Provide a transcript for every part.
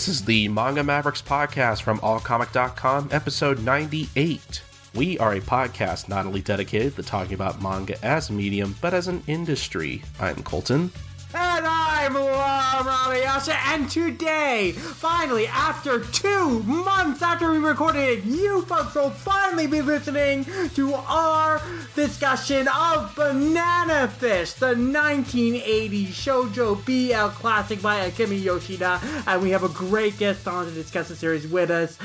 This is the Manga Mavericks podcast from allcomic.com, episode 98. We are a podcast not only dedicated to talking about manga as a medium, but as an industry. I'm Colton. And I'm Ranmayasha, and today, finally, after two months after we recorded it, you folks will finally be listening to our discussion of Banana Fish, the 1980 shoujo BL classic by Akimi Yoshida, and we have a great guest on to discuss the series with us,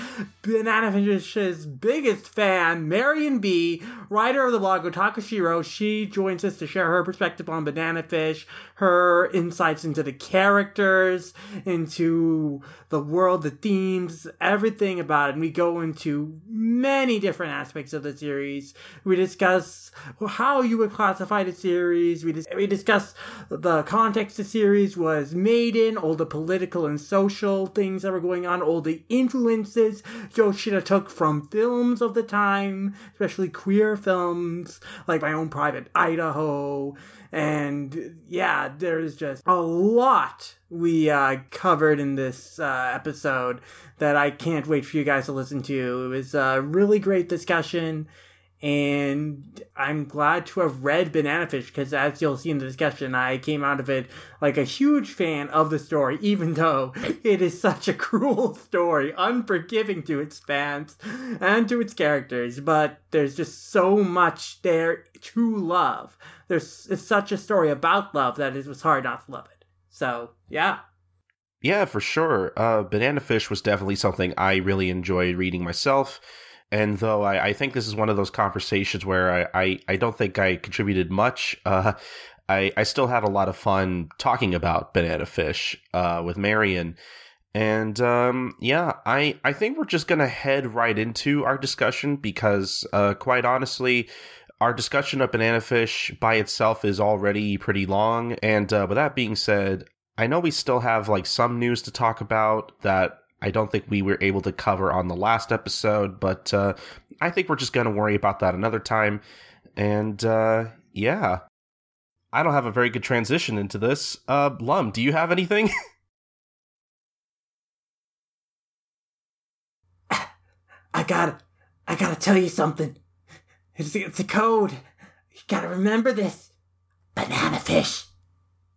Banana Fish's biggest fan, Marion Bea, writer of the blog Otaku She Wrote. She joins us to share her perspective on Banana Fish, her insights into the characters, into the world, the themes, everything about it. And we go into many different aspects of the series. We discuss how you would classify the series. We, dis- we discuss the context the series was made in, all the political and social things that were going on, all the influences Yoshida took from films of the time, especially queer films like My Own Private Idaho and yeah, there's just a lot we uh, covered in this uh, episode that I can't wait for you guys to listen to. It was a really great discussion, and I'm glad to have read Banana Fish because, as you'll see in the discussion, I came out of it like a huge fan of the story, even though it is such a cruel story, unforgiving to its fans and to its characters. But there's just so much there to love there's it's such a story about love that it was hard not to love it. So yeah. Yeah, for sure. Uh, Banana Fish was definitely something I really enjoyed reading myself. And though I, I think this is one of those conversations where I, I, I don't think I contributed much, uh, I, I still had a lot of fun talking about Banana Fish uh, with Marion. And um, yeah, I, I think we're just going to head right into our discussion because, uh, quite honestly, our discussion of banana fish by itself is already pretty long. And uh, with that being said, I know we still have like some news to talk about that I don't think we were able to cover on the last episode, but uh, I think we're just going to worry about that another time. And uh, yeah, I don't have a very good transition into this. Uh, Lum, do you have anything? I gotta, I gotta tell you something. It's, it's a code. You gotta remember this. Banana fish.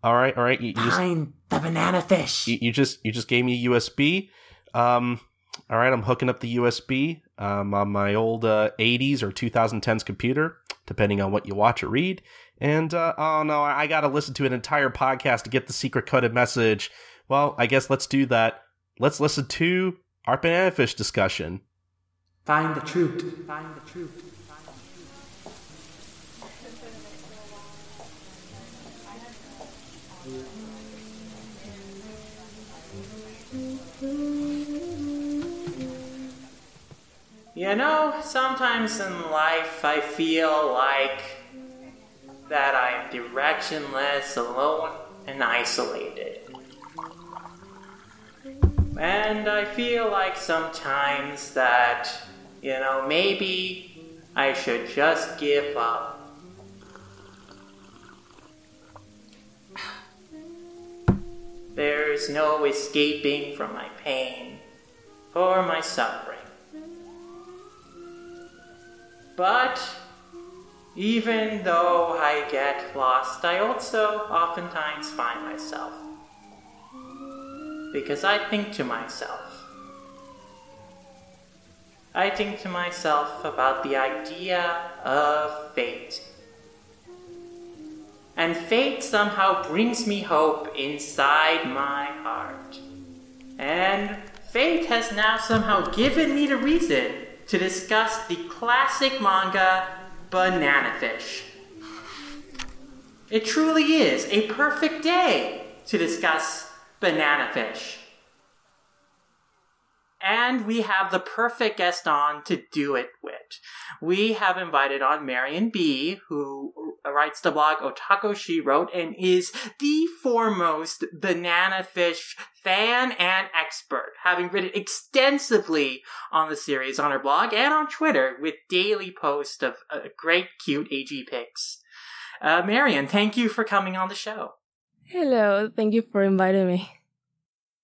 All right, all right. You, you Find just, the banana fish. You, you, just you just gave me a USB. Um, all right, I'm hooking up the USB um, on my old uh, 80s or 2010s computer, depending on what you watch or read. And uh, oh no, I, I got to listen to an entire podcast to get the secret coded message. Well, I guess let's do that. Let's listen to our banana fish discussion. Find the truth. Find the truth. You know, sometimes in life I feel like that I'm directionless, alone, and isolated. And I feel like sometimes that, you know, maybe I should just give up. There's no escaping from my pain or my suffering. But even though I get lost, I also oftentimes find myself. Because I think to myself. I think to myself about the idea of fate. And fate somehow brings me hope inside my heart. And fate has now somehow given me the reason to discuss the classic manga Banana Fish. It truly is a perfect day to discuss Banana Fish. And we have the perfect guest on to do it with. We have invited on Marion Bea, who writes the blog Otaku She Wrote and is the foremost banana fish fan and expert, having written extensively on the series on her blog and on Twitter with daily posts of uh, great, cute AG pics. Uh, Marion, thank you for coming on the show. Hello, thank you for inviting me.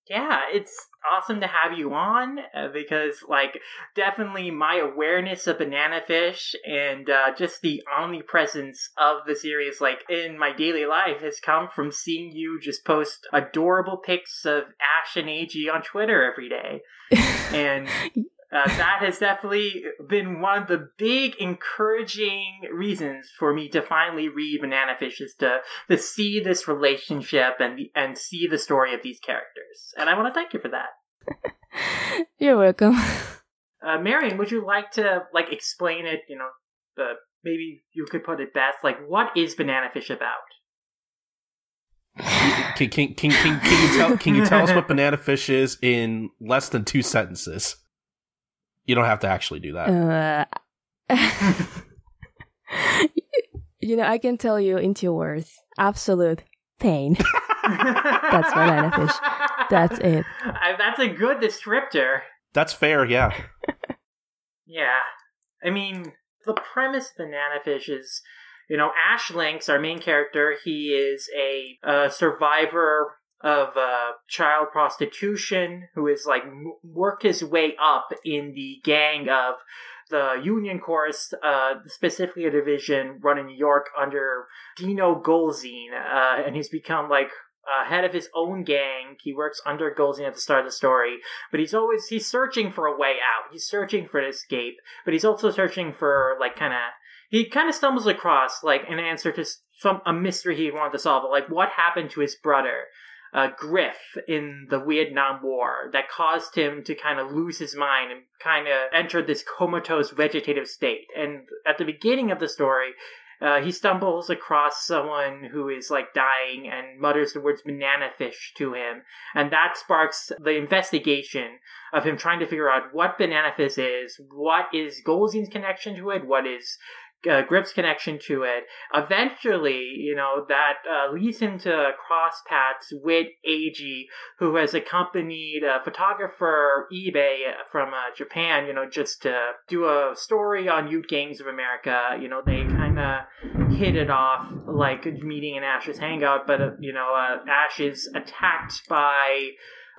Yeah, it's awesome to have you on uh, because, like, definitely my awareness of Banana Fish and uh, just the omnipresence of the series, like, in my daily life has come from seeing you just post adorable pics of Ash and Eiji on Twitter every day. and uh, that has definitely been one of the big encouraging reasons for me to finally read Banana Fish is to to see this relationship and and see the story of these characters. And I want to thank you for that. You're welcome. Uh, Marion, would you like to like explain it? You know, the maybe you could put it best. Like, what is Banana Fish about? Can, can, can, can, can you tell can you tell us what banana fish is in less than two sentences? You don't have to actually do that. Uh, you know, I can tell you in two words absolute pain. That's banana fish. That's it. Uh, that's a good descriptor. That's fair, yeah. Yeah. I mean, the premise of Banana Fish is, you know, Ash Lynx our main character, he is a, a survivor of uh, child prostitution who has like worked his way up in the gang of the Union Corse, uh, specifically a division run in New York under Dino Golzine, uh, and he's become like uh, head of his own gang. He works under Golzine at the start of the story, but he's always he's searching for a way out. He's searching for an escape, but he's also searching for like kind of he kind of stumbles across like an answer to some a mystery he wanted to solve. Like what happened to his brother? Uh, Griff in the Vietnam War that caused him to kind of lose his mind and kind of enter this comatose vegetative state. And at the beginning of the story, uh, he stumbles across someone who is like dying and mutters the words banana fish to him. And that sparks the investigation of him trying to figure out what banana fish is, what is Golzine's connection to it, what is uh, Griff's connection to it. Eventually, you know, that uh, leads him to cross paths with Eiji, who has accompanied a photographer Ibe from uh, Japan, you know, just to do a story on youth gangs of America. You know, they kind of hit it off like meeting in Ash's hangout, but, uh, you know, uh, Ash is attacked by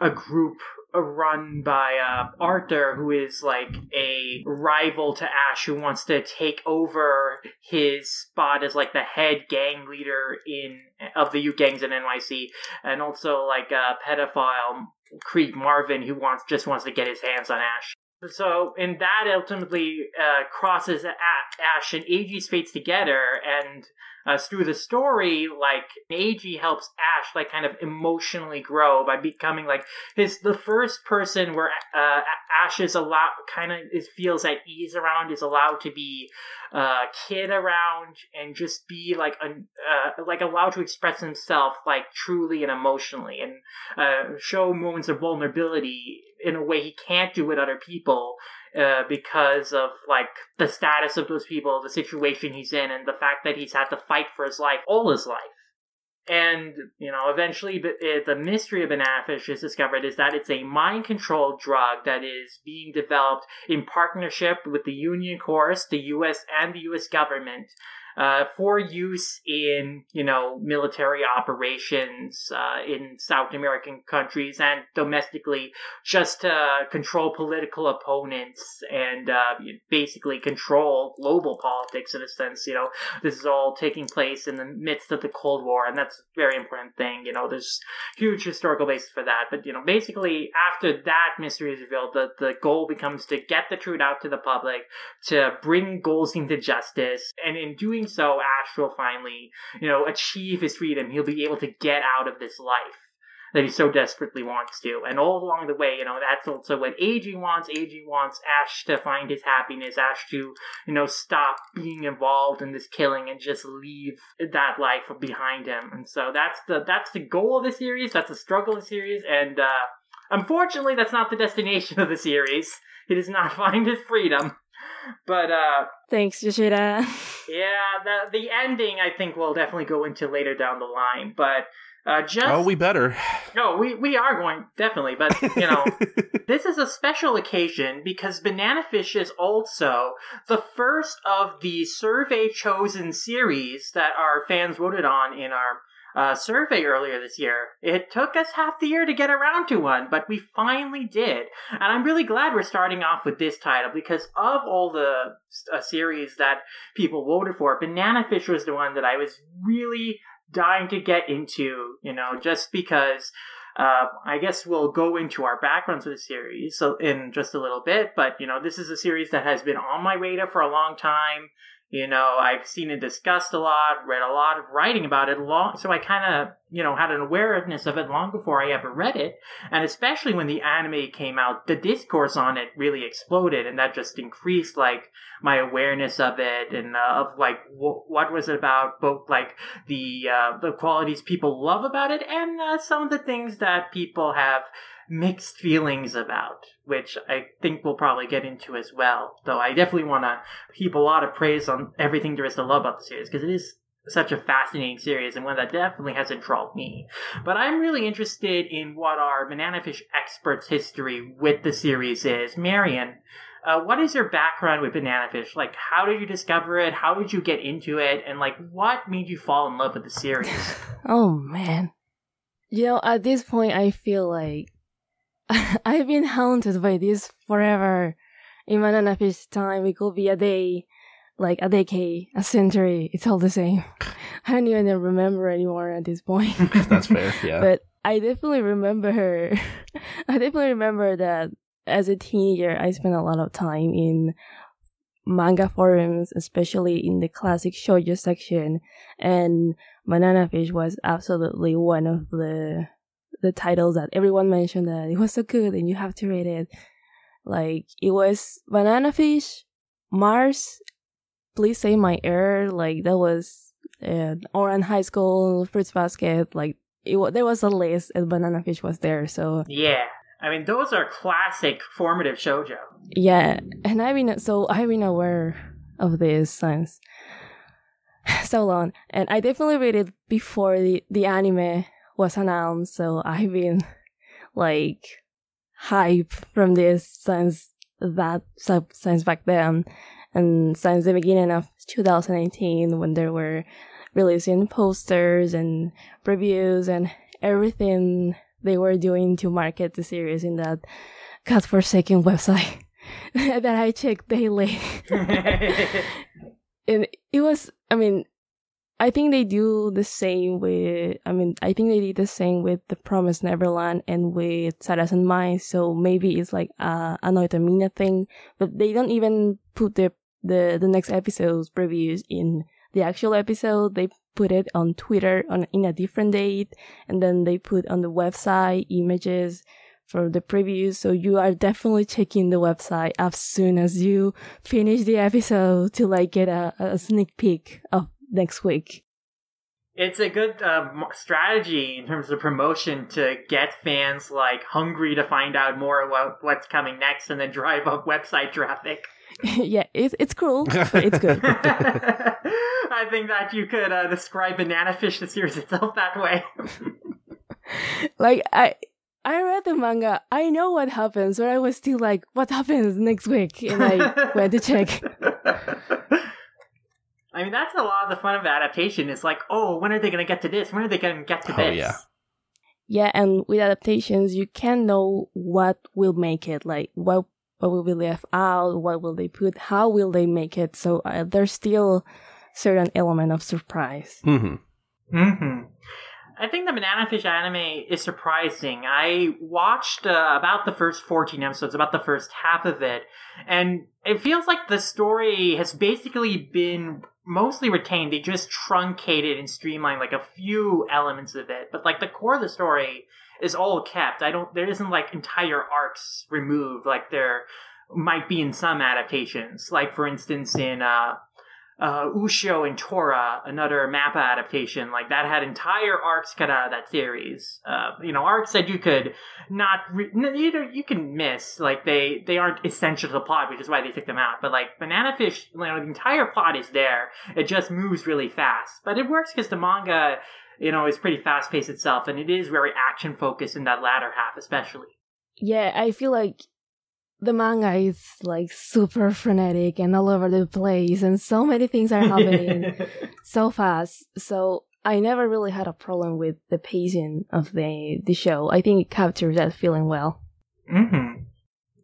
a group run by uh, Arthur, who is like a rival to Ash, who wants to take over his spot as like the head gang leader in of the youth gangs in NYC, and also like a pedophile Creed Marvin, who wants just wants to get his hands on Ash. So, and that ultimately uh, crosses Ash and Eiji's fates together, and uh, through the story, like Eiji helps Ash like kind of emotionally grow by becoming like his the first person where uh, Ash is allowed kind of is feels at ease around is allowed to be a uh, kid around and just be like a uh, like allowed to express himself like truly and emotionally and uh, show moments of vulnerability in a way he can't do with other people uh, because of like the status of those people, the situation he's in, and the fact that he's had to fight for his life all his life. And you know, eventually, the mystery of banana fish is discovered is that it's a mind-controlled drug that is being developed in partnership with the Union Corse, the U.S. and the U.S. government uh, for use in you know military operations uh, in South American countries and domestically, just to control political opponents and uh, basically control global politics in a sense. You know, this is all taking place in the midst of the Cold War, and that's a very important thing. You know, there's huge historical basis for that. But you know, basically after that mystery is revealed, the the goal becomes to get the truth out to the public, to bring Golzine to justice, and in doing so, Ash will finally, you know, achieve his freedom. He'll be able to get out of this life that he so desperately wants to. And all along the way, you know, that's also what Eiji wants. Eiji wants Ash to find his happiness, Ash to, you know, stop being involved in this killing and just leave that life behind him. And so that's the that's the goal of the series, that's the struggle of the series, and uh unfortunately that's not the destination of the series. He does not find his freedom. But uh Thanks, Yoshida. yeah, the the ending I think we'll definitely go into later down the line, but uh, just oh, we better. No, we we are going definitely, but you know, this is a special occasion because Banana Fish is also the first of the survey chosen series that our fans voted on in our uh, survey earlier this year. It took us half the year to get around to one, but we finally did. And I'm really glad we're starting off with this title because of all the uh, series that people voted for, Banana Fish was the one that I was really dying to get into, you know, just because uh, I guess we'll go into our backgrounds of the series so in just a little bit, but you know, this is a series that has been on my radar for a long time. You know, I've seen it discussed a lot, read a lot of writing about it long, so I kind of, you know, had an awareness of it long before I ever read it. And especially when the anime came out, the discourse on it really exploded, and that just increased like my awareness of it and uh, of like w- what was it about, both like the uh, the qualities people love about it and uh, some of the things that people have mixed feelings about, which I think we'll probably get into as well. Though I definitely want to heap a lot of praise on everything there is to love about the series because it is such a fascinating series and one that definitely has enthralled me. But I'm really interested in what our Banana Fish experts' history with the series is. Marion, uh, what is your background with Banana Fish? Like, how did you discover it? How did you get into it? And like, what made you fall in love with the series? oh man, you know, at this point, I feel like I've been haunted by this forever. In Banana Fish time, it could be a day, like a decade, a century. It's all the same. I don't even remember anymore at this point. That's fair, yeah. But I definitely remember, her. I definitely remember that as a teenager, I spent a lot of time in manga forums, especially in the classic shoujo section, and Banana Fish was absolutely one of the the titles that everyone mentioned that it was so good and you have to read it. Like it was Banana Fish, Mars, Please Save My Earth. Like that was uh, Ouran High School, Fruits Basket. Like it was, there was a list and Banana Fish was there. So yeah. I mean, those are classic formative shojo. Yeah, and I've been so I've been aware of this since so long, and I definitely read it before the the anime was announced. So I've been like hype from this since that since back then, and since the beginning of 2018 when there were releasing posters and reviews and everything they were doing to market the series in that godforsaken website that I check daily. and it was, I mean, I think they do the same with, I mean, I think they did the same with The Promised Neverland and with Sarazanmai. So maybe it's like uh, a, a Noitamina thing, but they don't even put the, the, the next episode's previews in the actual episode. They put it on Twitter on, in a different date and then they put on the website images for the previews. So you are definitely checking the website as soon as you finish the episode to like get a, a sneak peek of next week. It's a good uh, strategy in terms of promotion to get fans like hungry to find out more about what's coming next, and then drive up website traffic. yeah, it's it's cool, but it's good. I think that you could uh, describe Banana Fish the series itself that way. like I. I read the manga. I know what happens, but I was still like, "What happens next week?" And I went to check. I mean, that's a lot of the fun of adaptation. It's like, oh, when are they going to get to this? When are they going to get to Oh, this? yeah. Yeah, and with adaptations, you can know what will make it. Like, what what will be left out? What will they put? How will they make it? So uh, there's still certain element of surprise. hmm hmm I think the Banana Fish anime is surprising. I watched uh, about the first 14 episodes, about the first half of it, and it feels like the story has basically been mostly retained. They just truncated and streamlined like a few elements of it, but like the core of the story is all kept. I don't, there isn't like entire arcs removed like there might be in some adaptations. Like for instance in, uh, uh, Ushio and Tora, another Mappa adaptation, like that had entire arcs cut out of that series. Uh, you know, arcs that you could not, re- you, you can miss, like they, they aren't essential to the plot, which is why they took them out. But like Banana Fish, you know, the entire plot is there. It just moves really fast. But it works because the manga, you know, is pretty fast paced itself and it is very action focused in that latter half, especially. Yeah, I feel like the manga is like super frenetic and all over the place, and so many things are happening so fast. So I never really had a problem with the pacing of the the show. I think it captures that feeling well. Mm-hmm.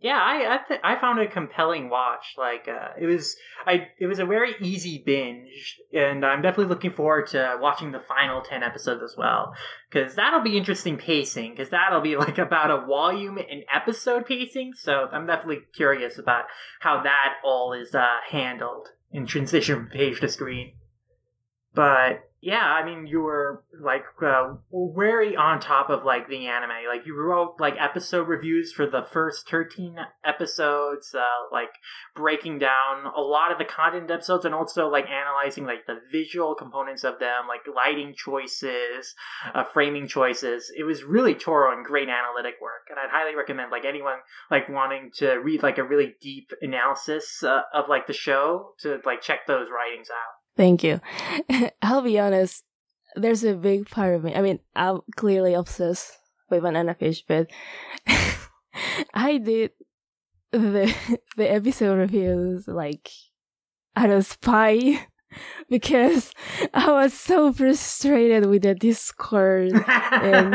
Yeah, I I, th- I found a compelling watch. Like uh, it was, I it was a very easy binge, and I'm definitely looking forward to watching the final ten episodes as well, because that'll be interesting pacing. Because that'll be like about a volume and episode pacing. So I'm definitely curious about how that all is uh, handled in transition from page to screen. But yeah, I mean, you were like uh, very on top of like the anime. Like you wrote like episode reviews for the first thirteen episodes, uh, like breaking down a lot of the content episodes, and also like analyzing like the visual components of them, like lighting choices, uh, framing choices. It was really thorough and great analytic work, and I'd highly recommend like anyone like wanting to read like a really deep analysis uh, of like the show to like check those writings out. Thank you. I'll be honest, there's a big part of me. I mean, I'm clearly obsessed with Banana Fish, but I did the the episode reviews like out of spy because I was so frustrated with the Discord. and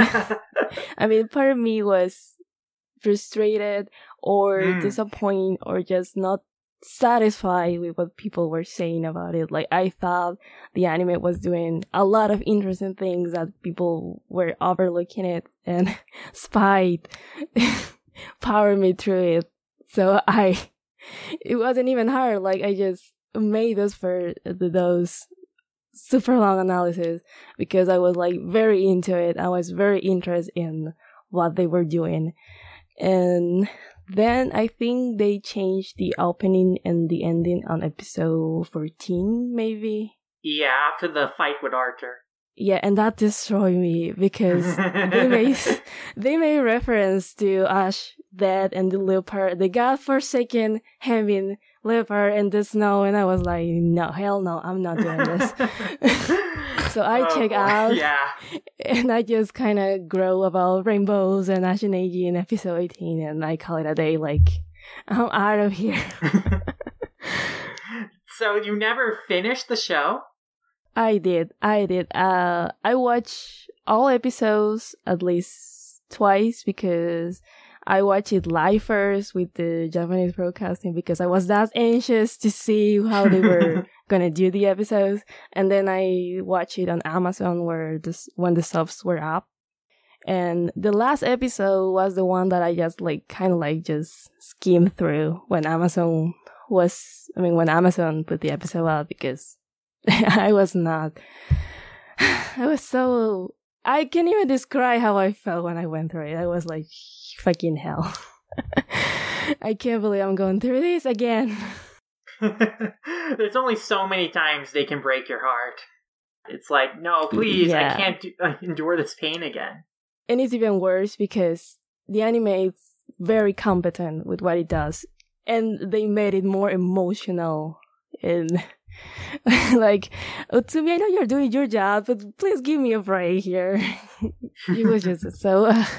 I mean, part of me was frustrated or mm. disappointed or just not satisfied with what people were saying about it. Like I thought the anime was doing a lot of interesting things that people were overlooking it and spite powered me through it. So I it wasn't even hard. Like I just made those for those super long analysis because I was like very into it. I was very interested in what they were doing. And then I think they changed the opening and the ending on episode 14, maybe. Yeah, after the fight with Arthur. Yeah, and that destroyed me because they made they made reference to Ash dead and the leopard, the godforsaken having leopard in the snow, and I was like, no, hell no, I'm not doing this. so I oh, check boy. out, yeah, and I just kind of grow about rainbows and Ash and Eiji in episode 18, and I call it a day. Like, I'm out of here. so you never finished the show? I did. I did. Uh, I watched all episodes at least twice because I watched it live first with the Japanese broadcasting because I was that anxious to see how they were gonna do the episodes, and then I watched it on Amazon where this when the subs were up. And the last episode was the one that I just like kind of like just skimmed through when Amazon was I mean when Amazon put the episode out because I was not I was so I can't even describe how I felt when I went through it. I was like fucking hell. I can't believe I'm going through this again. There's only so many times they can break your heart. It's like, no, please, yeah. I can't do, endure this pain again. And it's even worse because the anime is very competent with what it does, and they made it more emotional and like Utsumi, I know you're doing your job, but please give me a break here. it was just so. Uh,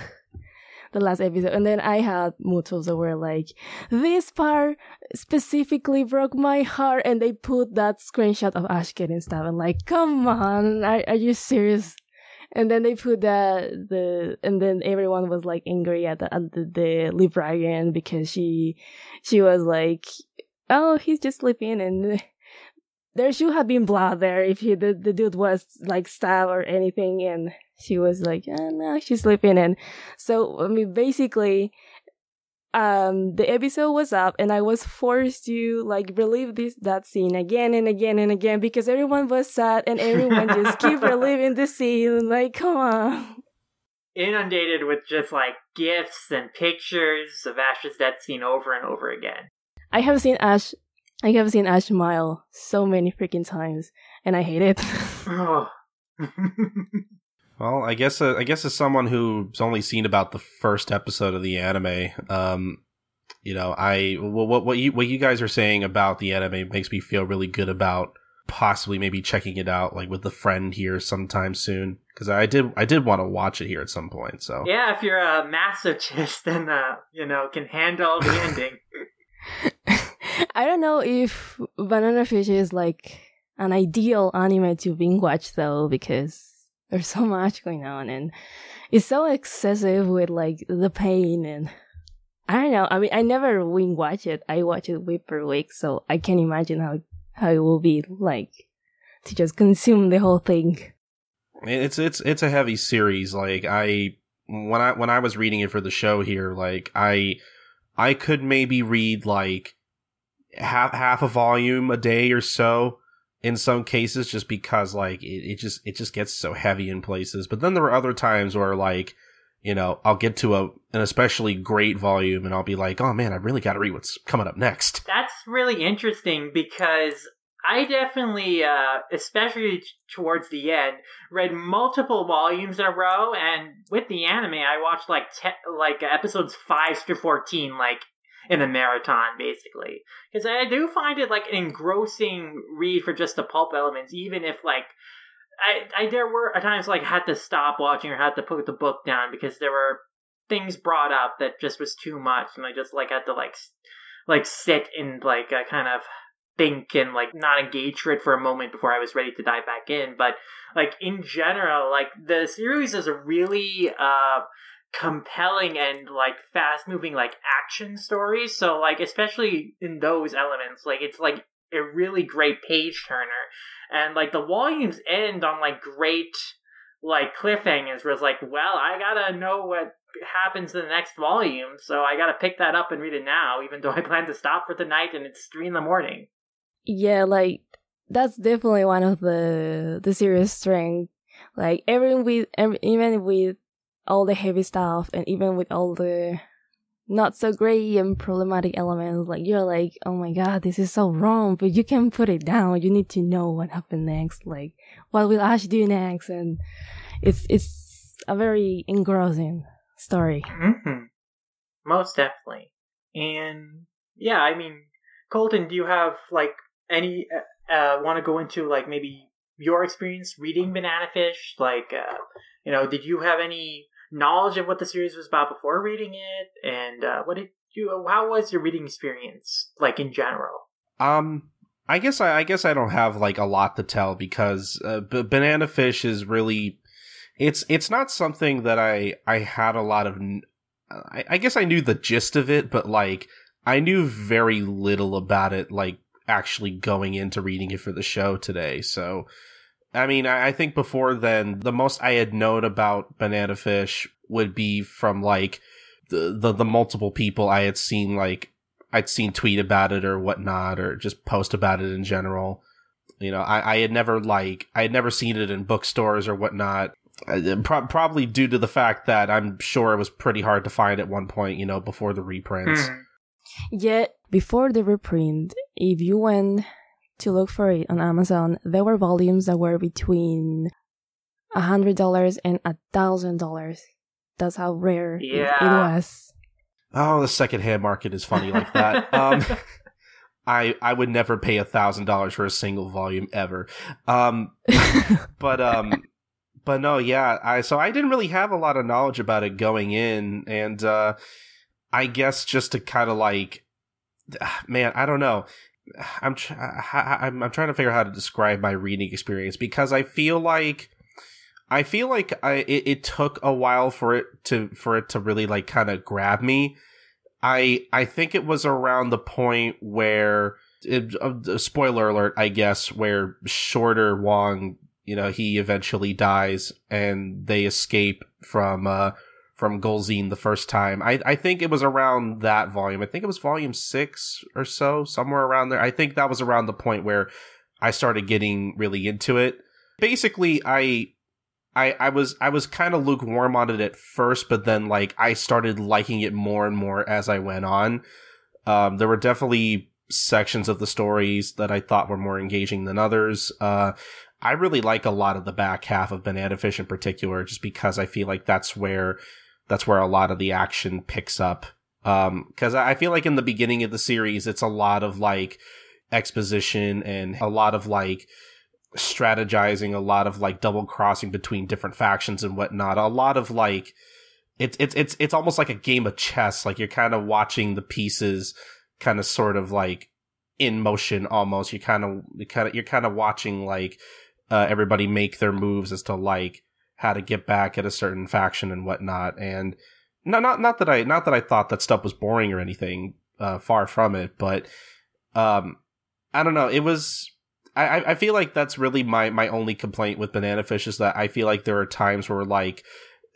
the last episode. And then I had mutos that were like, this part specifically broke my heart. And they put that screenshot of Ash getting stabbed. And like, come on, are, are you serious? And then they put that the and then everyone was like angry at the at the, the librarian because she she was like, oh, he's just sleeping and there should have been blood there if he the, the dude was like stabbed or anything and she was like, eh, no, she's sleeping. And so, I mean, basically, um, the episode was up and I was forced to like relive this, that scene again and again and again because everyone was sad and everyone just keep reliving the scene. Like, come on. Inundated with just like gifts and pictures of Ash's death scene over and over again. I have seen Ash I have seen Ash smile so many freaking times, and I hate it. Well, I guess uh, I guess as someone who's only seen about the first episode of the anime, um, you know, I what what you what you guys are saying about the anime makes me feel really good about possibly maybe checking it out like with a friend here sometime soon because I did I did want to watch it here at some point. So yeah, if you're a masochist and uh, you know can handle the ending. I don't know if Banana Fish is like an ideal anime to binge watch though because there's so much going on and it's so excessive with like the pain and I don't know. I mean, I never binge watch it. I watch it week per week, so I can't imagine how how it will be like to just consume the whole thing. It's it's it's a heavy series. Like I when I when I was reading it for the show here, like I I could maybe read like half half a volume a day or so in some cases just because like it, it just it just gets so heavy in places. But then there were other times where like you know, I'll get to a an especially great volume and I'll be like, "Oh man, I really got to read what's coming up next." That's really interesting because I definitely, uh, especially towards the end, read multiple volumes in a row, and with the anime, I watched like te- like episodes five to fourteen, like in a marathon, basically. Because I do find it like an engrossing read for just the pulp elements, even if like I, I there were at times like had to stop watching or had to put the book down because there were things brought up that just was too much, and I just like had to like like sit and like a kind of think and like not engage for it for a moment before I was ready to dive back in. But like in general, like the series is a really uh compelling and like fast moving like action stories. So like especially in those elements, like it's like a really great page turner. And like the volumes end on like great like cliffhangers where it's like, well, I gotta know what happens in the next volume, so I gotta pick that up and read it now, even though I plan to stop for the night and it's three in the morning yeah, like that's definitely one of the the serious strength. Like every with even with all the heavy stuff and even with all the not so great and problematic elements, like you're like, oh my god, this is so wrong, but you can put it down. You need to know what happened next. Like, what will Ash do next? And it's it's a very engrossing story. Mm-hmm. Most definitely. And yeah, I mean, Colton, do you have like any uh, uh want to go into like maybe your experience reading Banana Fish? Like, uh, you know, did you have any knowledge of what the series was about before reading it? And uh, what did you? How was your reading experience like in general? Um, I guess I, I guess I don't have like a lot to tell because uh, B- Banana Fish is really it's it's not something that I I had a lot of. I, I guess I knew the gist of it, but like I knew very little about it. Like actually going into reading it for the show today. So, I mean, I, I think before then, the most I had known about Banana Fish would be from like the, the, the multiple people I had seen, like, I'd seen tweet about it or whatnot, or just post about it in general. You know, I, I had never like, I had never seen it in bookstores or whatnot. Uh, pro- probably due to the fact that I'm sure it was pretty hard to find at one point, you know, before the reprints. Hmm. Yet, before the reprint, if you went to look for it on Amazon, there were volumes that were between a hundred dollars and a thousand dollars. That's how rare yeah. it was. Oh, the secondhand market is funny like that. um, I I would never pay a thousand dollars for a single volume ever. Um, but um, but no, yeah. I so I didn't really have a lot of knowledge about it going in, and uh, I guess just to kind of like, man, I don't know. I'm, tr- I'm I'm trying to figure out how to describe my reading experience because I feel like I feel like I it, it took a while for it to for it to really like kind of grab me. I I think it was around the point where it, uh, spoiler alert, I guess, where Shorter Wong, you know, he eventually dies and they escape from uh from Golzine the first time. I, I think it was around that volume. I think it was volume six or so, somewhere around there. I think that was around the point where I started getting really into it. Basically, I I, I was I was kind of lukewarm on it at first, but then like I started liking it more and more as I went on. Um, there were definitely sections of the stories that I thought were more engaging than others. Uh, I really like a lot of the back half of Banana Fish in particular, just because I feel like that's where that's where a lot of the action picks up. Um, cause I feel like in the beginning of the series, it's a lot of like exposition and a lot of like strategizing, a lot of like double crossing between different factions and whatnot. A lot of like, it's, it's, it's, it's almost like a game of chess. Like you're kind of watching the pieces kind of sort of like in motion almost. You kind of you kind of you're kind of watching like uh, everybody make their moves as to like how to get back at a certain faction and whatnot. And no, not not that I not that I thought that stuff was boring or anything. Uh, far from it, but um, I don't know. It was. I I feel like that's really my my only complaint with Banana Fish is that I feel like there are times where like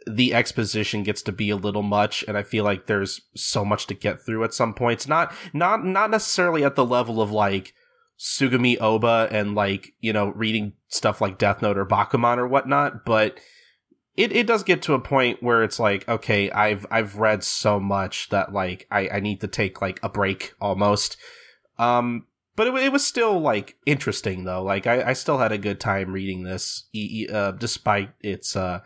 the exposition gets to be a little much and i feel like there's so much to get through at some points not not not necessarily at the level of like Tsugumi Ohba and like you know reading stuff like death note or bakuman or whatnot but it, it does get to a point where it's like okay i've i've read so much that like i i need to take like a break almost. Um but it, it was still like interesting though. Like i i still had a good time reading this uh, despite its uh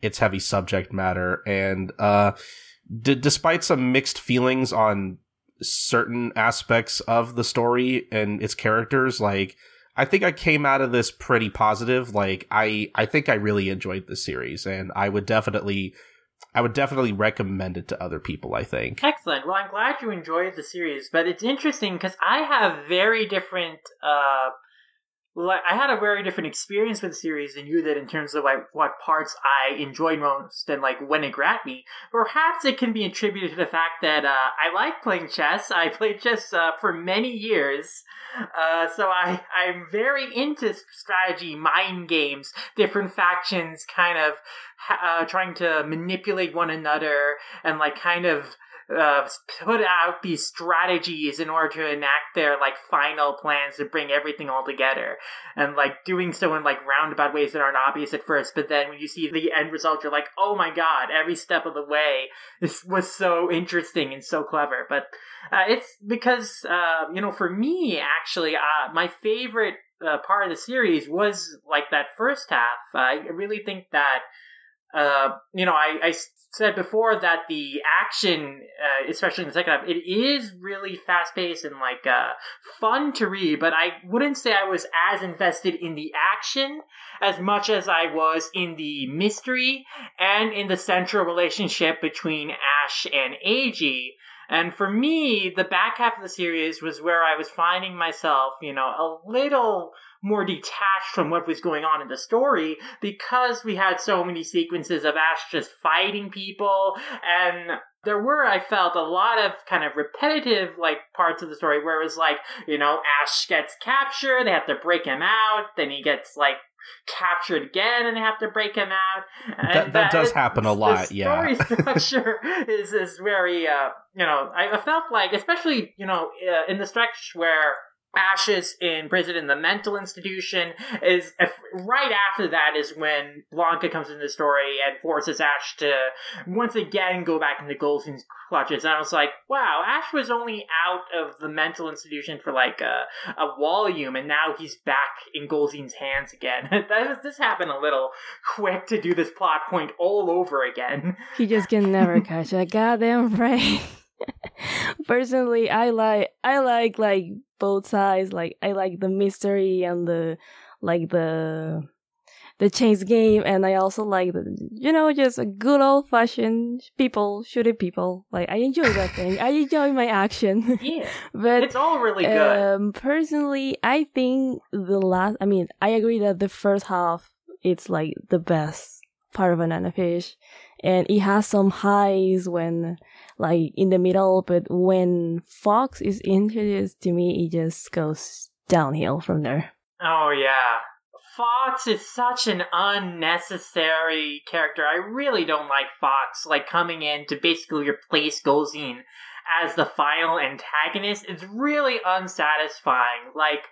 its heavy subject matter. And uh d- despite some mixed feelings on certain aspects of the story and its characters like I think I came out of this pretty positive like I I think I really enjoyed the series and I would definitely I would definitely recommend it to other people, I think. Excellent. Well, I'm glad you enjoyed the series, but it's interesting because I have very different uh, like I had a very different experience with the series than you did in terms of like what parts I enjoyed most and like when it grabbed me. Perhaps it can be attributed to the fact that uh, I like playing chess. I played chess uh, for many years, uh, so I I'm very into strategy, mind games, different factions, kind of uh, trying to manipulate one another and like kind of uh, put out these strategies in order to enact their like final plans to bring everything all together. And like doing so in like roundabout ways that aren't obvious at first but then when you see the end result you're like oh my god every step of the way this was so interesting and so clever. But uh, it's because uh, you know for me actually uh, my favorite uh, part of the series was like that first half. I really think that uh, you know, I, I said before that the action, uh, especially in the second half, it is really fast paced and like uh, fun to read. But I wouldn't say I was as invested in the action as much as I was in the mystery and in the central relationship between Ash and Eiji. And for me, the back half of the series was where I was finding myself, you know, a little more detached from what was going on in the story because we had so many sequences of Ash just fighting people and there were I felt a lot of kind of repetitive like parts of the story where it was like, you know, Ash gets captured, they have to break him out, then he gets like captured again and they have to break him out. That, that, that, does happen a lot, yeah. The story structure is is very uh, you know, I, I felt like especially, you know, uh, in the stretch where Ashes in prison in the mental institution is if, right after that is when Blanca comes into the story and forces Ash to once again go back into Golzine's clutches. And I was like, wow, Ash was only out of the mental institution for like a, a volume, and now he's back in Golzine's hands again. that, this happened a little quick to do this plot point all over again. He just can never catch a goddamn break. Personally, I like I like like both sides. Like I like the mystery and the like the the chase game, and I also like the you know just a good old fashioned people shooting people. Like I enjoy that thing. I enjoy my action. Yeah, but it's all really good. Um, personally, I think the last. I mean, I agree that the first half it's like the best part of Banana Fish, and it has some highs when like in the middle, but when Fox is introduced to me, it just goes downhill from there. Oh yeah. Fox is such an unnecessary character. I really don't like Fox, like coming in to basically replace Golzine as the final antagonist. It's really unsatisfying. Like,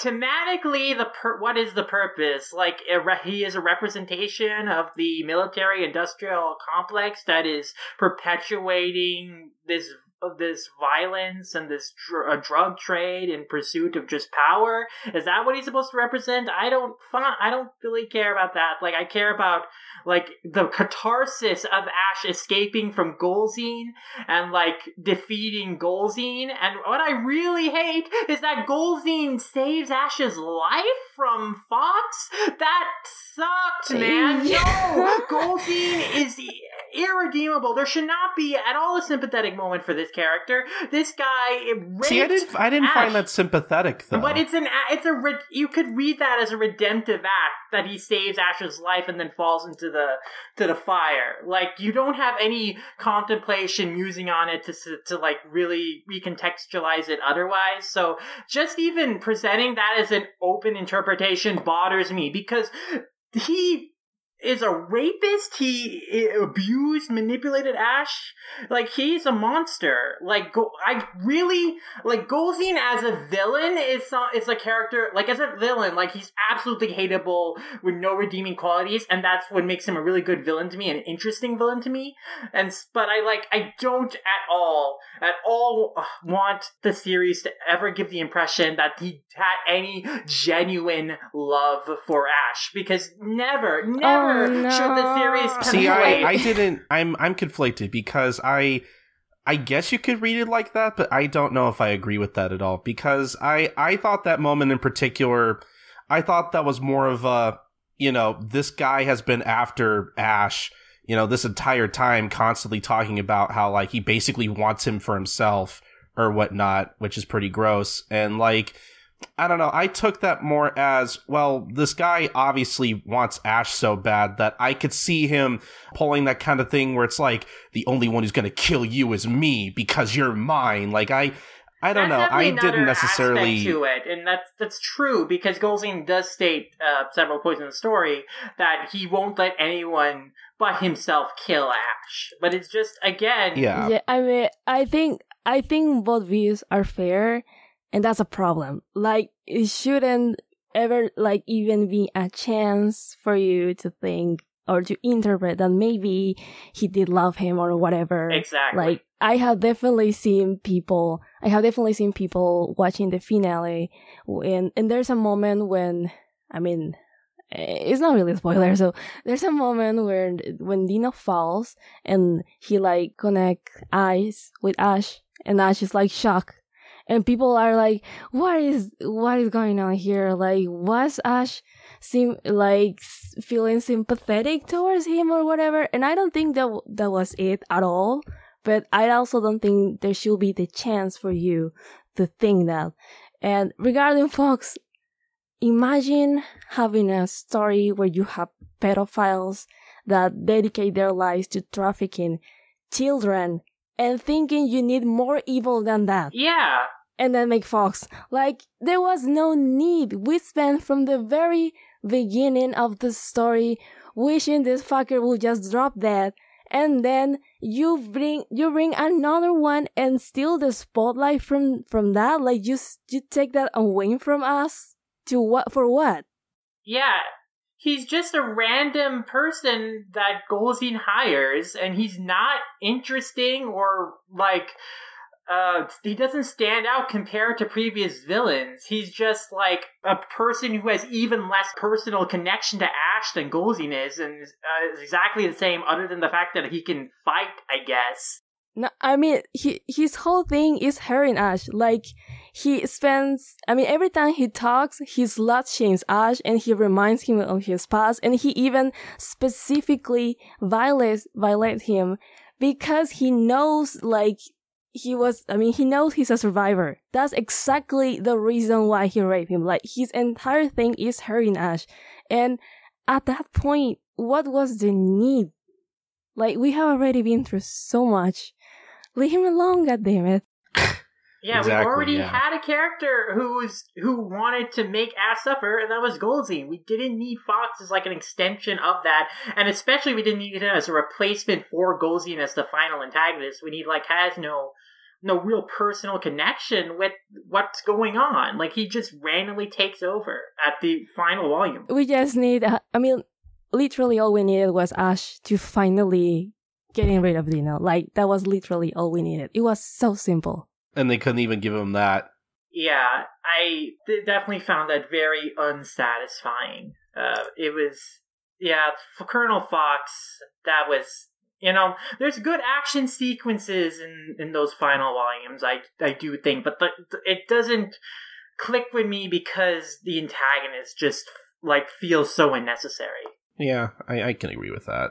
thematically the per- what is the purpose? Like he is a representation of the military industrial complex that is perpetuating this of this violence and this dr- drug trade in pursuit of just power? Is that what he's supposed to represent? I don't i don't really care about that. Like i care about like the catharsis of ash escaping from Golzine and like defeating Golzine and what i really hate is that Golzine saves ash's life from fox? That sucked man. No Golzine is irredeemable. There should not be at all a sympathetic moment for this character. This guy See, I didn't. I didn't Ash. find that sympathetic though. But it's an it's a re- you could read that as a redemptive act that he saves Ash's life and then falls into the to the fire. Like you don't have any contemplation musing on it to s- to like really recontextualize it otherwise. So just even presenting that as an open interpretation bothers me because he is a rapist. He abused, manipulated Ash. Like he's a monster. Like go, I really like Golzine as a villain is some, is a character like as a villain. Like he's absolutely hateable with no redeeming qualities, and that's what makes him a really good villain to me, an interesting villain to me. And but I like I don't at all at all want the series to ever give the impression that he had any genuine love for Ash because never, never Oh, Oh, should the series. See, I, I didn't. I'm I'm conflicted because I I guess you could read it like that, but I don't know if I agree with that at all because I I thought that moment in particular, I thought that was more of a you know this guy has been after Ash. You know, this entire time, constantly talking about how like he basically wants him for himself or whatnot, which is pretty gross. And like, I don't know. I took that more as well. This guy obviously wants Ash so bad that I could see him pulling that kind of thing where it's like the only one who's going to kill you is me because you're mine. Like I, I don't That's know. I didn't necessarily. to it, and that's that's true because Golzine does state uh, several points in the story that he won't let anyone but himself kill Ash. But it's just again, Yeah. Yeah, I mean, I think I think both views are fair, and that's a problem. Like, it shouldn't ever like even be a chance for you to think or to interpret that maybe he did love him or whatever. exactly. Like, I have definitely seen people. I have definitely seen people watching the finale, and and there's a moment when, I mean, eh, it's not really a spoiler. So there's a moment where when Dino falls and he like connect eyes with Ash, and Ash is like shocked, and people are like, "What is what is going on here? Like, was Ash?" seem like feeling sympathetic towards him or whatever and i don't think that w- that was it at all but I also don't think there should be the chance for you to think that. And regarding Fox, imagine having a story where you have pedophiles that dedicate their lives to trafficking children and thinking you need more evil than that yeah, and then make Fox. Like, there was no need. We spent from the very beginning of the story wishing this fucker would just drop that. And then you bring, you bring another one and steal the spotlight from, from that. Like, you, you take that away from us to what, for what? yeah. He's just a random person that Golzine hires, and he's not interesting or like uh, he doesn't stand out compared to previous villains. He's just like a person who has even less personal connection to Ash than Golzine is, and uh, is exactly the same, other than the fact that he can fight, I guess. No, I mean, he, his whole thing is hurting Ash. Like, he spends, I mean, every time he talks, he slut shames Ash and he reminds him of his past and he even specifically violates, violates him because he knows, like, he was, I mean, he knows he's a survivor. That's exactly the reason why he raped him. Like, his entire thing is hurting Ash. And at that point, what was the need? Like, we have already been through so much. Leave him alone, goddammit. Yeah, Exactly, we already yeah. had a character who's who wanted to make Ash suffer, and that was Golzine. We didn't need Fox as like an extension of that, and especially we didn't need him as a replacement for Golzine as the final antagonist. We need like has no no real personal connection with what's going on. Like he just randomly takes over at the final volume. We just need, uh, I mean, literally all we needed was Ash to finally getting rid of Dino. Like, that was literally all we needed. It was so simple. And they couldn't even give him that. Yeah, I definitely found that very unsatisfying. Uh, it was, yeah, for Colonel Fox, that was, you know, there's good action sequences in, in those final volumes, I, I do think, but the, it doesn't click with me because the antagonist just, like, feels so unnecessary. Yeah, I, I can agree with that.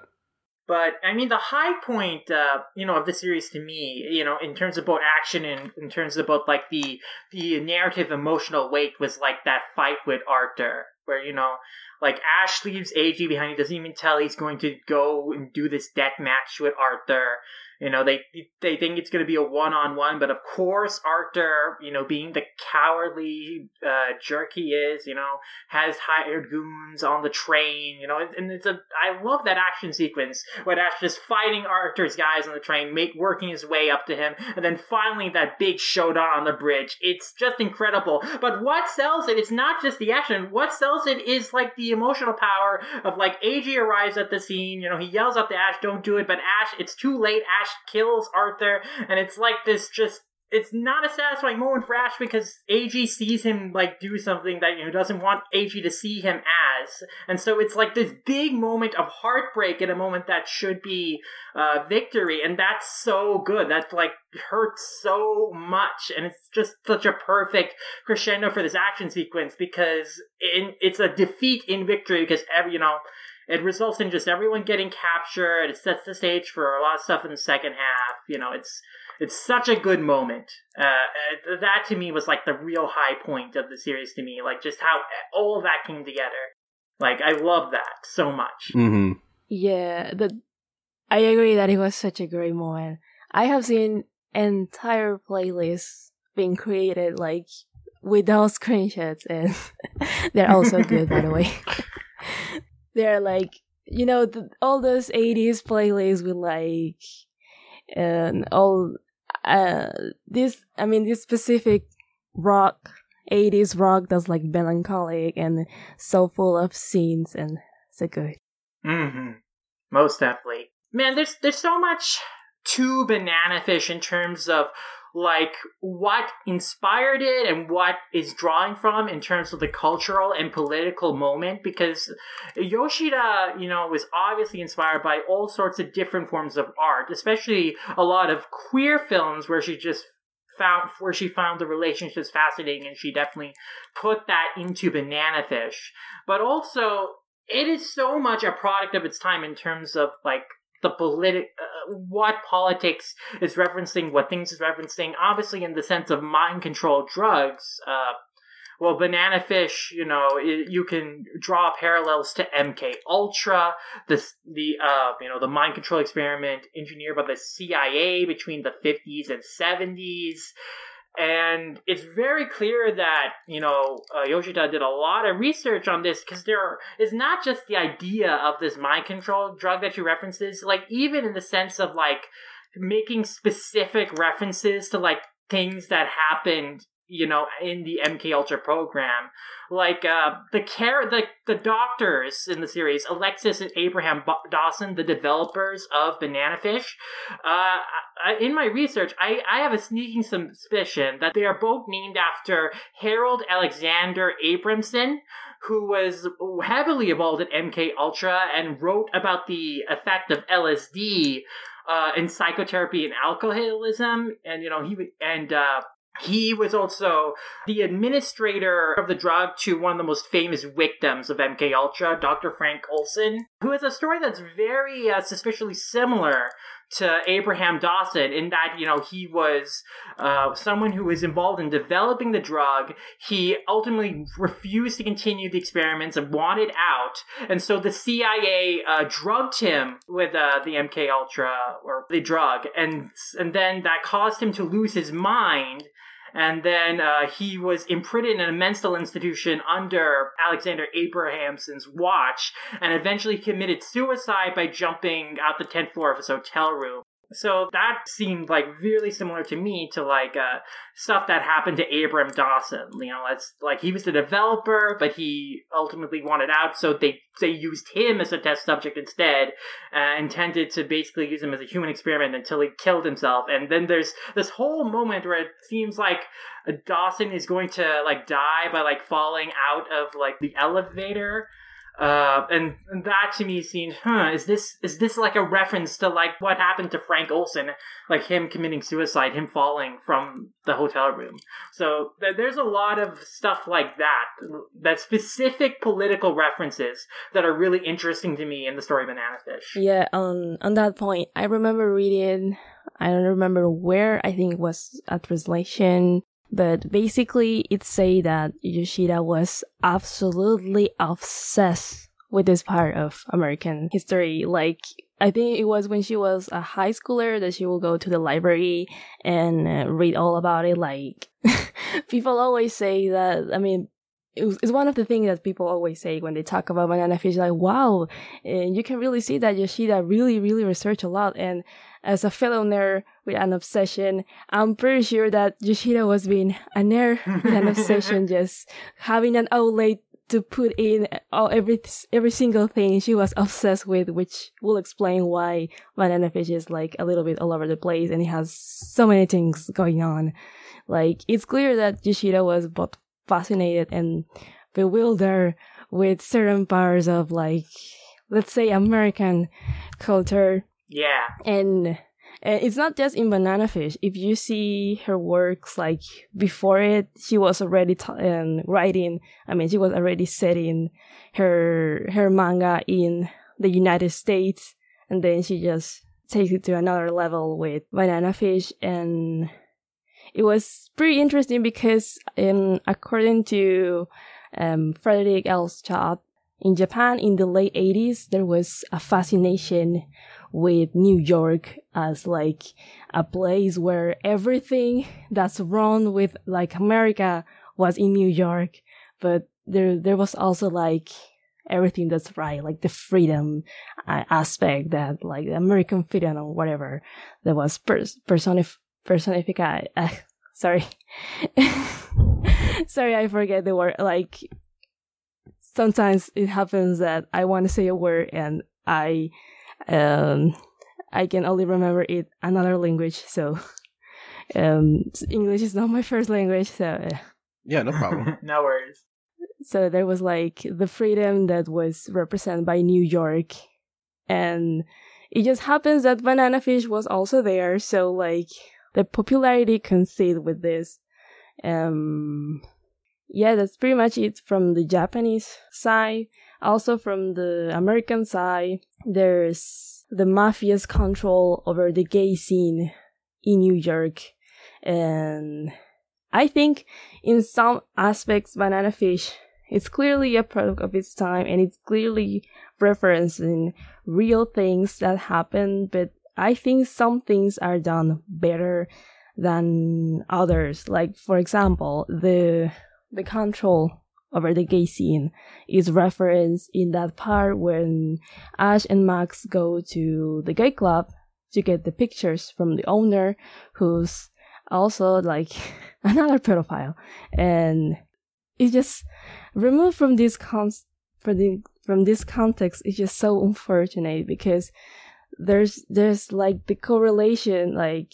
But I mean, the high point, uh, you know, of the series to me, you know, in terms of both action and in terms of both like the the narrative emotional weight was like that fight with Arthur, where you know, like Ash leaves Eiji behind. He doesn't even tell he's going to go and do this death match with Arthur. You know, they they think it's going to be a one on one, but of course, Arthur, you know, being the cowardly uh, jerk he is, you know, has hired goons on the train. You know, and it's a I love that action sequence where Ash just fighting Arthur's guys on the train, make working his way up to him, and then finally that big showdown on the bridge. It's just incredible. But what sells it? It's not just the action. What sells it is like the emotional power of like Eiji arrives at the scene. You know, he yells out to Ash, "Don't do it!" But Ash, it's too late. Ash kills Arthur, and it's like this just it's not a satisfying moment for Ash because Eiji sees him like do something that you know doesn't want Eiji to see him as, and so it's like this big moment of heartbreak in a moment that should be uh, victory, and that's so good. That like hurts so much, and it's just such a perfect crescendo for this action sequence because in, it's a defeat in victory because every you know it results in just everyone getting captured. It sets the stage for a lot of stuff in the second half. You know, it's it's such a good moment. Uh, uh, that to me was like the real high point of the series to me. Like just how all of that came together. Like I love that so much. Mm-hmm. Yeah, the I agree that it was such a great moment. I have seen entire playlists being created like without screenshots, and they're also good, by the way. they're like you know the, all those 80s playlists with like and all uh this i mean this specific rock 80s rock that's like melancholic and so full of scenes and so good. Mm-hmm. Most definitely. Man there's there's so much to banana fish in terms of like what inspired it and what is drawing from in terms of the cultural and political moment? Because Yoshida, you know, was obviously inspired by all sorts of different forms of art, especially a lot of queer films where she just found where she found the relationships fascinating and she definitely put that into banana fish. But also it is so much a product of its time in terms of like the politic, uh, what politics is referencing, what things is referencing. Obviously, in the sense of mind control drugs. Uh, well, banana fish, you know, it, you can draw parallels to MK Ultra, the the uh, you know, the mind control experiment engineered by the CIA between the 50s and 70s and it's very clear that you know uh, Yoshida did a lot of research on this because there is not just the idea of this mind control drug that she references, like even in the sense of like making specific references to like things that happened you know, in the MK Ultra program. Like uh, the care, the the doctors in the series, Alexis and Abraham Dawson, the developers of Banana Fish. Uh, in my research, I, I have a sneaking suspicion that they are both named after Harold Alexander Abramson, who was heavily involved in MK Ultra and wrote about the effect of LSD uh, in psychotherapy and alcoholism, and you know he and uh, he was also the administrator of the drug to one of the most famous victims of MK Ultra, Dr. Frank Olson, who has a story that's very uh, suspiciously similar to Abraham Dawson in that, you know, he was uh, someone who was involved in developing the drug. He ultimately refused to continue the experiments and wanted out. And so the CIA uh, drugged him with uh, the MK Ultra or the drug. And, and then that caused him to lose his mind and then uh, he was imprinted in a mental institution under Alexander Abrahamson's watch, and eventually committed suicide by jumping out the 10th floor of his hotel room. So that seemed like really similar to me to like uh, stuff that happened to Abram Dawson. You know, it's like he was the developer, but he ultimately wanted out, so they they used him as a test subject instead, uh, intended to basically use him as a human experiment until he killed himself. And then there's this whole moment where it seems like Dawson is going to like die by like falling out of like the elevator Uh, and, that to me seemed, huh, is this is this like a reference to like what happened to Frank Olson, like him committing suicide, him falling from the hotel room. So th- there's a lot of stuff like that, that specific political references that are really interesting to me in the story of Banana Fish. Yeah, on on that point, I remember reading. I don't remember where. I think it was a translation but basically, it say that Yoshida was absolutely obsessed with this part of American history. Like, I think it was when she was a high schooler that she will go to the library and uh, read all about it. Like, people always say that, I mean, it's one of the things that people always say when they talk about banana fish like wow and you can really see that yoshida really really researched a lot and as a fellow nerd with an obsession i'm pretty sure that yoshida was being a nerd with an obsession just having an outlet to put in all every every single thing she was obsessed with, which will explain why Banana Fish is like a little bit all over the place and it has so many things going on. Like it's clear that Yoshida was both fascinated and bewildered with certain parts of like let's say American culture. Yeah. And and it's not just in Banana Fish. If you see her works, like before it, she was already t- um, writing. I mean, she was already setting her her manga in the United States, and then she just takes it to another level with Banana Fish, and it was pretty interesting because, um, according to um, Frederik L. Schodt, in Japan in the late 80s, there was a fascination with New York as like a place where everything that's wrong with like America was in New York, but there there was also like everything that's right, like the freedom uh, aspect that like the American freedom or whatever that was pers- personif- personified. Uh, sorry, sorry, I forget the word. Like sometimes it happens that I want to say a word and I um, I can only remember it another language, so um, English is not my first language. So uh, yeah, no problem. no worries. So there was like the freedom that was represented by New York, and it just happens that Banana Fish was also there. So like the popularity concede with this. Um, yeah, that's pretty much it from the Japanese side. Also from the American side, there's the mafia's control over the gay scene in New York. And I think in some aspects, Banana Fish is clearly a product of its time and it's clearly referencing real things that happen, but I think some things are done better than others. Like, for example, the, the control over the gay scene is referenced in that part when Ash and Max go to the gay club to get the pictures from the owner who's also like another pedophile. And it's just removed from this con from the from this context it's just so unfortunate because there's there's like the correlation like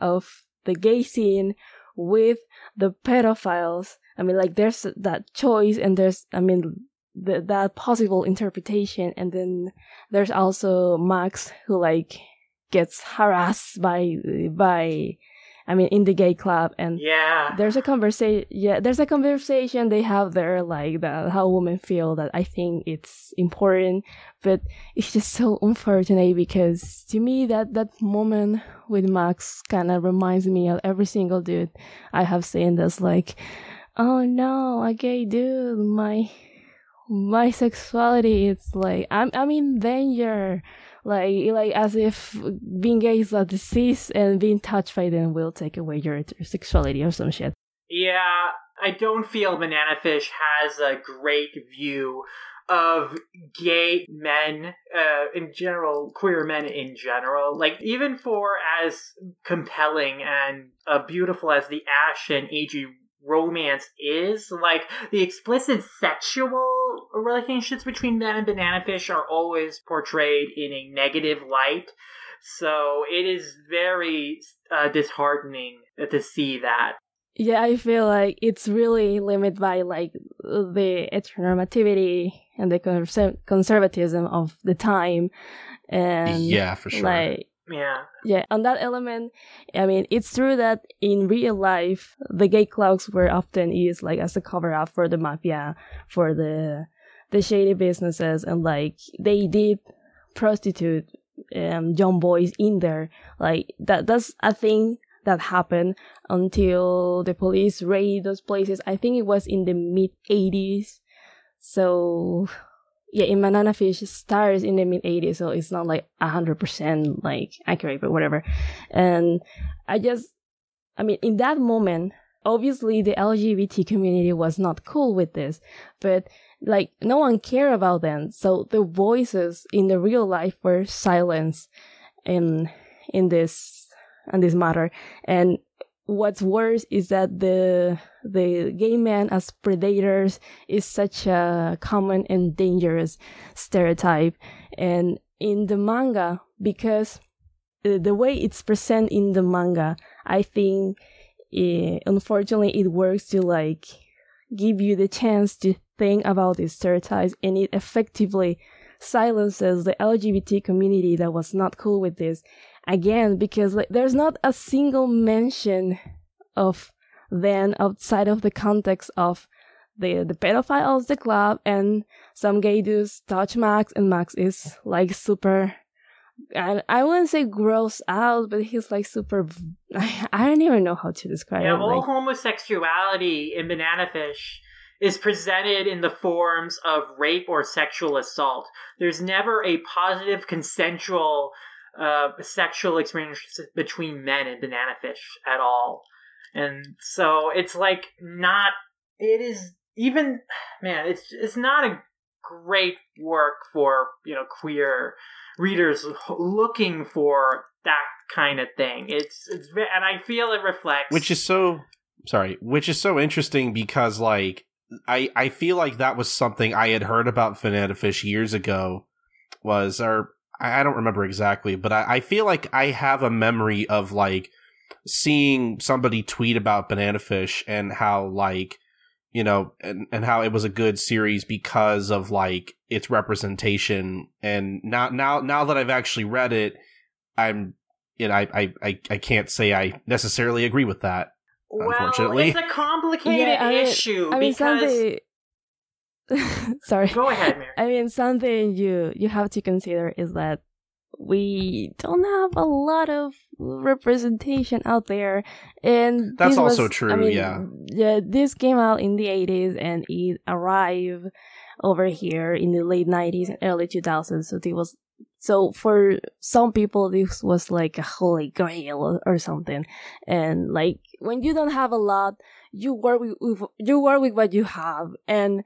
of the gay scene with the pedophiles I mean, like there's that choice and there's, I mean, the, that possible interpretation. And then there's also Max who like gets harassed by, by, I mean, in the gay club, and yeah, there's a conversation. Yeah, there's a conversation they have there, like that how women feel. That I think it's important, but it's just so unfortunate because to me that that moment with Max kind of reminds me of every single dude I have seen. That's like, oh no, a gay dude, my my sexuality is like I'm I'm in danger. Like like as if being gay is a disease and being touched by them will take away your sexuality or some shit. Yeah, I don't feel Banana Fish has a great view of gay men uh, in general, queer men in general. Like, even for as compelling and uh, beautiful as the Ash and Eiji romance is. Like the explicit sexual relationships between them and Banana Fish are always portrayed in a negative light. So it is very uh, disheartening to see that. Yeah, I feel like it's really limited by like the heteronormativity and the conser- conservatism of the time and yeah, for sure. like Yeah. yeah on that element i mean it's true that in real life the gay clubs were often used like as a cover up for the mafia for the the shady businesses and like they did prostitute um young boys in there. Like that that's a thing that happened until the police raided those places. I think it was in the mid 80s so yeah, in Banana Fish stars in the mid 80s, so it's not like 100% like accurate, but whatever. And I just, I mean, in that moment, obviously the LGBT community was not cool with this, but like no one cared about them. So the voices in the real life were silenced in, in this, in this matter. And what's worse is that the the gay men as predators is such a common and dangerous stereotype. And in the manga because uh, the way it's presented in the manga i think eh, unfortunately it works to like give you the chance to think about these stereotypes and it effectively silences the lgbt community that was not cool with this again because like there's not a single mention of them outside of the context of the the pedophile of the club and some gay dudes touch Max and Max is like super I, I wouldn't say gross out, but he's like super. I, I don't even know how to describe Yeah, it. all like- homosexuality in Banana Fish is presented in the forms of rape or sexual assault. There's never a positive consensual uh, sexual experience between men in Banana Fish at all. And so it's like not it is even man, it's it's not a great work for, you know, queer readers looking for that kind of thing. It's it's and I feel it reflects which is so sorry which is so interesting because like i i feel like that was something i had heard about banana fish years ago was or i I don't remember exactly but i, I feel like i have a memory of like seeing somebody tweet about banana fish and how like you know and, and how it was a good series because of like its representation and now now now that i've actually read it i'm you know, I, I, I, I can't say I necessarily agree with that. unfortunately. well, it's a complicated Yeah, I mean- issue I mean, because. something. Sorry. Go ahead, Mary. I mean, something you you have to consider is that we don't have a lot of representation out there, and That's this also was- true, I mean, yeah. yeah. This came out in the eighties, and it arrived over here in the late nineties and early two thousands. So it was so for some people this was like a holy grail or, or something, and like when you don't have a lot, you work with, with you work with what you have, and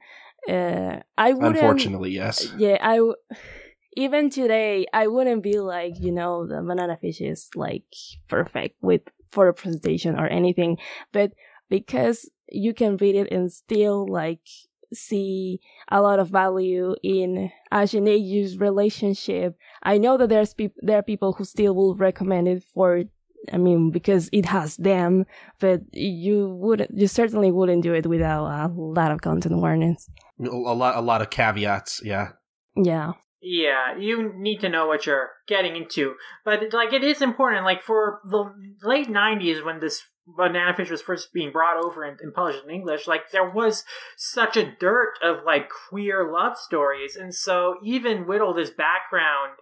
uh, I wouldn't. Unfortunately, yes. Yeah, I w- even today I wouldn't be like you know the banana fish is like perfect with for a presentation or anything, but because you can read it and still like see a lot of value in Ash relationship. I know that there's peop- there are people who still will recommend it for. I mean, because it has them, but you wouldn't, you certainly wouldn't do it without a lot of content warnings. A lot, a lot of caveats. Yeah. Yeah. Yeah, you need to know what you're getting into. But like it is important like for the late 90s when this Banana Fish was first being brought over and, and published in English, like there was such a dirt of like queer love stories. And so even with all this background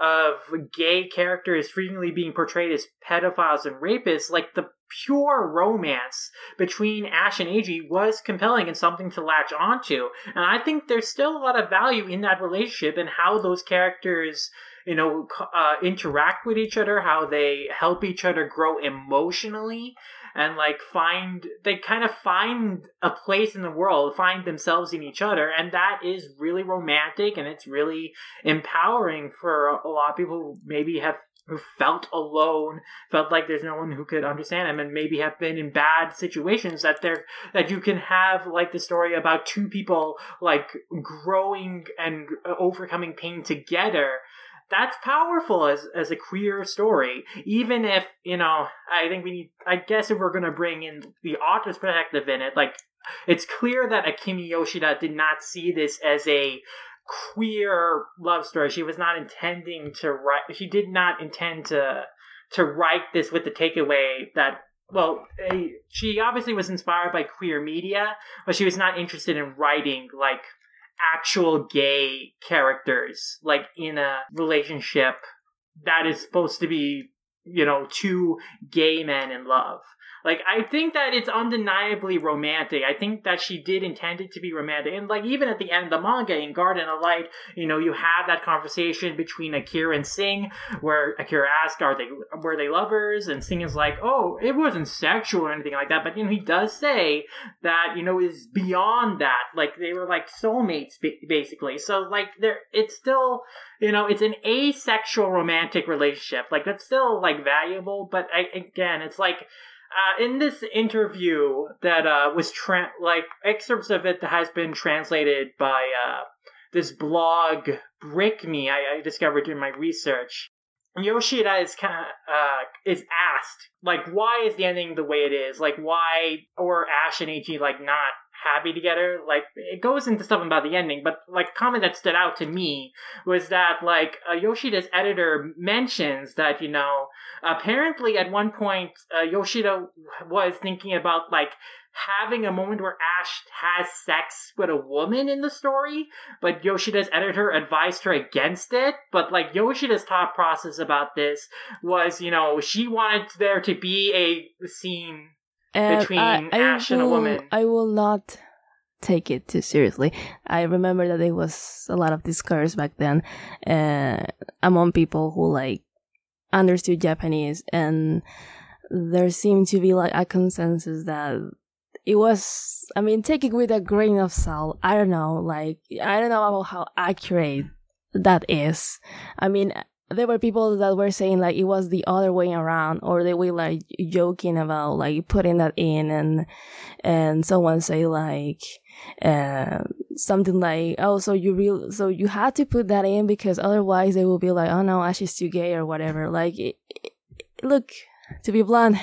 of gay characters frequently being portrayed as pedophiles and rapists, like the pure romance between Ash and Eiji was compelling and something to latch onto. And I think there's still a lot of value in that relationship and how those characters, you know, uh, interact with each other, how they help each other grow emotionally. And like find, they kind of find a place in the world, find themselves in each other. And that is really romantic and it's really empowering for a lot of people who maybe have who felt alone, felt like there's no one who could understand them, and maybe have been in bad situations that they're that you can have like the story about two people like growing and overcoming pain together. That's powerful as as a queer story, even if you know. I think we need. I guess if we're gonna bring in the author's perspective in it, like it's clear that Akimi Yoshida did not see this as a queer love story. She was not intending to write. She did not intend to to write this with the takeaway that well, eh, she obviously was inspired by queer media, but she was not interested in writing like actual gay characters, like in a relationship that is supposed to be, you know, two gay men in love. Like, I think that it's undeniably romantic. I think that she did intend it to be romantic. And, like, even at the end of the manga in Garden of Light, you know, you have that conversation between Akira and Sing, where Akira asks, are they, were they lovers? And Sing is like, oh, it wasn't sexual or anything like that. But, you know, he does say that, you know, is beyond that. Like, they were like soulmates, basically. So, like, there, it's still, you know, it's an asexual romantic relationship. Like, that's still, like, valuable. But, I, again, it's like, uh, in this interview that uh, was tra- like excerpts of it that has been translated by uh, this blog Brick Me I, I discovered in my research. Yoshida is kind of uh, is asked like why is the ending the way it is like why or Ash and Eiji like not happy together. Like it goes into stuff about the ending, but like a comment that stood out to me was that like uh, Yoshida's editor mentions that you know apparently at one point uh, Yoshida was thinking about like having a moment where Ash has sex with a woman in the story, but Yoshida's editor advised her against it. But like Yoshida's thought process about this was, you know, she wanted there to be a scene and between I, I Ash will, and a woman. I will not take it too seriously. I remember that there was a lot of discourse back then uh, among people who like understood Japanese, and there seemed to be like a consensus that it was. I mean, take it with a grain of salt. I don't know, like I don't know about how accurate that is. I mean, there were people that were saying like it was the other way around or they were like joking about like putting that in and and someone say like uh, something like oh so you real so you had to put that in because otherwise they will be like oh no Ash is too gay or whatever. Like it, it, look to be blunt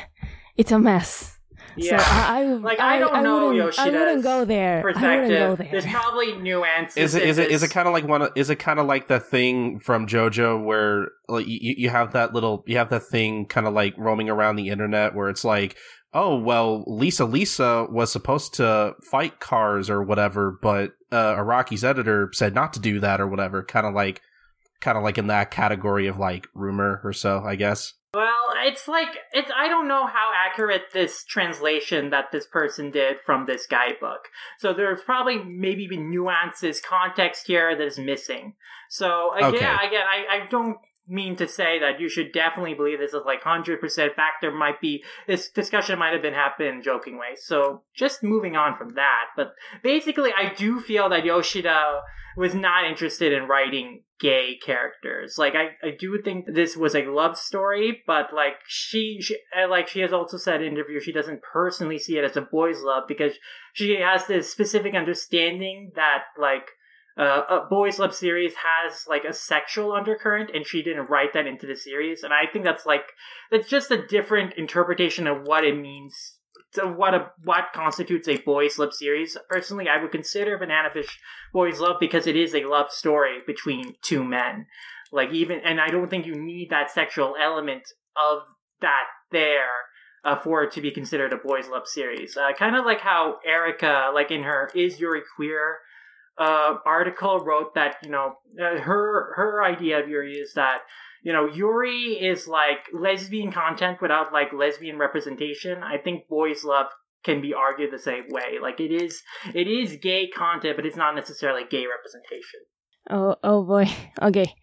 it's a mess yeah, so I, I, like I, don't I know Yoshida's I wouldn't go there. Perspective. Go there. There's probably nuances. Is it is it is it kind of like one? Of, is it kind of like the thing from JoJo where like you, you have that little you have that thing kind of like roaming around the internet where it's like oh well lisa lisa was supposed to fight Kars or whatever but uh araki's editor said not to do that or whatever kind of like kind of like in that category of like rumor or so i guess well, it's like it's I don't know how accurate this translation that this person did from this guidebook. So there's probably maybe even nuances, context here that is missing. So again, okay. again, I, I don't mean to say that you should definitely believe this is like 100% fact. There might be, this discussion might have been happening joking way. So just moving on from that. But basically, I do feel that Yoshida was not interested in writing gay characters. Like, I, I do think this was a love story, but like, she, she, uh, like, she has also said in interview, she doesn't personally see it as a boy's love because she has this specific understanding that, like, uh, a boys love series has like a sexual undercurrent and she didn't write that into the series and i think that's like that's just a different interpretation of what it means to what a what constitutes a boys love series. Personally i would consider banana fish boys love because it is a love story between two men. Like even and i don't think you need that sexual element of that there uh, for it to be considered a boys love series. Uh, kind of like how erica like in her is yuri queer uh, article wrote that you know uh, her her idea of Yuri is that you know Yuri is like lesbian content without like lesbian representation. I think boys love can be argued the same way. Like it is it is gay content, but it's not necessarily gay representation. Oh oh boy. Okay.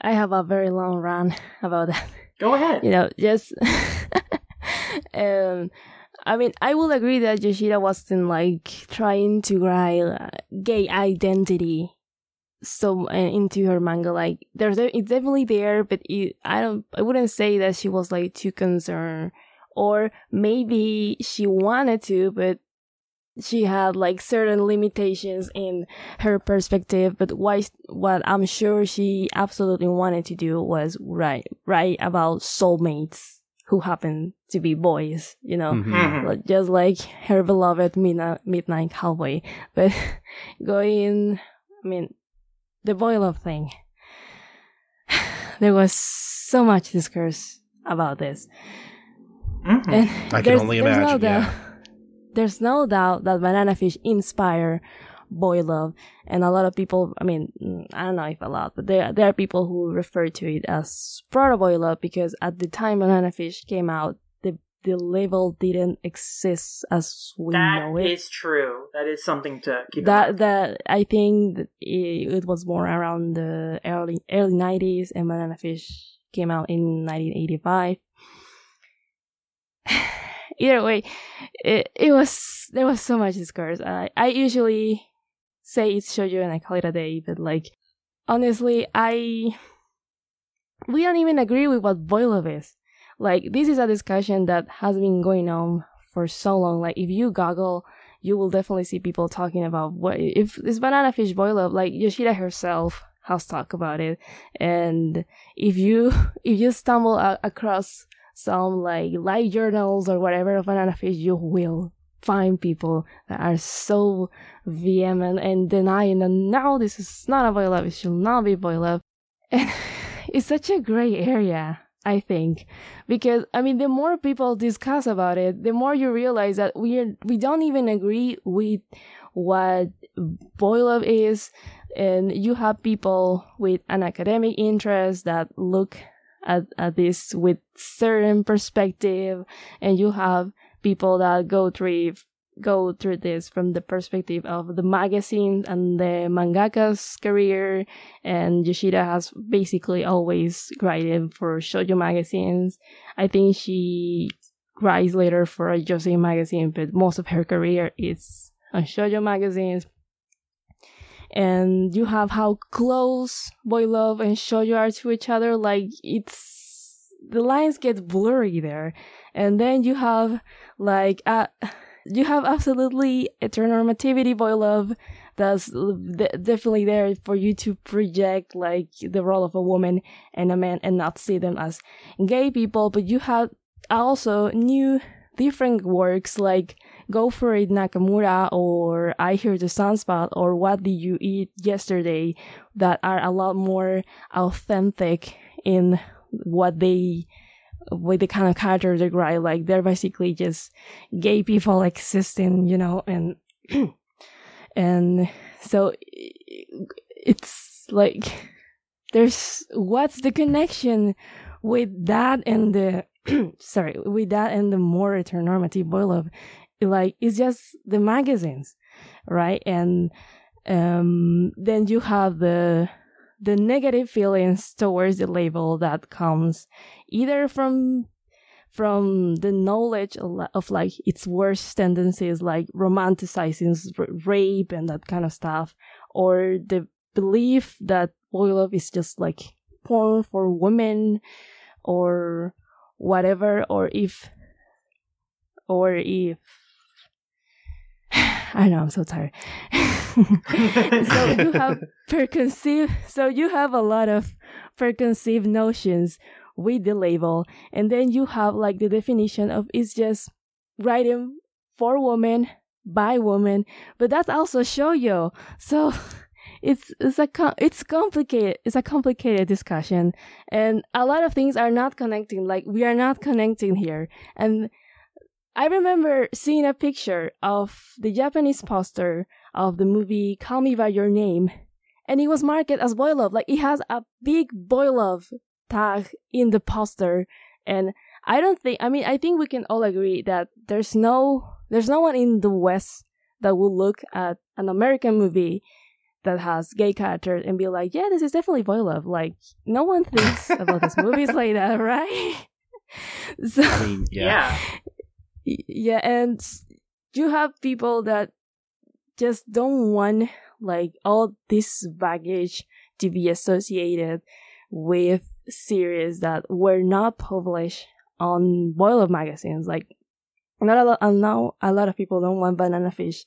I have a very long run about that. Go ahead. You know, just um I mean, I will agree that Yoshida wasn't like trying to write uh, gay identity so uh, into her manga. Like, there's it's definitely there, but it, I don't, I wouldn't say that she was like too concerned, or maybe she wanted to, but she had like certain limitations in her perspective. But why, what I'm sure she absolutely wanted to do was write, write about soulmates who happen to be boys, you know, Mhm. Mhm. Just like her beloved Midnight, Midnight Cowboy. But going, I mean, the boy love thing. There was so much discourse about this. Mhm. And I can there's- only there's no imagine, doubt. There's no doubt that Banana Fish inspire boy love, and a lot of people. I mean, mm, I don't know if a lot, but there there are people who refer to it as proto boy love because at the time Banana Fish came out, the label didn't exist as we That know it. is true. That is something to keep in that mind. that I think that it, it was more around the early early nineties, and Banana Fish came out in nineteen eighty five. Either way, it it was there was so much discourse. I I usually say it's shoujo and I call it a day, but like honestly, I we don't even agree with what boy love is. Like this is a discussion that has been going on for so long. Like if you goggle you will definitely see people talking about what if this banana fish boy love like yoshida herself has talked about it. And if you if you stumble a- across some like live journals or whatever of banana fish you will find people that are so vehement and denying that no this is not a boy love. It should not be boy love. And it's such a gray area i think. Because I mean, the more people discuss about it, the more you realize that we are, we don't even agree with what boy love is, and you have people with an academic interest that look at, at this with certain perspective, and you have people that go through go through this from the perspective of the magazine and the mangaka's career and Yoshida has basically always written for shoujo magazines I think she writes later for a Josei magazine, but most of her career is on shoujo magazines. And you have how close boy love and shoujo are to each other. Like it's the lines get blurry there, and then you have like uh, you have absolutely heteronormativity boy love that's uh, definitely there for you to project like the role of a woman and a man and not see them as gay people, but you have also new different works like Go For It Nakamura or I Hear the Sunspot or What Did You Eat Yesterday that are a lot more authentic in what they with the kind of character they write. Like they're basically just gay people existing, you know, and and so it's like there's what's the connection with that and the sorry with that and the more heteronormative love like it's just the magazines right and um then you have the the negative feelings towards the label that comes either from from the knowledge of, like its worst tendencies like romanticizing rape and that kind of stuff or the belief that boy love is just like porn for women or whatever or if or if I know I'm so tired. so you have preconceived so you have a lot of preconceived notions with the label. And then you have like the definition of it's just writing for women by women. But that's also shoujo so it's it's a it's complicated it's a complicated discussion. And a lot of things are not connecting like we are not connecting here. And i remember seeing a picture of the japanese poster of the movie call me by your name. And it was marked as boy love. Like it has a big boy love tag in the poster and i don't think i mean i think we can all agree that there's no there's no one in the west that will look at an american movie that has gay characters and be like, yeah, this is definitely boy love. Like, no one thinks about these movies like that, right? so, I mean, yeah. yeah. yeah, and you have people that just don't want like all this baggage to be associated with series that were not published on love magazines. Like, not a lot. I know a lot of people don't want Banana Fish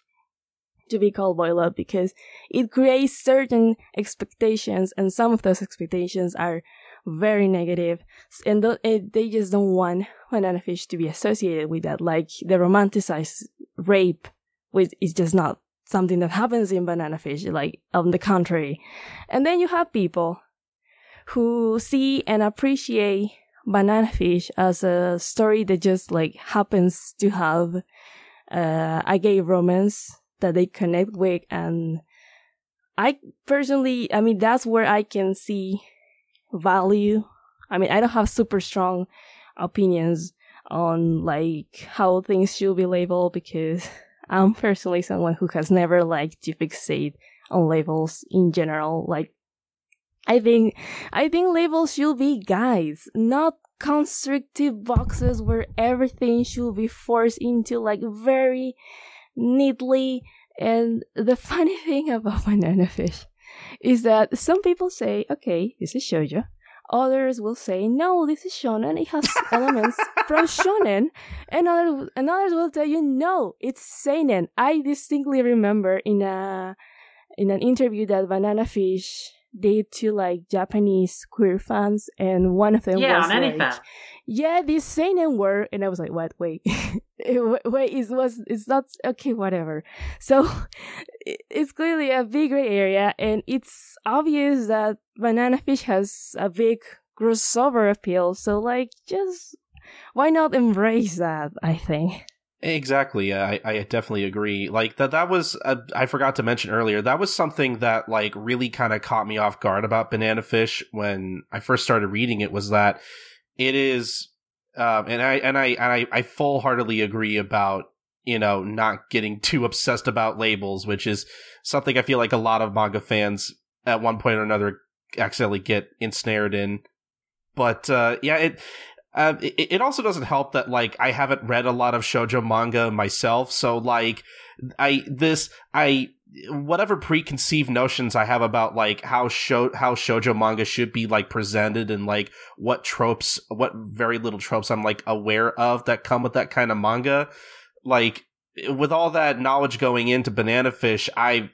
to be called love because it creates certain expectations and some of those expectations are very negative, and th- it, eh, they just don't want banana fish to be associated with that. Like the romanticized rape, which is just not something that happens in banana fish. Like on the contrary, and then you have people who see and appreciate banana fish as a story that just like happens to have uh, a gay romance that they connect with and I personally, I mean, that's where I can see value. I mean, I don't have super strong opinions on like how things should be labeled because I'm personally someone who has never liked to fixate on labels in general. Like, I think, I think labels should be guides, not constrictive boxes where everything should be forced into like very neatly and the funny thing about banana fish is that some people say, okay, this is shoujo. Others will say, no, this is shonen. It has elements from shonen. And others, and others will tell you, no, it's seinen. I distinctly remember in a, in an interview that Banana Fish did to like Japanese queer fans, and one of them yeah, was on like, fan. "Yeah, this seinen word," and I was like, "What? Wait, wait, it was it's not okay, whatever." So it's clearly a big gray area, and it's obvious that Banana Fish has a big crossover appeal. So like, just why not embrace that? I think. Exactly. I, I definitely agree. Like that that was I forgot to mention earlier. That was something that like really kind of caught me off guard about Banana Fish when I first started reading it was that it is um and I and I and I I full-heartedly agree about you know not getting too obsessed about labels, which is something I feel like a lot of manga fans at one point or another accidentally get ensnared in. But uh yeah, it uh, it, it, also doesn't help that like I haven't read a lot of shojo manga myself, so like I this I whatever preconceived notions I have about like how show how shojo manga should be like presented and like what tropes what very little tropes I'm like aware of that come with that kind of manga, like with all that knowledge going into Banana Fish, I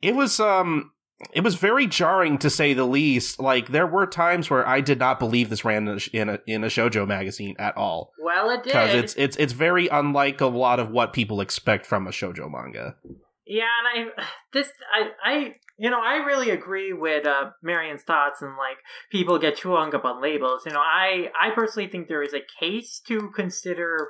it was um it was very jarring to say the least. Like there were times where I did not believe this ran in a in a, in a shojo magazine at all. Well, it did because it's it's it's very unlike a lot of what people expect from a shojo manga. Yeah, and I this I I you know I really agree with uh, Marion's thoughts and like people get too hung up on labels. You know, I I personally think there is a case to consider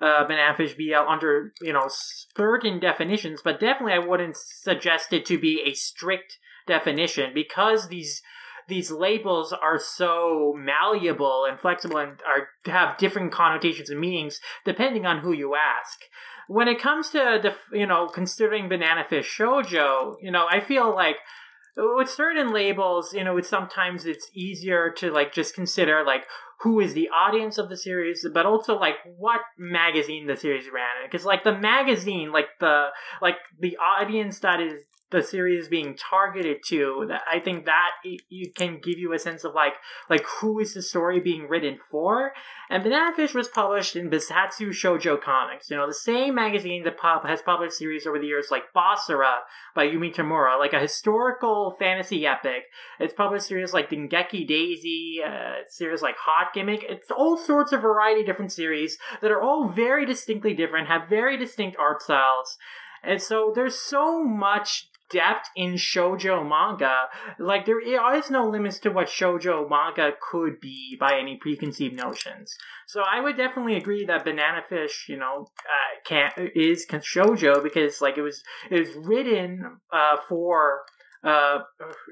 uh, banana fish BL under you know certain definitions, but definitely I wouldn't suggest it to be a strict definition because these these labels are so malleable and flexible and are have different connotations and meanings depending on who you ask. When it comes to you know considering banana fish shojo, you know I feel like with certain labels, you know, it's sometimes it's easier to like just consider like who is the audience of the series, but also like what magazine the series ran in. Because like the magazine, like the like the audience that is the series being targeted to that i think that you can give you a sense of like like who is the story being written for and banana fish was published in Bessatsu Shoujo Comics, you know, the same magazine that pop has published series over the years like Basara by Yumi Tamura, like a historical fantasy epic. It's published series like Dengeki Daisy, uh, series like Hot Gimmick. It's all sorts of variety of different series that are all very distinctly different, have very distinct art styles. And so there's so much depth in shojo manga. Like there is no limits to what shojo manga could be by any preconceived notions. So I would definitely agree that Banana Fish, you know, uh, can is shojo because like it was it was written uh, for uh,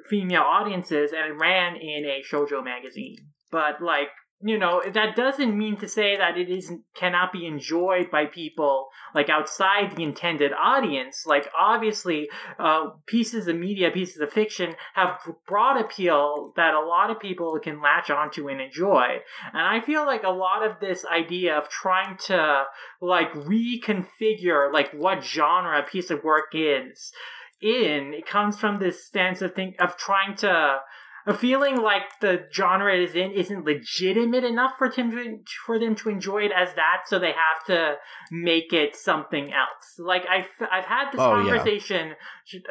female audiences and it ran in a shojo magazine. But like you know that doesn't mean to say that it isn't cannot be enjoyed by people like outside the intended audience. Like obviously uh, pieces of media pieces of fiction have broad appeal that a lot of people can latch onto and enjoy. And i feel like a lot of this idea of trying to like reconfigure like what genre a piece of work is in it comes from this stance of think of trying to feeling like the genre it is in isn't legitimate enough for them to for them to enjoy it as that, so they have to make it something else. Like I've I've had this Oh, yeah. conversation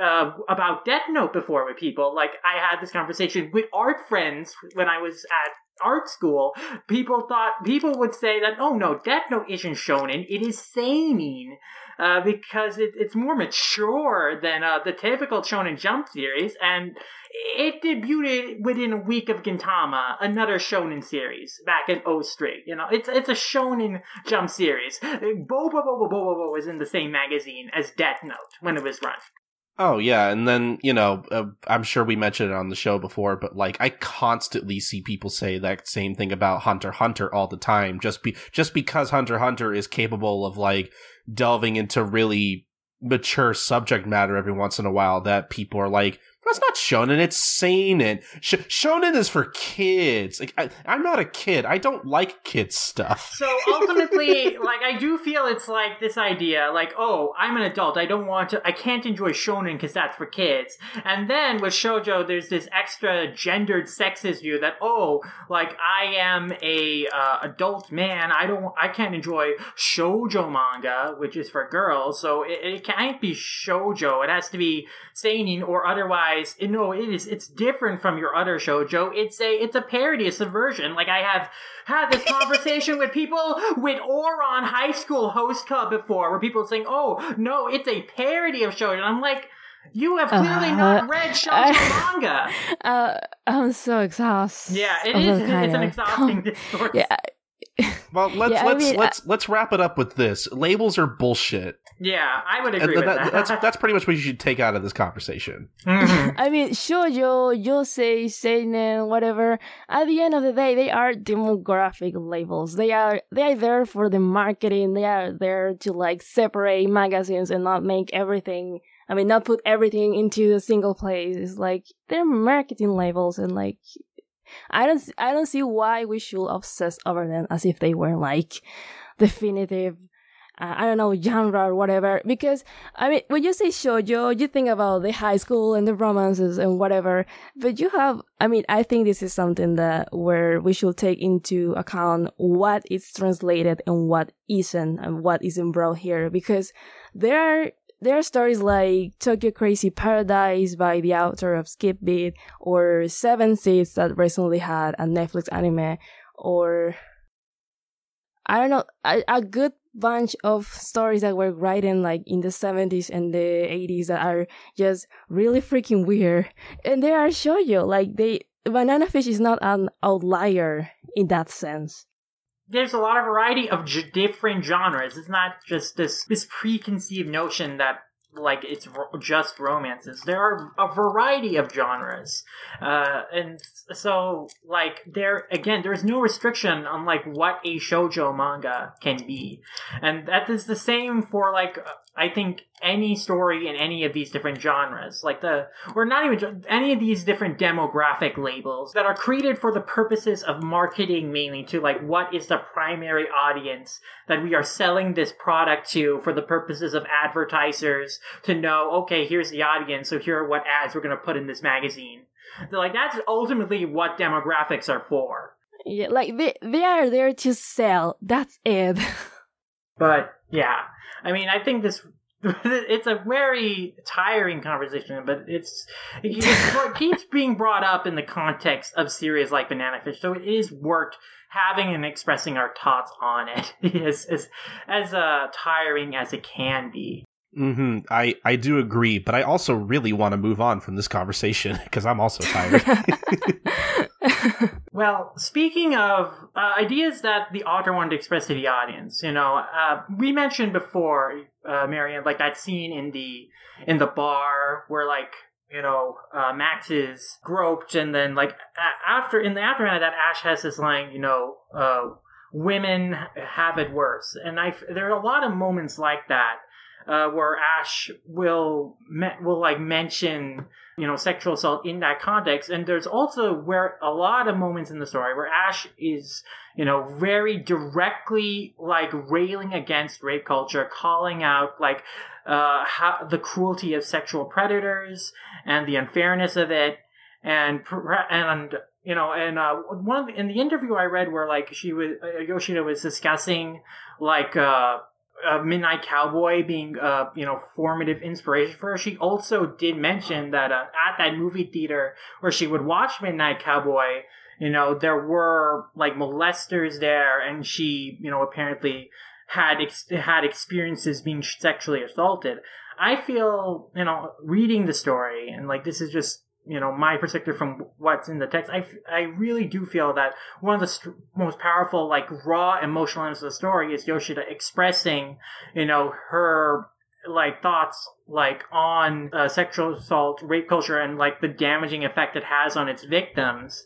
uh, about Death Note before with people. Like I had this conversation with art friends when I was at art school. People thought people would say that oh no, Death Note isn't shonen; it is seinen. Uh, because it, it's more mature than uh, the typical Shonen Jump series, and it debuted within a week of Gintama, another shonen series back in 03. You know, it's it's a shonen jump series. Bobobo-bo Bo-bobo was in the same magazine as Death Note when it was run. Oh yeah, and then you know, uh, I'm sure we mentioned it on the show before, but like I constantly see people say that same thing about Hunter Hunter all the time. Just be just because Hunter Hunter is capable of like delving into really mature subject matter every once in a while, that people are like, that's not shonen, it's seinen. Sh- shonen is for kids. Like I, I'm not a kid. I don't like kids stuff. So ultimately, like I do feel it's like this idea, like, oh, I'm an adult. I don't want to. I can't enjoy shonen because that's for kids. And then with shojo, there's this extra gendered sexist view that oh, like I am a uh, adult man. I don't. I can't enjoy shojo manga, which is for girls. So it, it can't be shojo. It has to be seinen or otherwise. No, it is. It's different from your other shojo. It's a. It's a parody, a subversion. Like I have had this conversation with people with Ouran High School Host Club before, where people are saying, "Oh no, it's a parody of shojo," and I'm like. You have clearly Uh, not read shojo manga. Uh, I'm so exhausted. Yeah, it is. It's an exhausting discourse. Yeah, Well, let's Yeah, let's mean, let's let's wrap it up with this. Labels are bullshit. Yeah, I would And agree with that- that. that's that's pretty much what you should take out of this conversation. Mhm. I mean, shoujo, josei, seinen, whatever. At the end of the day, they are demographic labels. They are they are there for the marketing. They are there to like separate magazines and not make everything. I mean, not put everything into a single place. It's like they're marketing labels, and like I don't I don't see why we should obsess over them as if they were like definitive. Uh, I don't know genre or whatever because I mean, when you say shoujo, you think about the high school and the romances and whatever. But you have, I mean, I think this is something that where we should take into account what is translated and what isn't, and what isn't brought here because there are there are stories like Tokyo Crazy Paradise by the author of Skip Beat or Seven Seeds that recently had a Netflix anime or I don't know, a, a good bunch of stories that were written like in the 70s and the 80s that are just really freaking weird. And they are shoujo, like they, Banana Fish is not an outlier in that sense. There's a lot of variety of j- different genres. It's not just this this preconceived notion that like it's ro- just romances. There are a variety of genres, uh, and so like there again, there's no restriction on like what a shojo manga can be, and that is the same for like I think any story in any of these different genres, like the or not even any of these different demographic labels that are created for the purposes of marketing mainly to like what is the primary audience that we are selling this product to for the purposes of advertisers to know okay here's the audience so here are what ads we're going to put in this magazine They're like that's ultimately what demographics are for Yeah, like they, they are there to sell. That's it. But yeah, I mean, I think this it's a very tiring conversation, but it's it keeps being brought up in the context of series like Banana Fish, so it is worth having and expressing our thoughts on it. as as as uh, tiring as it can be. hmm I I do agree, but I also really want to move on from this conversation because I'm also tired. Well, speaking of uh, ideas that the author wanted to express to the audience, you know, uh, we mentioned before, uh, Marion, like that scene in the in the bar where like you know uh, Max is groped, and then like a- after in the aftermath of that, Ash has this line, you know, uh, women have it worse, and I there are a lot of moments like that uh, where Ash will me- will like mention you know sexual assault in that context, and there's also where a lot of moments in the story where Ash is you know very directly like railing against rape culture, calling out like uh, how the cruelty of sexual predators and the unfairness of it. and and you know, and uh, one of the, in the interview I read where like she was uh, Yoshida was discussing like uh, uh, Midnight Cowboy being uh you know formative inspiration for her. She also did mention that uh, at that movie theater where she would watch Midnight Cowboy, you know, there were like molesters there, and she you know apparently had ex- had experiences being sexually assaulted. I feel you know reading the story and like this is just you know my perspective from what's in the text i, I really do feel that one of the st- most powerful like raw emotional elements of the story is yoshida expressing you know her like thoughts like on uh, sexual assault rape culture and like the damaging effect it has on its victims.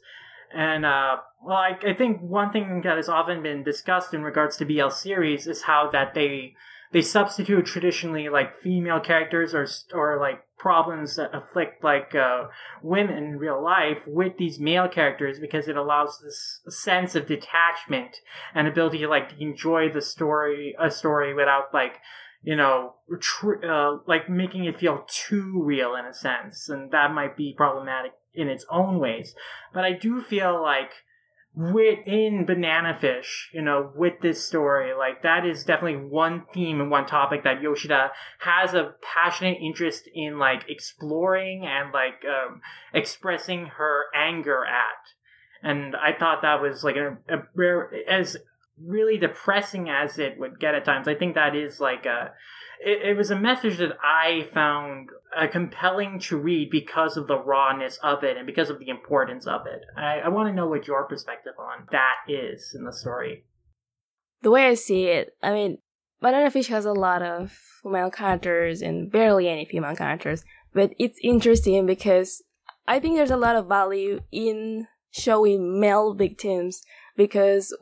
And uh well I, I think one thing that has often been discussed in regards to bl series is how that they they substitute traditionally like female characters or or like problems that afflict like uh, women in real life with these male characters because it allows this sense of detachment and ability to like enjoy the story a story without like you know tr- uh, like making it feel too real in a sense. And that might be problematic in its own ways. But i do feel like within Banana Fish, you know, with this story. Like that is definitely one theme and one topic that Yoshida has a passionate interest in like exploring and like um, expressing her anger at. And I thought that was like a, a rare as really depressing as it would get at times. I think that is like a it, it was a message that I found uh, compelling to read because of the rawness of it and because of the importance of it. I, I want to know what your perspective on that is in the story. The way I see it, I mean, Banana Fish has a lot of male characters and barely any female characters, but it's interesting because I think there's a lot of value in showing male victims because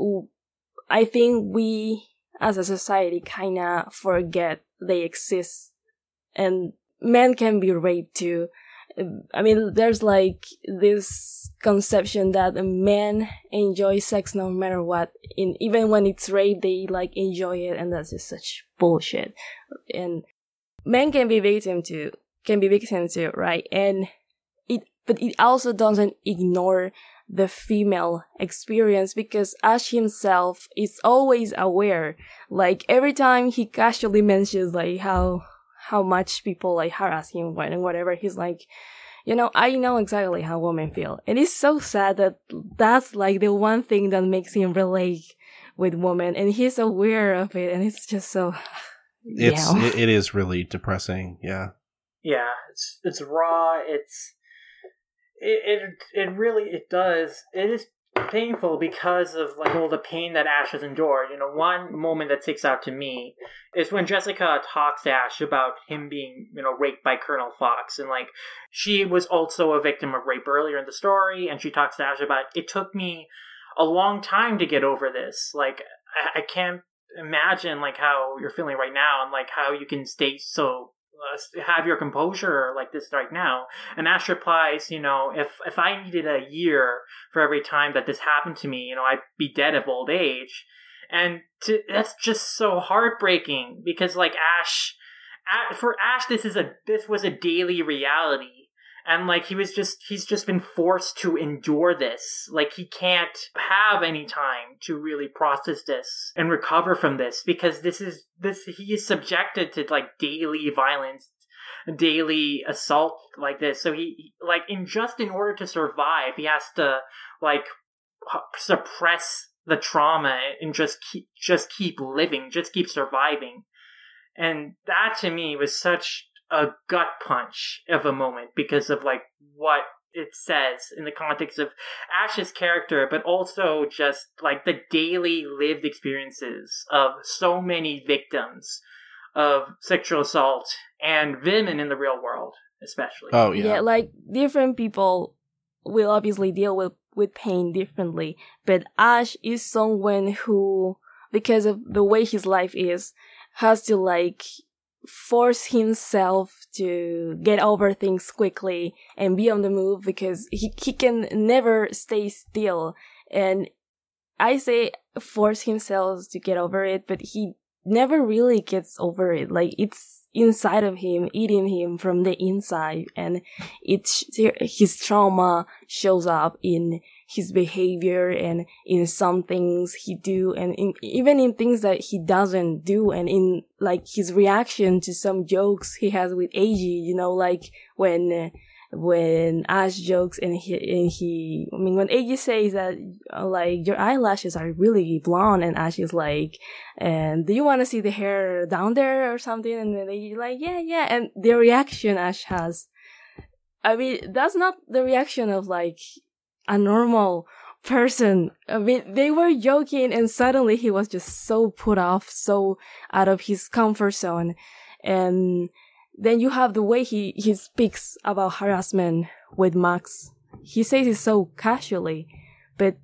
I think we as a society kind of forget they exist and men can be raped too. I mean, there's like this conception that men enjoy sex no matter what. In even when it's rape, they like enjoy it, and that's just such bullshit. And men can be victim too, can be victim too, right? And it, but it also doesn't ignore the female experience because Ash himself is always aware. Like every time he casually mentions like how how much people like harass him when and whatever, he's like, you know, I know exactly how women feel. And it's so sad that that's like the one thing that makes him relate with women and he's aware of it and it's just so it's it, it is really depressing yeah. Yeah it's it's raw it's it, it it really it does it is painful because of like all the pain that Ash has endured. You know, one moment that sticks out to me is when Jessica talks to Ash about him being, you know, raped by Colonel Fox, and like she was also a victim of rape earlier in the story, and she talks to Ash about it took me a long time to get over this. Like I, I can't imagine like how you're feeling right now, and like how you can stay so have your composure like this right now. And Ash replies, you know, if if I needed a year for every time that this happened to me, you know, I'd be dead of old age. And to, that's just so heartbreaking because like Ash, for Ash, this is a this was a daily reality and like he was just he's just been forced to endure this. Like he can't have any time to really process this and recover from this because this is this he is subjected to like daily violence daily assault like this. So he like in just in order to survive he has to like suppress the trauma and just keep just keep living just keep surviving. And that to me was such a gut punch of a moment because of like what it says in the context of Ash's character, but also just like the daily lived experiences of so many victims of sexual assault and women in the real world, especially. Oh yeah, yeah. Like different people will obviously deal with with pain differently, but Ash is someone who, because of the way his life is, has to like force himself to get over things quickly and be on the move because he, he can never stay still. And I say force himself to get over it, but he never really gets over it. Like it's, inside of him, eating him from the inside, and it's his trauma shows up in his behavior and in some things he do and in, even in things that he doesn't do and in like his reaction to some jokes he has with Eiji, you know, like when when Ash jokes and he, and he, I mean, when Eiji says that, uh, like, your eyelashes are really blonde, and Ash is like, and do you want to see the hair down there or something? And then Eiji's like, yeah, yeah. And the reaction Ash has, I mean, that's not the reaction of like a normal person. I mean, they were joking and suddenly he was just so put off, so out of his comfort zone. And, then you have the way he, he speaks about harassment with Max. He says it so casually, but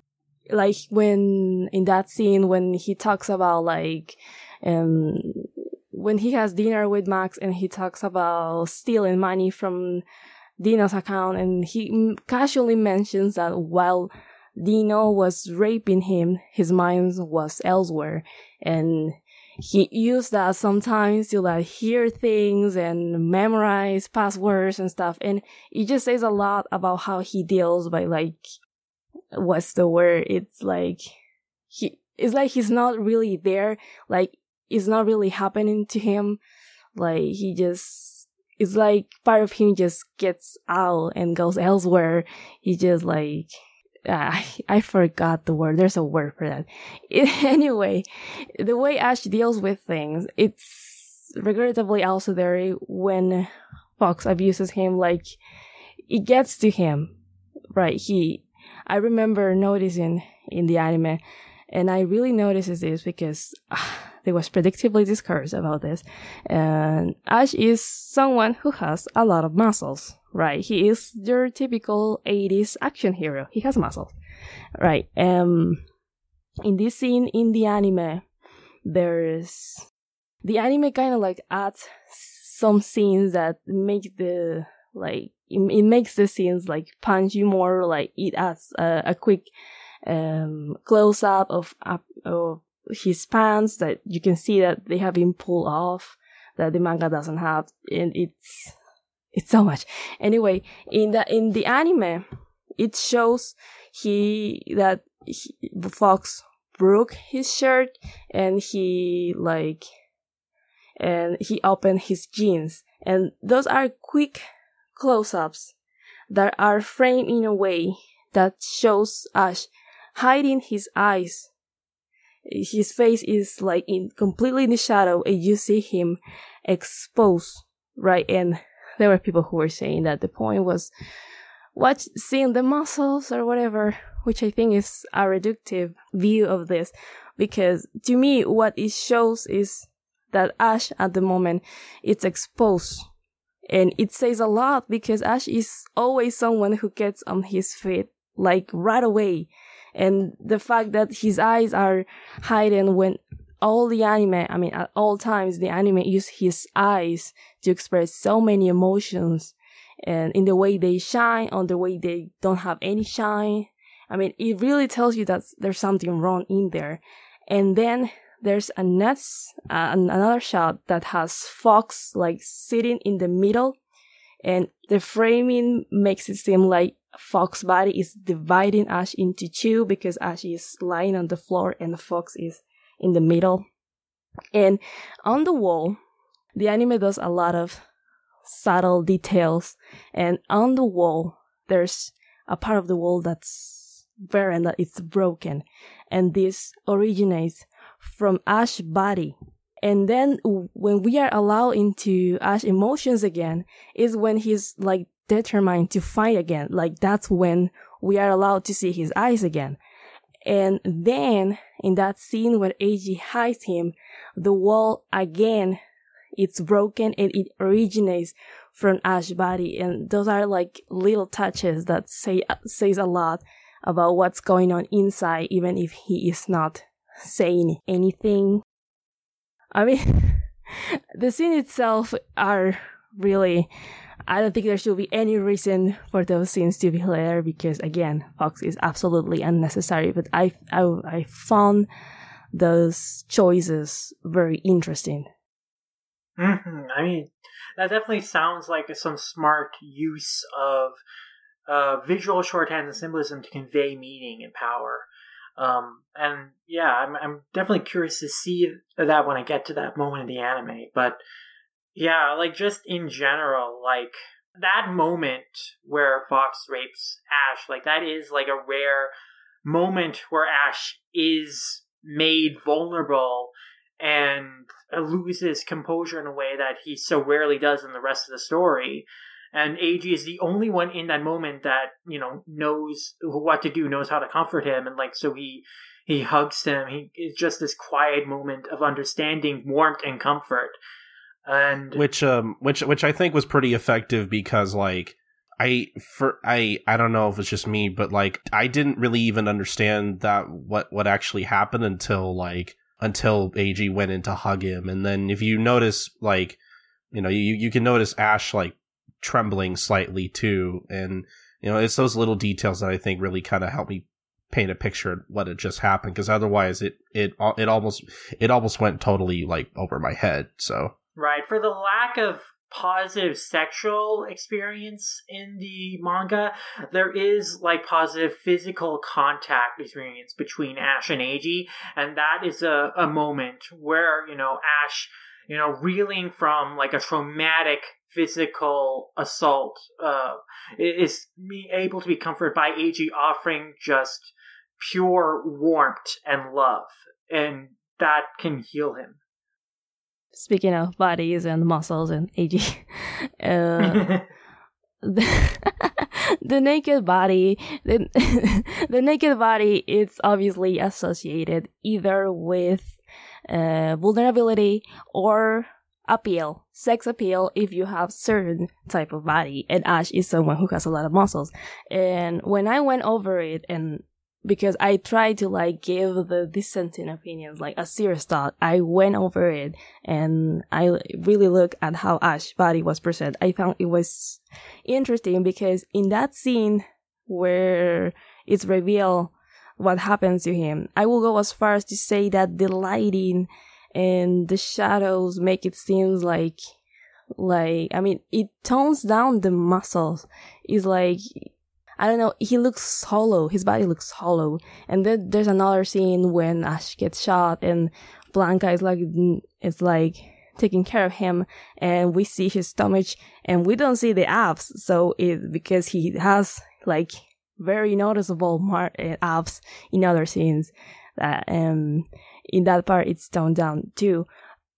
like when in that scene when he talks about like um when he has dinner with Max and he talks about stealing money from Dino's account and he casually mentions that while Dino was raping him, his mind was elsewhere and he used that sometimes to like hear things and memorize passwords and stuff. And it just says a lot about how he deals by like, what's the word? It's like, he, it's like he's not really there. Like, it's not really happening to him. Like, he just, it's like part of him just gets out and goes elsewhere. He just like, I, I forgot the word. There's a word for that. It, anyway, the way Ash deals with things, it's regrettably also there when Fox abuses him. Like, it gets to him, right? He, I remember noticing in the anime, and I really noticed this because uh, there was predictably discourse about this. And Ash is someone who has a lot of muscles, right? He is your typical 80s action hero. He has muscles, right? Um, in this scene in the anime, there's the anime kind of like adds some scenes that make the like it, it, makes the scenes like punch you more. Like it adds a, a quick um, close up of, of his pants that you can see that they have been pulled off that the manga doesn't have, and it's it's so much. Anyway, in the in the anime, it shows he that he, Fox broke his shirt and he like and he opened his jeans and those are quick close-ups that are framed in a way that shows Ash hiding his eyes. His face is like in completely in the shadow and you see him exposed, right? And there were people who were saying that the point was watch seeing the muscles or whatever, which I think is a reductive view of this. Because to me, what it shows is that Ash at the moment, it's exposed. And it says a lot because Ash is always someone who gets on his feet, like right away. And the fact that his eyes are hidden when all the anime, I mean, at all times, the anime use his eyes to express so many emotions and in the way they shine, on the way they don't have any shine. I mean, it really tells you that there's something wrong in there. And then there's a next, uh, another shot that has Fox like sitting in the middle and the framing makes it seem like Fox's body is dividing Ash into two because Ash is lying on the floor and Fox is in the middle. And on the wall, the anime does a lot of subtle details. And on the wall, there's a part of the wall that's bare and that it's broken. And this originates from Ash's body. And then when we are allowed into Ash's emotions again, is when he's like determined to fight again. Like that's when we are allowed to see his eyes again. And then in that scene where Eiji hides him, the wall again, it's broken and it originates from Ash's body. And those are like little touches that say, says a lot about what's going on inside, even if he is not saying anything. I mean, the scene itself are really I don't think there should be any reason for those scenes to be there because again, Fox is absolutely unnecessary. But I, I, I found those choices very interesting. Mm-hmm. I mean, that definitely sounds like some smart use of uh, visual shorthand and symbolism to convey meaning and power. Um, and yeah, I'm, I'm definitely curious to see that when I get to that moment in the anime. But yeah, like just in general, like that moment where Fox rapes Ash, like that is like a rare moment where Ash is made vulnerable and loses composure in a way that he so rarely does in the rest of the story. And Eiji is the only one in that moment that you know knows what to do, knows how to comfort him, and like so he he hugs him. He it's just this quiet moment of understanding, warmth, and comfort. And which um which which I think was pretty effective because like I for I I don't know if it's just me, but like I didn't really even understand that what what actually happened until like until Eiji went in to hug him, and then if you notice like you know you you can notice Ash like trembling slightly too, and you know it's those little details that I think really kind of help me paint a picture of what had just happened because otherwise it it uh, it almost it almost went totally like over my head. So right for the lack of positive sexual experience in the manga. There is like positive physical contact experience between Ash and Eiji, and that is a, a moment where, you know, Ash, you know, reeling from like a traumatic physical assault, uh, is me able to be comforted by Eiji offering just pure warmth and love, and that can heal him. Speaking of bodies and muscles and Eiji, uh, the, the, naked body, the, the naked body is obviously associated either with uh, vulnerability or appeal, sex appeal if you have certain type of body. And Ash is someone who has a lot of muscles. And when I went over it and because I tried to like give the dissenting opinions like a serious thought. I went over it and I really looked at how Ash's body was presented. I found it was interesting because in that scene where it's revealed what happens to him, I will go as far as to say that the lighting and the shadows make it seems like like I mean it tones down the muscles. It's like I don't know, he looks hollow. His body looks hollow. And then there's another scene when Ash gets shot and Blanca is like, is like taking care of him and we see his stomach and we don't see the abs. So it, because he has like very noticeable mar- eh, abs in other scenes that, um, in that part it's toned down too.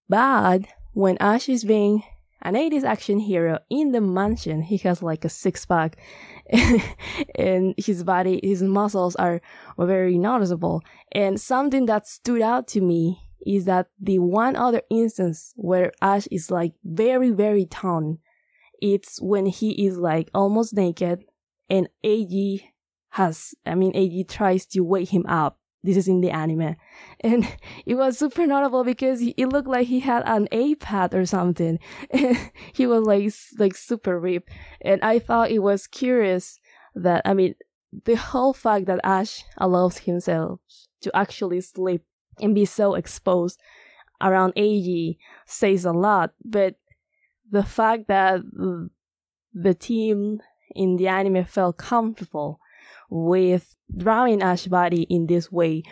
But when Ash is being an 80s action hero in the mansion, he has like a six pack and his body, his muscles are very noticeable. And something that stood out to me is that the one other instance where Ash is like very, very toned, it's when he is like almost naked and Eiji has, I mean, Eiji tries to wake him up this is in the anime. And it was super notable because it looked like he had an A pad or something. he was like, like super ripped. And I thought it was curious that, I mean, the whole fact that Ash allows himself to actually sleep and be so exposed around Eiji says a lot. But the fact that the team in the anime felt comfortable with drawing Ash body in this way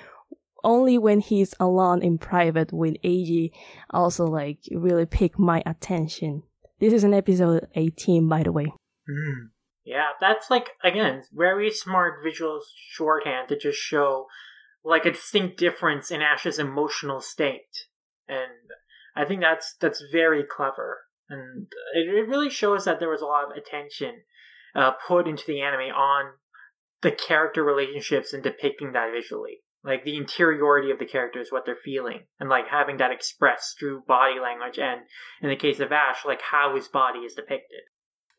only when he's alone in private with Eiji also like really pick my attention. This is an episode 18 by the way. Mm. Yeah, that's like again, very smart visual shorthand to just show like a distinct difference in Ash's emotional state. And I think that's that's very clever. And it, it really shows that there was a lot of attention uh, put into the anime on the character relationships and depicting that visually. Like the interiority of the characters, what they're feeling, and like having that expressed through body language, and in the case of Ash, like how his body is depicted.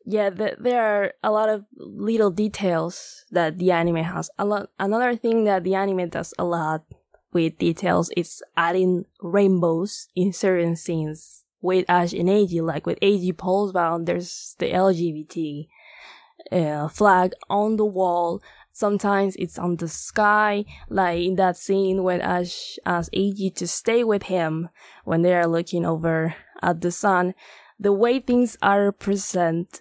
Yeah, the, there are a lot of little details that the anime has. A lot. Another thing that the anime does a lot with details is adding rainbows in certain scenes with Ash and Eiji. Like with Eiji pulls bound, there's the LGBT uh, flag on the wall. Sometimes it's on the sky, like in that scene when Ash asks Eiji to stay with him when they are looking over at the sun, the way things are present,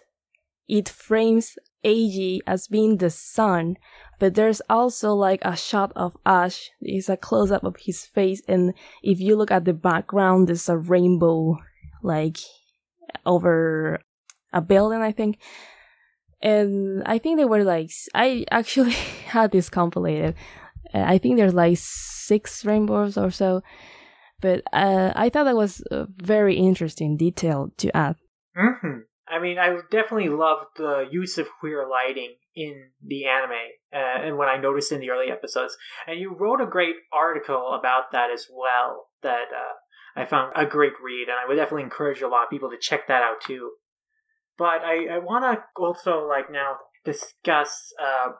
it frames Eiji as being the sun, but there's also like a shot of Ash. It's a close up of his face, and if you look at the background, there's a rainbow, like over a building, I think. And I think they were like, I actually had this compilated. Uh, I think there's like six rainbows or so. But uh, I thought that was a very interesting detail to add. Mm-hmm. I mean, I definitely loved the use of queer lighting in the anime, uh, and when I noticed in the early episodes. And you wrote a great article about that as well. That uh, I found a great read, and I would definitely encourage a lot of people to check that out too. But I, I want to also like now discuss uh,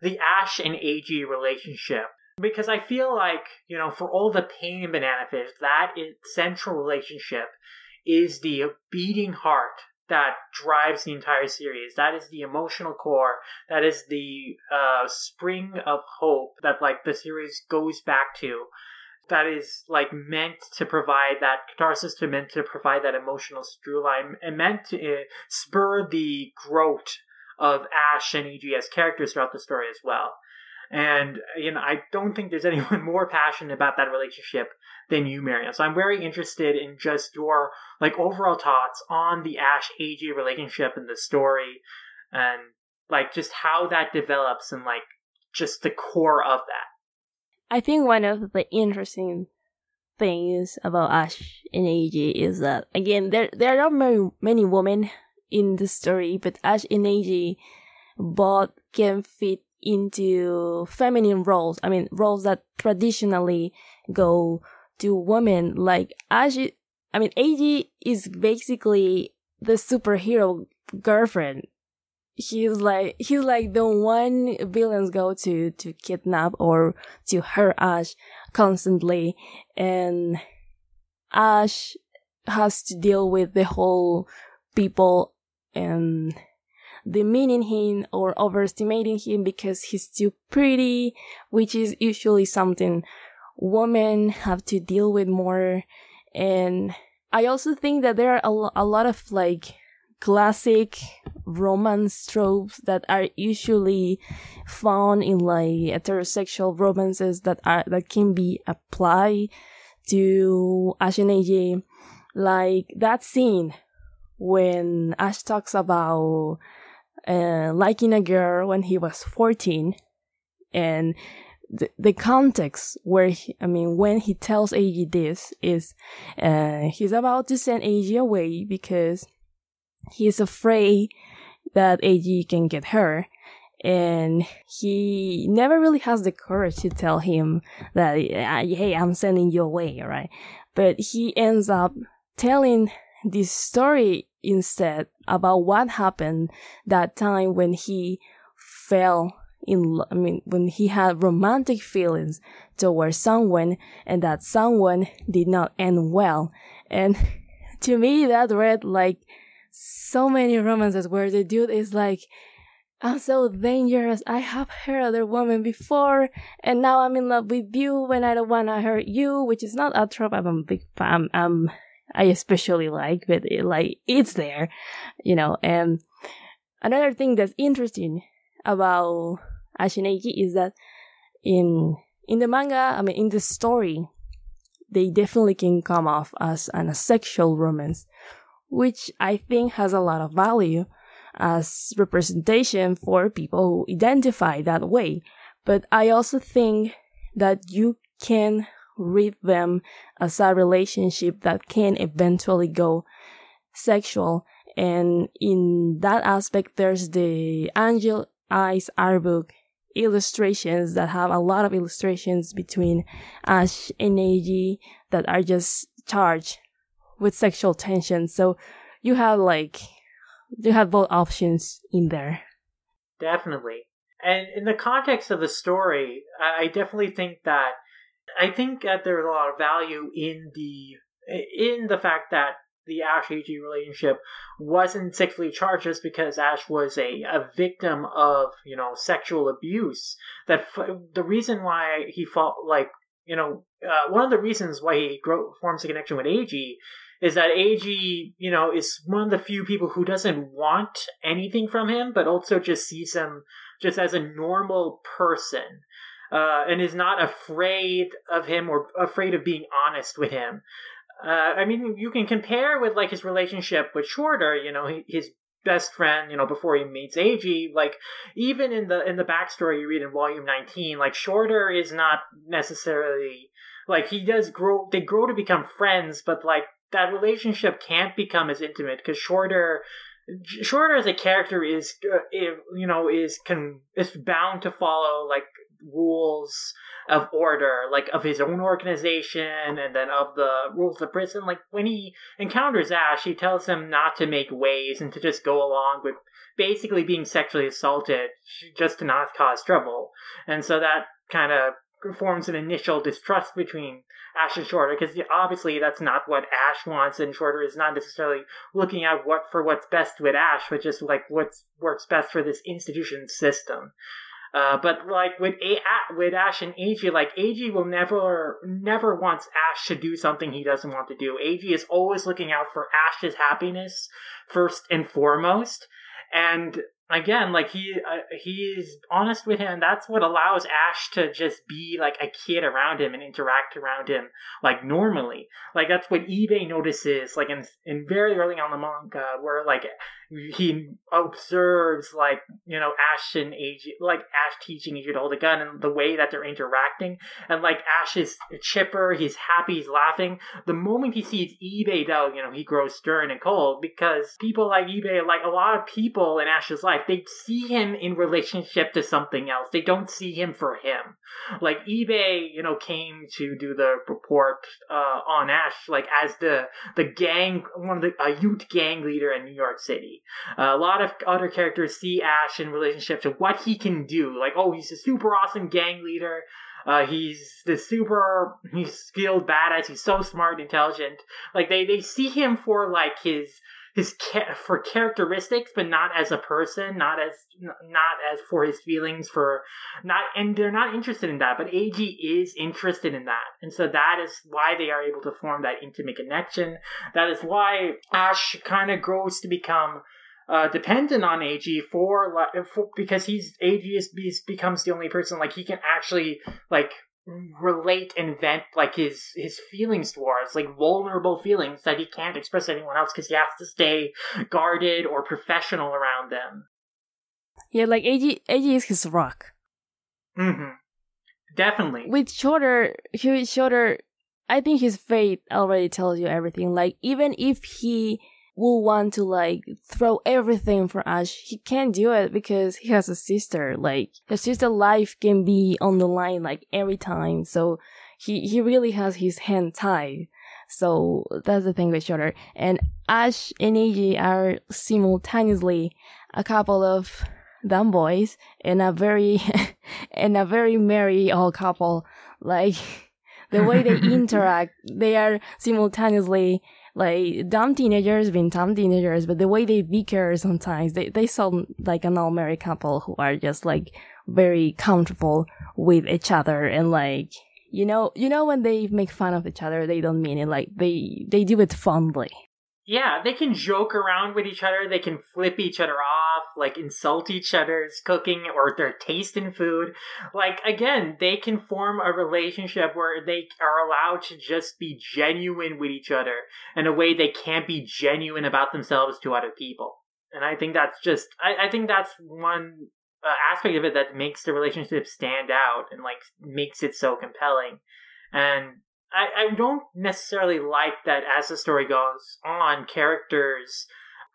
the Ash and Eiji relationship because I feel like you know for all the pain in Banana Fish, that central relationship is the beating heart that drives the entire series. That is the emotional core. That is the uh, spring of hope that like the series goes back to that is like meant to provide that catharsis to meant to provide that emotional through line and meant to uh, spur the growth of Ash and as characters throughout the story as well. And you know, I don't think there's anyone more passionate about that relationship than you, Marion. So I'm very interested in just your like overall thoughts on the Ash Eiji relationship and the story, and like just how that develops and like just the core of that. I think one of the interesting things about Ash and Eiji is that again there there are not many, many women in the story, but Ash and Eiji both can fit into feminine roles. I mean roles that traditionally go to women. Like Ash, I mean Eiji is basically the superhero girlfriend he's like he's like the one villains go to to kidnap or to hurt Ash constantly, and Ash has to deal with the whole people and demeaning him or overestimating him because he's too pretty, which is usually something women have to deal with more. And I also think that there are a, a lot of like classic romance tropes that are usually found in like heterosexual romances that are that can be applied to Ash and Eiji. Like that scene when Ash talks about uh, liking a girl when he was 14 and the, the context where he, I mean when he tells Eiji this is uh, he's about to send Eiji away because he's afraid that Eiji can get her. And he never really has the courage to tell him that, hey, I'm sending you away, right? But he ends up telling this story instead about what happened that time when he fell in I mean when he had romantic feelings towards someone and that someone did not end well and to me that read like so many romances where the dude is like, I'm so dangerous. I have hurt other women before, and now I'm in love with you when I don't wanna hurt you, which is not a trope I'm a big fan. Um, I especially like, but it, like it's there, you know. And another thing that's interesting about Ash and Eiji is that in in the manga, I mean, in the story, they definitely can come off as an asexual romance, which I think has a lot of value as representation for people who identify that way. But I also think that you can read them as a relationship that can eventually go sexual. And in that aspect, there's the Angel Eyes art book illustrations that have a lot of illustrations between Ash and Eiji that are just charged with sexual tension. So you have like you have both options in there. Definitely. And in the context of the story, I definitely think that I think that there's a lot of value in the in the fact that the Ash Eiji relationship wasn't sexually charged just because Ash was a, a victim of you know sexual abuse. That f- the reason why he felt like you know uh, one of the reasons why he grow, forms a connection with Eiji is that Eiji, you know, is one of the few people who doesn't want anything from him, but also just sees him just as a normal person. Uh, and is not afraid of him or afraid of being honest with him. Uh, I mean, you can compare with like his relationship with Shorter. You know, his best friend. You know, before he meets Eiji. Like even in the in the backstory you read in volume nineteen, like Shorter is not necessarily like he does grow. They grow to become friends, but like that relationship can't become as intimate because Shorter Shorter as a character is, uh, you know, is can is bound to follow like rules of order, like of his own organization and then of the rules of prison. Like when he encounters Ash, he tells him not to make waves and to just go along with basically being sexually assaulted just to not cause trouble. And so that kind of forms an initial distrust between Ash and Shorter because obviously that's not what Ash wants, and Shorter is not necessarily looking at what for what's best with Ash, but just like what works best for this institution system. Uh, but like with a with Ash and Eiji, like Eiji will never never wants Ash to do something he doesn't want to do. Eiji is always looking out for Ash's happiness first and foremost, and again, like he uh, he is honest with him. That's what allows Ash to just be like a kid around him and interact around him like normally. Like that's what Ibe notices. Like in in very early on the manga, where like he observes like you know Ash and Eiji, like Ash teaching Eiji to hold a gun and the way that they're interacting, and like Ash is chipper, he's happy, he's laughing. The moment he sees Ibe, though, you know he grows stern and cold because people like Ibe, like a lot of people in Ash's life, they see him in relationship to something else. They don't see him for him. Like Ibe, you know, came to do the report uh, on Ash, like as the the gang, one of the a youth gang leader in New York City. Uh, a lot of other characters see Ash in relationship to what he can do. Like, oh, he's a super awesome gang leader. Uh, he's the super, he's skilled badass. He's so smart, intelligent. Like they, they see him for like his his ca- for characteristics, but not as a person, not as not as for his feelings, for not, and they're not interested in that. But Eiji is interested in that, and so that is why they are able to form that intimate connection. That is why Ash kind of grows to become uh, dependent on Eiji for, for because he's Eiji is, becomes the only person like he can actually like relate and vent like his his feelings towards like vulnerable feelings that he can't express to anyone else because he has to stay guarded or professional around them. Yeah like Eiji Eiji is his rock. Mm-hmm. Definitely. With shorter with shorter i think his fate already tells you everything. Like even if he will want to like throw everything for Ash. He can't do it because he has a sister. Like his sister life can be on the line like every time. So he he really has his hand tied. So that's the thing with Shorter. And Ash and Eiji are simultaneously a couple of dumb boys and a very and a very merry old couple. Like the way they interact, they are simultaneously like dumb teenagers being dumb teenagers, but the way they bicker sometimes, they, they sound like an all married couple who are just like very comfortable with each other and like, you know, you know, when they make fun of each other, they don't mean it. Like they, they do it fondly. Yeah, they can joke around with each other. They can flip each other off, like insult each other's cooking or their taste in food. Like, again, they can form a relationship where they are allowed to just be genuine with each other in a way they can't be genuine about themselves to other people. And I think that's just, I, I think that's one uh, aspect of it that makes the relationship stand out and like makes it so compelling. And I, I don't necessarily like that as the story goes on, characters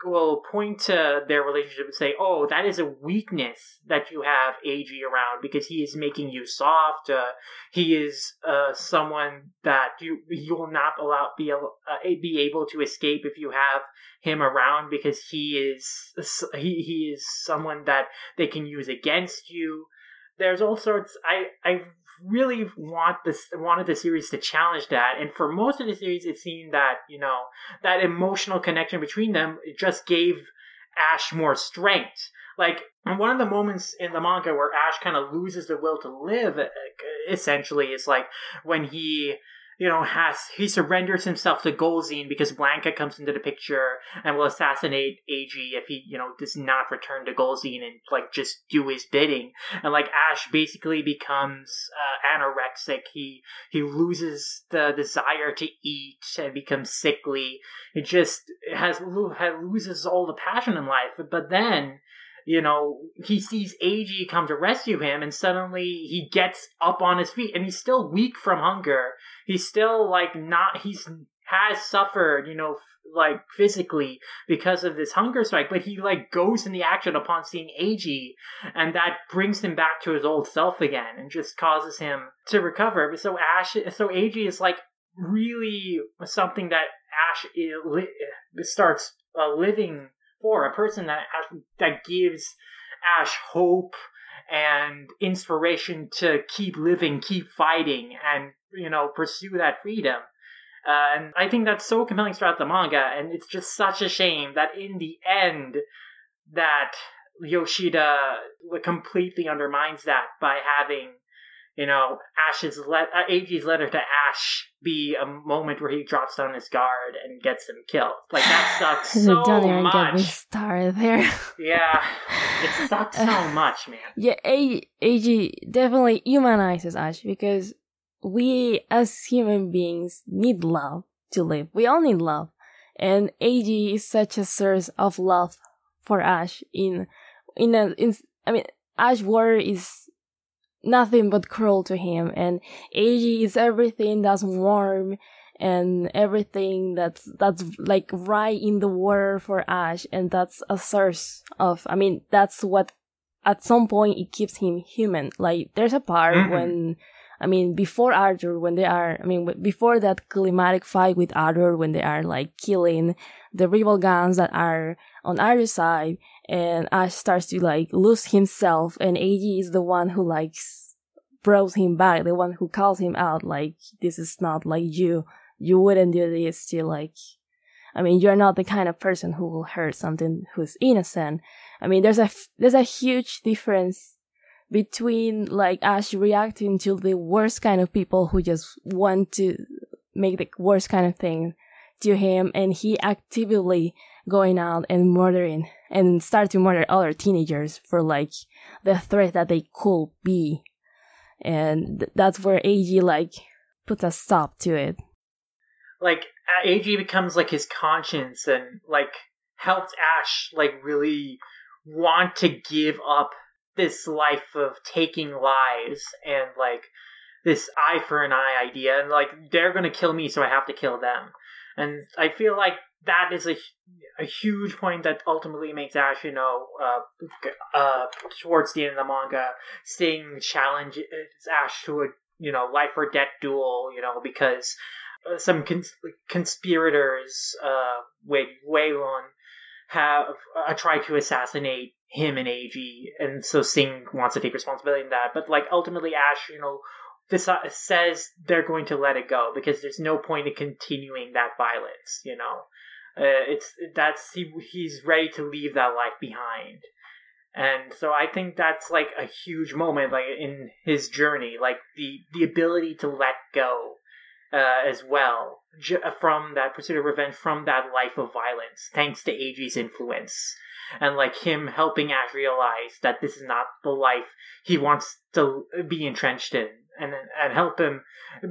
will point to their relationship and say, "Oh, that is a weakness that you have Eiji around because he is making you soft. Uh, he is uh, someone that you you will not allow be able, uh, be able to escape if you have him around because he is he he is someone that they can use against you." There's all sorts. I I really want this wanted the series to challenge that. And for most of the series it seemed that you know that emotional connection between them just gave ash more strength. Like one of the moments in the manga where ash kind of loses the will to live essentially is like when he you know, has he surrenders himself to Golzine because Blanca comes into the picture and will assassinate Eiji if he, you know, does not return to Golzine and like just do his bidding. And like Ash basically becomes uh, anorexic. He he loses the desire to eat and becomes sickly. It just has, loses all the passion in life. But then you know, he sees Eiji come to rescue him, and suddenly he gets up on his feet, and he's still weak from hunger. He's still like not. He's has suffered, you know, like physically because of this hunger strike, but he like goes in the action upon seeing Eiji, and that brings him back to his old self again, and just causes him to recover. But so Ash, so Eiji is like really something that Ash starts uh, living for a person that that gives Ash hope and inspiration to keep living, keep fighting, and you know pursue that freedom. Uh, and I think that's so compelling throughout the manga, and it's just such a shame that in the end, that Yoshida completely undermines that by having you know, Ash's let uh, letter to Ash be a moment where he drops down his guard and gets him killed. Like that sucks so Don't even much. get me started there. Yeah, it sucks so much, man. yeah, A- Eiji definitely humanizes Ash because we as human beings need love to live. We all need love. And Eiji is such a source of love for Ash in in a in I mean Ash War is nothing but cruel to him and Eiji is everything that's warm and everything that's that's like right in the water for Ash and that's a source of I mean that's what at some point it keeps him human like there's a part Mhm. when I mean before Arthur when they are I mean before that climatic fight with Arthur when they are like killing the rival guns that are on Arthur's side and Ash starts to like lose himself and Eiji is the one who like brought him back the one who calls him out like this is not like you. You wouldn't do this to like I mean you're not the kind of person who will hurt something who's innocent. I mean there's a there's a huge difference between like Ash reacting to the worst kind of people who just want to make the worst kind of thing to him and he actively going out and murdering and start to murder other teenagers for like the threat that they could be. And th- that's where Eiji like puts a stop to it. Like Eiji becomes like his conscience and like helps Ash like really want to give up this life of taking lives and like this eye for an eye idea and like they're gonna kill me so I have to kill them. And I feel like that is a a huge point that ultimately makes Ash you know uh uh towards the end of the manga Sing challenges Ash to a you know life or death duel you know because uh, some cons- conspirators uh with Waylon have uh, tried to assassinate him and Eiji, and so Singh wants to take responsibility in that. But like ultimately, Ash, you know, deci- says they're going to let it go because there's no point in continuing that violence. You know, uh, it's that's he he's ready to leave that life behind. And so I think that's like a huge moment, like in his journey, like the the ability to let go uh, as well j- from that pursuit of revenge, from that life of violence, thanks to Eiji's influence, and like him helping Ash realize that this is not the life he wants to be entrenched in, and and help him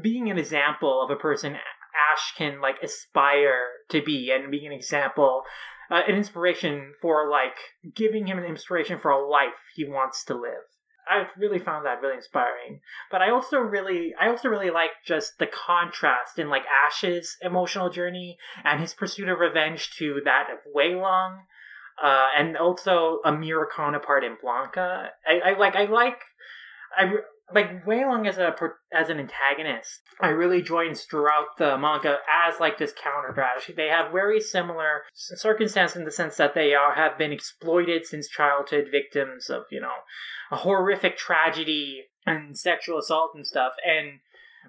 being an example of a person Ash can like aspire to be, and being an example. Uh, an inspiration for like giving him an inspiration for a life he wants to live. I really found that really inspiring. But I also really, I also really like just the contrast in like Ash's emotional journey and his pursuit of revenge to that of Wei Long, uh, and also a mirror counterpart in Blanca. I, I like, I like, I like Wei Long as a as an antagonist. I really joins throughout the manga as like this counter strategy. They have very similar c- circumstances in the sense that they are have been exploited since childhood, victims of you know a horrific tragedy and sexual assault and stuff. And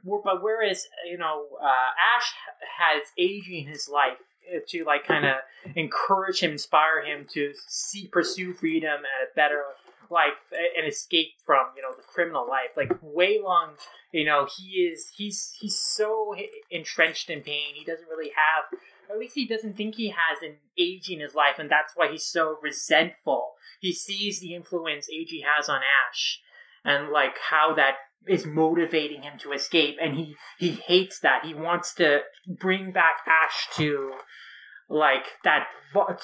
but whereas you know uh, Ash has in his life to like kind of encourage him, inspire him to see pursue freedom and a better life, and escape from you know the criminal life. Like Wei Long, you know, he is he's he's so entrenched in pain. He doesn't really have, at least he doesn't think he has an Eiji in his life, and that's why he's so resentful. He sees the influence Eiji has on Ash, and like how that is motivating him to escape, and he he hates that. He wants to bring back Ash to like that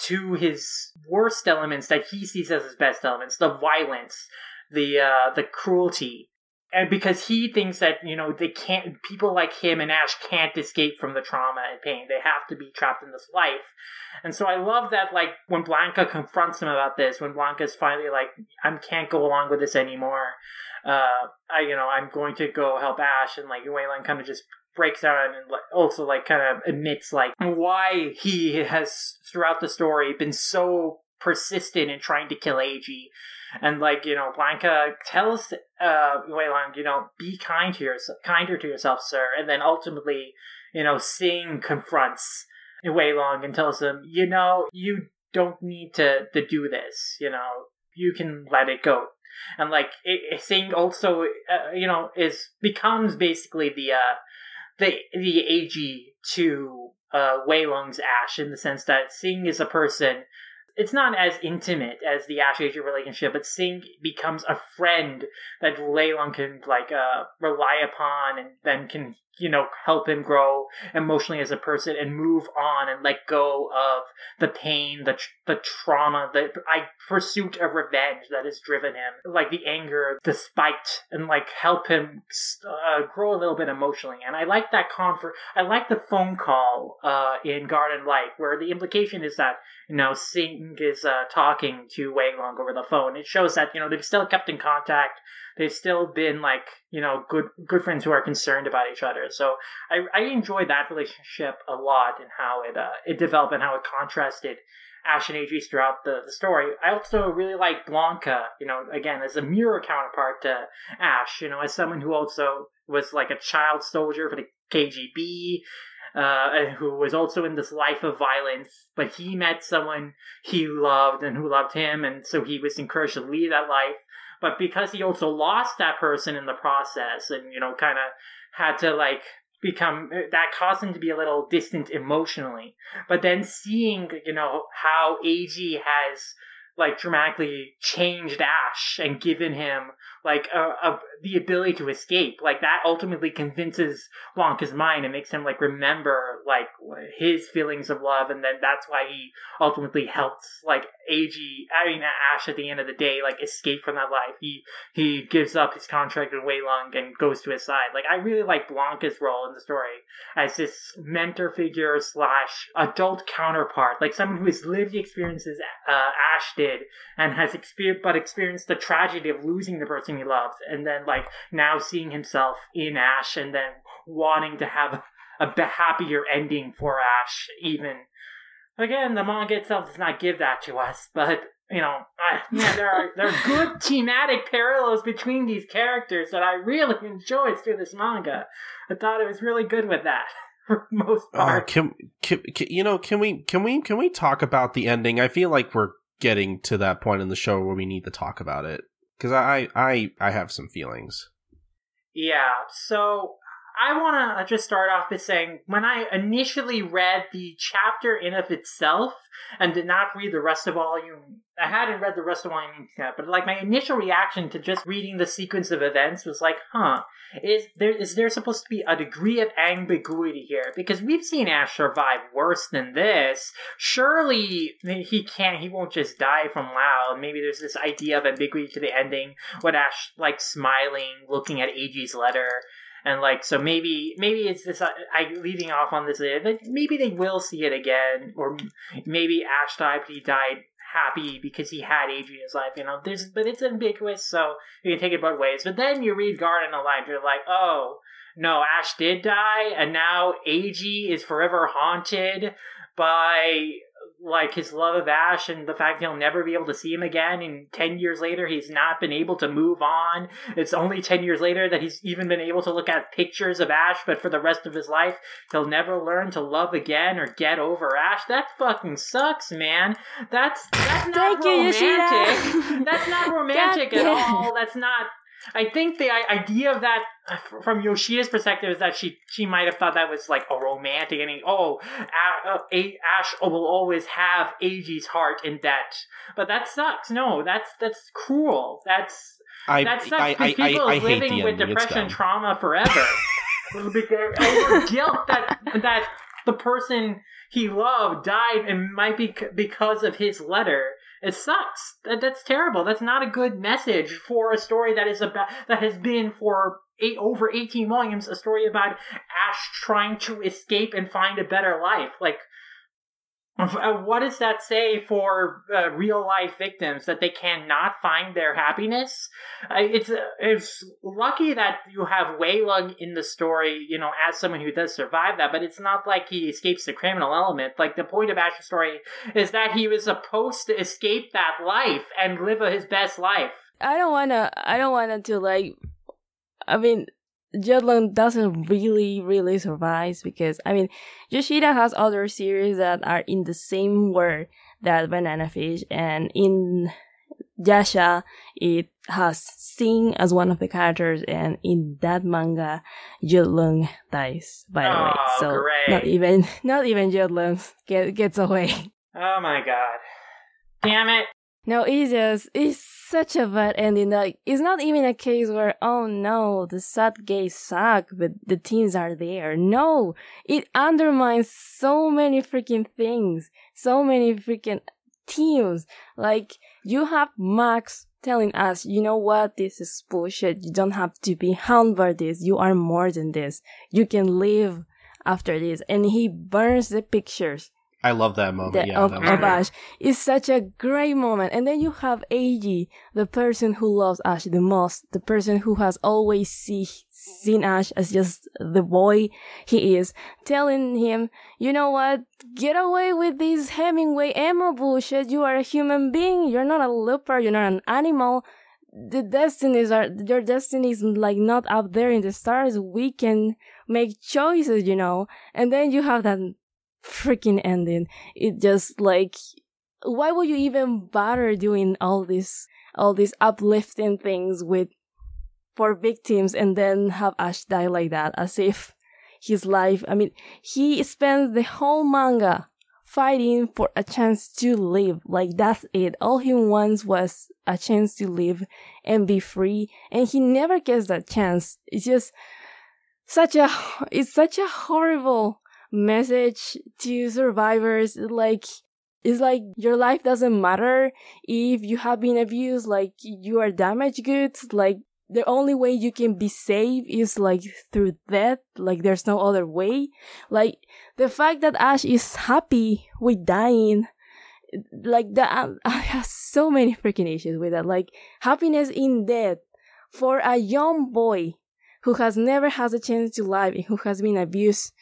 to his worst elements that he sees as his best elements the violence the uh the cruelty. And because he thinks that you know they can't people like him and ash can't escape from the trauma and pain. They have to be trapped in this life. And so i love that like when blanca confronts him about this when blanca's finally like i can't go along with this anymore. Uh i you know i'm going to go help ash and like Wei Lang kind of just breaks down and also like kind of admits like why he has throughout the story been so persistent in trying to kill Eiji. And like, you know, Blanca tells uh Wei Lang, you know, be kind to yourself kinder to yourself, sir. And then ultimately, you know, Sing confronts Wei Lang and tells him, you know, you don't need to to do this, you know, you can let it go. And like it, Sing also, uh, you know, is becomes basically the uh the the Eiji to uh, Wei Long's Ash in the sense that Sing is a person. It's not as intimate as the Ash Eiji relationship, but Sing becomes a friend that Wei Long can like uh, rely upon, and then can you know, help him grow emotionally as a person and move on and let go of the pain, the the trauma, the I pursuit of revenge that has driven him, like the anger, the spite, and like help him uh, grow a little bit emotionally. And I like that comfort. I like the phone call uh, in Garden Light where the implication is that you know Sing is uh, talking to Wei Long over the phone. It shows that you know they've still kept in contact they've still been like you know good good friends who are concerned about each other. So I I enjoyed that relationship a lot and how it uh, it developed and how it contrasted Ash and Eiji throughout the, the story. I also really like Blanca, you know, again, as a mirror counterpart to Ash, you know, as someone who also was like a child soldier for the KGB, uh, who was also in this life of violence, but he met someone he loved and who loved him, and so he was encouraged to lead that life. But because he also lost that person in the process and you know kind of had to like become that caused him to be a little distant emotionally. But then seeing you know how Eiji has like dramatically changed Ash and given him like a, the ability to escape. Like that ultimately convinces Blanca's mind and makes him like remember like his feelings of love, and then that's why he ultimately helps like Eiji. I mean Ash at the end of the day like escape from that life. He he gives up his contract with Wei and goes to his side. Like I really like Blanca's role in the story as this mentor figure slash adult counterpart, like someone who has lived the experiences uh, Ash did and has experienced but experienced the tragedy of losing the person he loves, and then like now seeing himself in Ash, and then wanting to have a happier ending for Ash. Even again, the manga itself does not give that to us, but you know, I, man, there are there are good thematic parallels between these characters that I really enjoyed through this manga. I thought it was really good with that. For most uh, part, uh, can, can, can you know? Can we can we can we talk about the ending? I feel like we're getting to that point in the show where we need to talk about it because I I I have some feelings. Yeah, so I want to just start off by saying when I initially read the chapter in of itself and did not read the rest of volume, I hadn't read the rest of volume yet, but like my initial reaction to just reading the sequence of events was like, huh, is there is there supposed to be a degree of ambiguity here? Because we've seen Ash survive worse than this. Surely he can't, he won't just die from Lao. Maybe there's this idea of ambiguity to the ending, with Ash like smiling, looking at Eiji's letter and like so maybe maybe it's this uh, I leaving off on this uh, maybe they will see it again or maybe Ash died but he died happy because he had Adrian's life you know? There's but it's ambiguous so you can take it both ways. But then you read Garden of Light you're like oh no Ash did die and now Eiji is forever haunted by like his love of Ash and the fact he'll never be able to see him again. And 10 years later, he's not been able to move on. It's only 10 years later that he's even been able to look at pictures of Ash, but for the rest of his life, he'll never learn to love again or get over Ash. That fucking sucks, man. That's, that's not Thank romantic. Yoshida. that's not romantic at all. That's not. I think the idea of that, uh, from Yoshida's perspective, is that she she might have thought that was like a romantic ending. Oh, uh, Ash will always have Eiji's heart in debt, but that sucks. No, that's that's cruel. That's I that sucks I, because I, people I, I hate living with ending. Depression trauma forever. over guilt that that the person he loved died and might be because of his letter. It sucks. That, that's terrible. That's not a good message for a story that is about that has been for eight over eighteen volumes. A story about Ash trying to escape and find a better life. Like, what does that say for uh, real life victims that they cannot find their happiness? Uh, it's uh, it's lucky that you have Waylung in the story, you know, as someone who does survive that, but it's not like he escapes the criminal element. Like the point of Ash's story is that he was supposed to escape that life and live his best life. I don't wanna. I don't wanna to like. I mean, Yut-Lung doesn't really, really survive because I mean, Yoshida has other series that are in the same world that Banana Fish, and in Yasha, it has Sing as one of the characters, and in that manga, Yut-Lung dies. By the way, Oh, so great. not even, not even Yut-Lung get, gets away. Oh my god. Damn it. No, it's just it's such a bad ending. Like it's not even a case where oh no, the sad gays suck, but the teams are there. No, it undermines so many freaking things, so many freaking teams. Like you have Max telling us, you know what, this is bullshit. You don't have to be hound by this. You are more than this. You can live after this, and he burns the pictures I love that moment. the, yeah, of, of. Ash is such a great moment. And then you have Eiji, the person who loves Ash the most, the person who has always see, seen Ash as just the boy he is, telling him, you know what, get away with this Hemingway emo bullshit. You are a human being. You're not a leopard. You're not an animal. The destinies are, your destiny is like not up there in the stars. We can make choices, you know. And then you have that freaking ending. It just like, why would you even bother doing all this, all these uplifting things with, for victims and then have Ash die like that as if his life, I mean, he spends the whole manga fighting for a chance to live. Like that's it. All he wants was a chance to live and be free. And he never gets that chance. It's just such a, it's such a horrible message to survivors like it's like your life doesn't matter if you have been abused like you are damaged goods like the only way you can be saved is like through death like there's no other way. Like the fact that ash is happy with dying like that i have so many freaking issues with that. Like happiness in death for a young boy who has never has a chance to live and who has been abused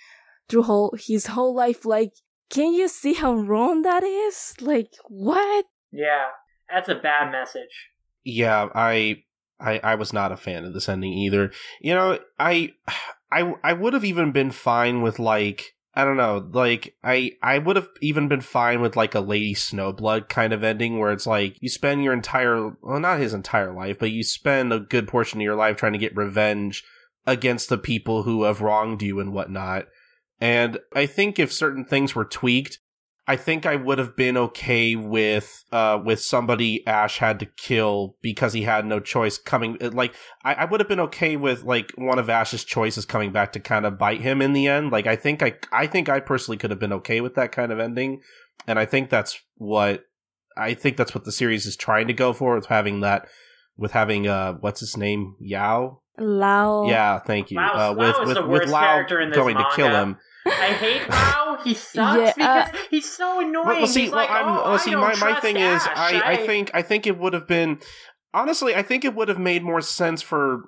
through whole his whole life like can you see how wrong that is? Like what? Yeah, that's a bad message. yeah i i i was not a fan of this ending either. You know i i i would have even been fine with like i don't know like i i would have even been fine with like a lady snowblood kind of ending where it's like you spend your entire well not his entire life but you spend a good portion of your life trying to get revenge against the people who have wronged you and whatnot and i think if certain things were tweaked I think I would have been okay with uh with somebody Ash had to kill because he had no choice coming like I, I would have been okay with like one of Ash's choices coming back to kind of bite him in the end. Like I think I I think I personally could have been okay with that kind of ending. And I think that's what I think that's what the series is trying to go for with having that with having uh what's his name? Yao? Lao Yeah, thank you. Lao's- uh Lao with is with, the with worst Lao character in this going to kill manga. him. I hate Lao. He sucks Yeah, uh, because he's so annoying. Well, well, see, he's well, like, I'm, oh, well, I see, don't my, my trust thing is, Ash. I, I think, I think it would have been, honestly, I think it would have made more sense for,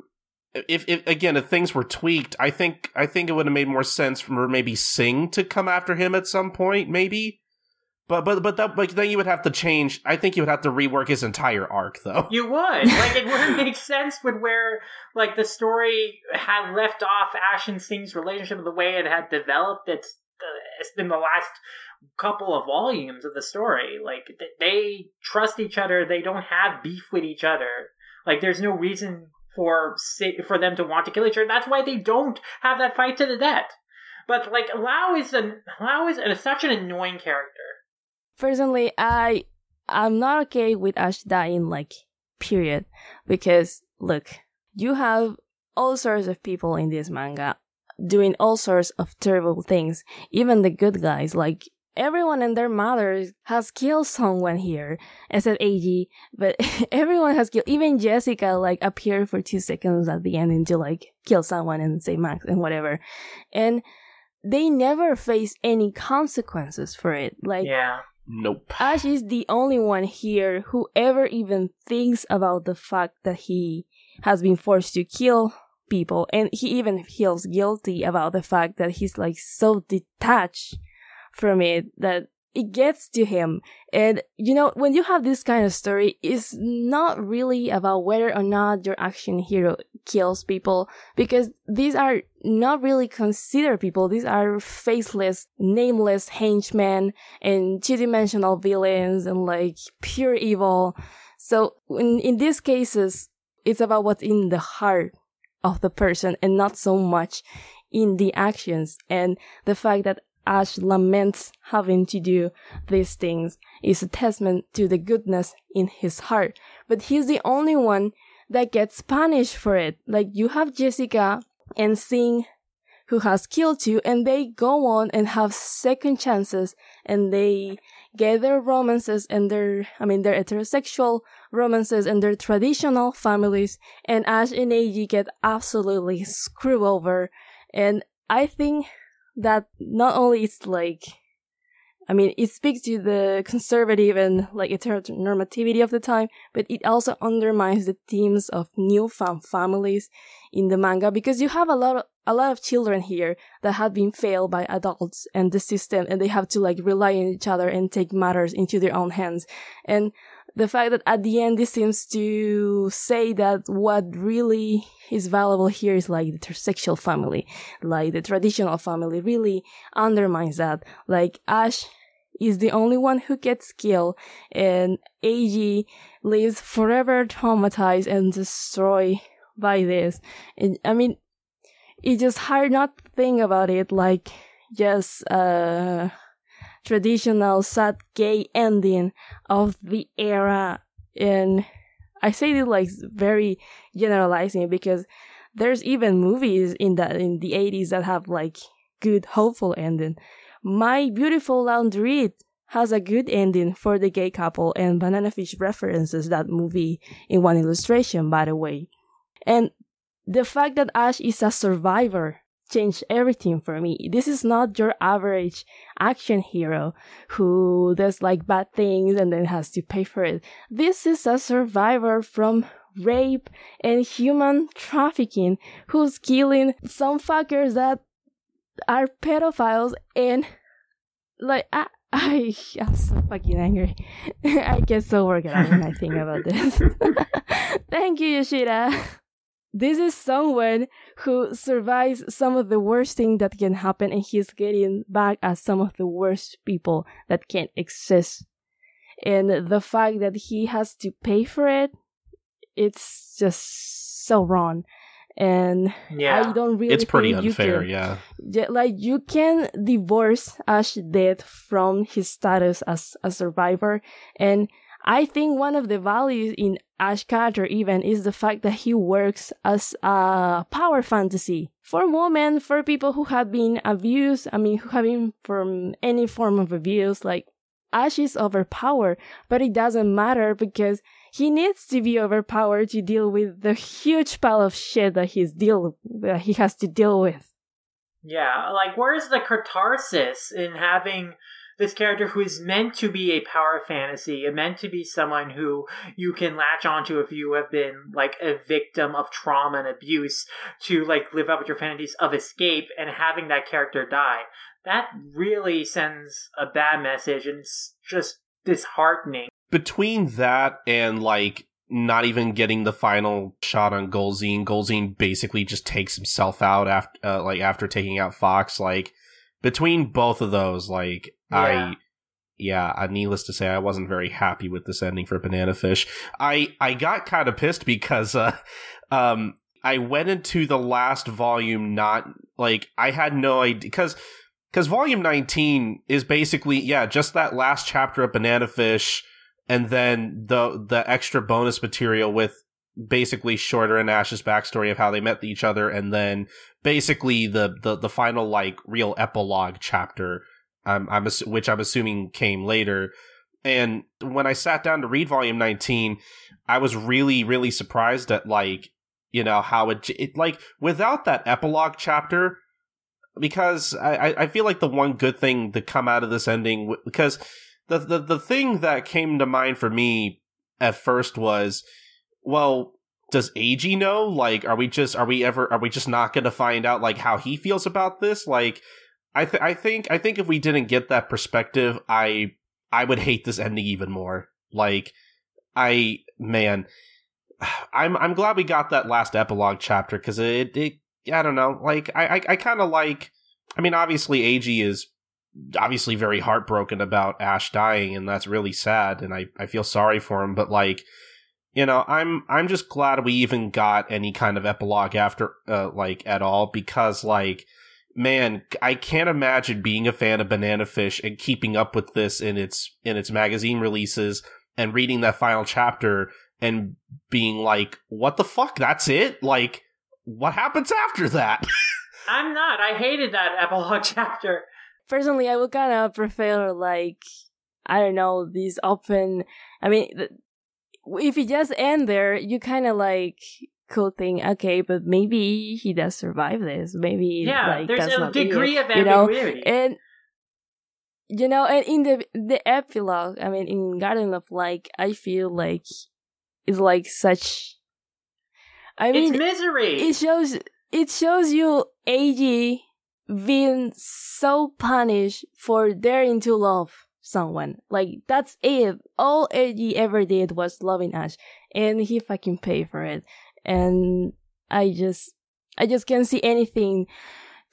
if, if again, if things were tweaked, I think, I think it would have made more sense for maybe Sing to come after him at some point, maybe. But but but that like then you would have to change. I think you would have to rework his entire arc, though. You would like it wouldn't make sense with where like the story had left off Ash and Sing's relationship the way it had developed. It's uh, in the last couple of volumes of the story. Like they trust each other. They don't have beef with each other. Like there's no reason for for them to want to kill each other. That's why they don't have that fight to the death. But like Lao is an Lao is a, such an annoying character. Personally, I I'm not okay with Ash dying like period because look, you have all sorts of people in this manga doing all sorts of terrible things. Even the good guys, like everyone and their mothers has killed someone here, except Eiji. But everyone has killed. Even Jessica like appeared for two seconds at the ending to like kill someone and say Max and whatever, and they never face any consequences for it. Like Yeah. Nope. Ash is the only one here who ever even thinks about the fact that he has been forced to kill people and he even feels guilty about the fact that he's like so detached from it that it gets to him. And you know, when you have this kind of story, it's not really about whether or not your action hero kills people because these are not really considered people. These are faceless, nameless henchmen and two-dimensional villains and like pure evil. So in, in these cases, it's about what's in the heart of the person and not so much in the actions and the fact that Ash laments having to do these things is a testament to the goodness in his heart. But he's the only one that gets punished for it. Like you have Jessica and Sing who has killed you and they go on and have second chances and they get their romances and their, I mean, their heterosexual romances and their traditional families and Ash and Eiji get absolutely screwed over. And I think that not only it's like, I mean, it speaks to the conservative and like heteronormativity of the time, but it also undermines the themes of newfound families in the manga because you have a lot of a lot of children here that have been failed by adults and the system and they have to like rely on each other and take matters into their own hands. And the fact that at the end this seems to say that what really is valuable here is like the heterosexual family, like the traditional family really undermines that. Like Ash is the only one who gets killed and Eiji lives forever traumatized and destroyed by this. I mean, it's just hard not to think about it like just a traditional sad gay ending of the era. And I say this like very generalizing because there's even movies in the in the 80s that have like good hopeful ending. My Beautiful Laundrette has a good ending for the gay couple and Banana Fish references that movie in one illustration by the way. And the fact that Ash is a survivor changed everything for me. This is not your average action hero who does like bad things and then has to pay for it. This is a survivor from rape and human trafficking who's killing some fuckers that are pedophiles and like I I am so fucking angry. I get so worked up when I think about this. Thank you, Yoshida. This is someone who survives some of the worst thing that can happen and he's getting back as some of the worst people that can exist. And the fact that he has to pay for it, it's just so wrong. And Yeah. I don't really It's pretty unfair, can- yeah. yeah, like you can divorce Ash dead from his status as a survivor, and I think one of the values in Ash character even is the fact that he works as a power fantasy for women, for people who have been abused. I mean, who have been from any form of abuse. Like Ash is overpowered, but it doesn't matter because he needs to be overpowered to deal with the huge pile of shit that he's deal that he has to deal with. Yeah, like where's the catharsis in having this character who is meant to be a power fantasy, meant to be someone who you can latch onto if you have been like a victim of trauma and abuse to like live with your fantasies of escape and having that character die. that really sends a bad message and it's just disheartening. Between that and like not even getting the final shot on Golzine, Golzine basically just takes himself out after uh, like after taking out Fox. Like between both of those, like Yeah. I yeah, uh, needless to say, I wasn't very happy with this ending for Banana Fish. I I got kind of pissed because uh, um, I went into the last volume not like I had no idea because because volume nineteen is basically yeah just that last chapter of Banana Fish, and then the the extra bonus material with basically Shorter and Ash's backstory of how they met each other, and then basically the the the final like real epilogue chapter um, I'm ass- which I'm assuming came later. And when I sat down to read volume 19, I was really really surprised at like you know how it, it like without that epilogue chapter because I I- feel like the one good thing to come out of this ending because the the the thing that came to mind for me at first was well does Eiji know like are we just are we ever are we just not going to find out like how he feels about this like I th- I think I think if we didn't get that perspective, I I would hate this ending even more. Like I man, I'm I'm glad we got that last epilogue chapter because it, it I don't know like I I, I kind of like I mean obviously Eiji is obviously very heartbroken about Ash dying and that's really sad and I I feel sorry for him but like you know i'm i'm just glad we even got any kind of epilogue after uh, like at all because like man i can't imagine being a fan of banana fish and keeping up with this in its in its magazine releases and reading that final chapter and being like what the fuck that's it like what happens after that I'm not. I hated that epilogue chapter. Personally, I would kind of prefer like I don't know these open. I mean, th- if you just end there, you kind of like could think, okay, but maybe he does survive this. Maybe Yeah, like, there's a degree of you know? and you know and in the the epilogue i mean in garden of like i feel like it's like such i mean it's misery. it shows it shows you Eiji being so punished for daring to love someone like that's it all Eiji ever did was loving ash and he fucking paid for it and i just i just can't see anything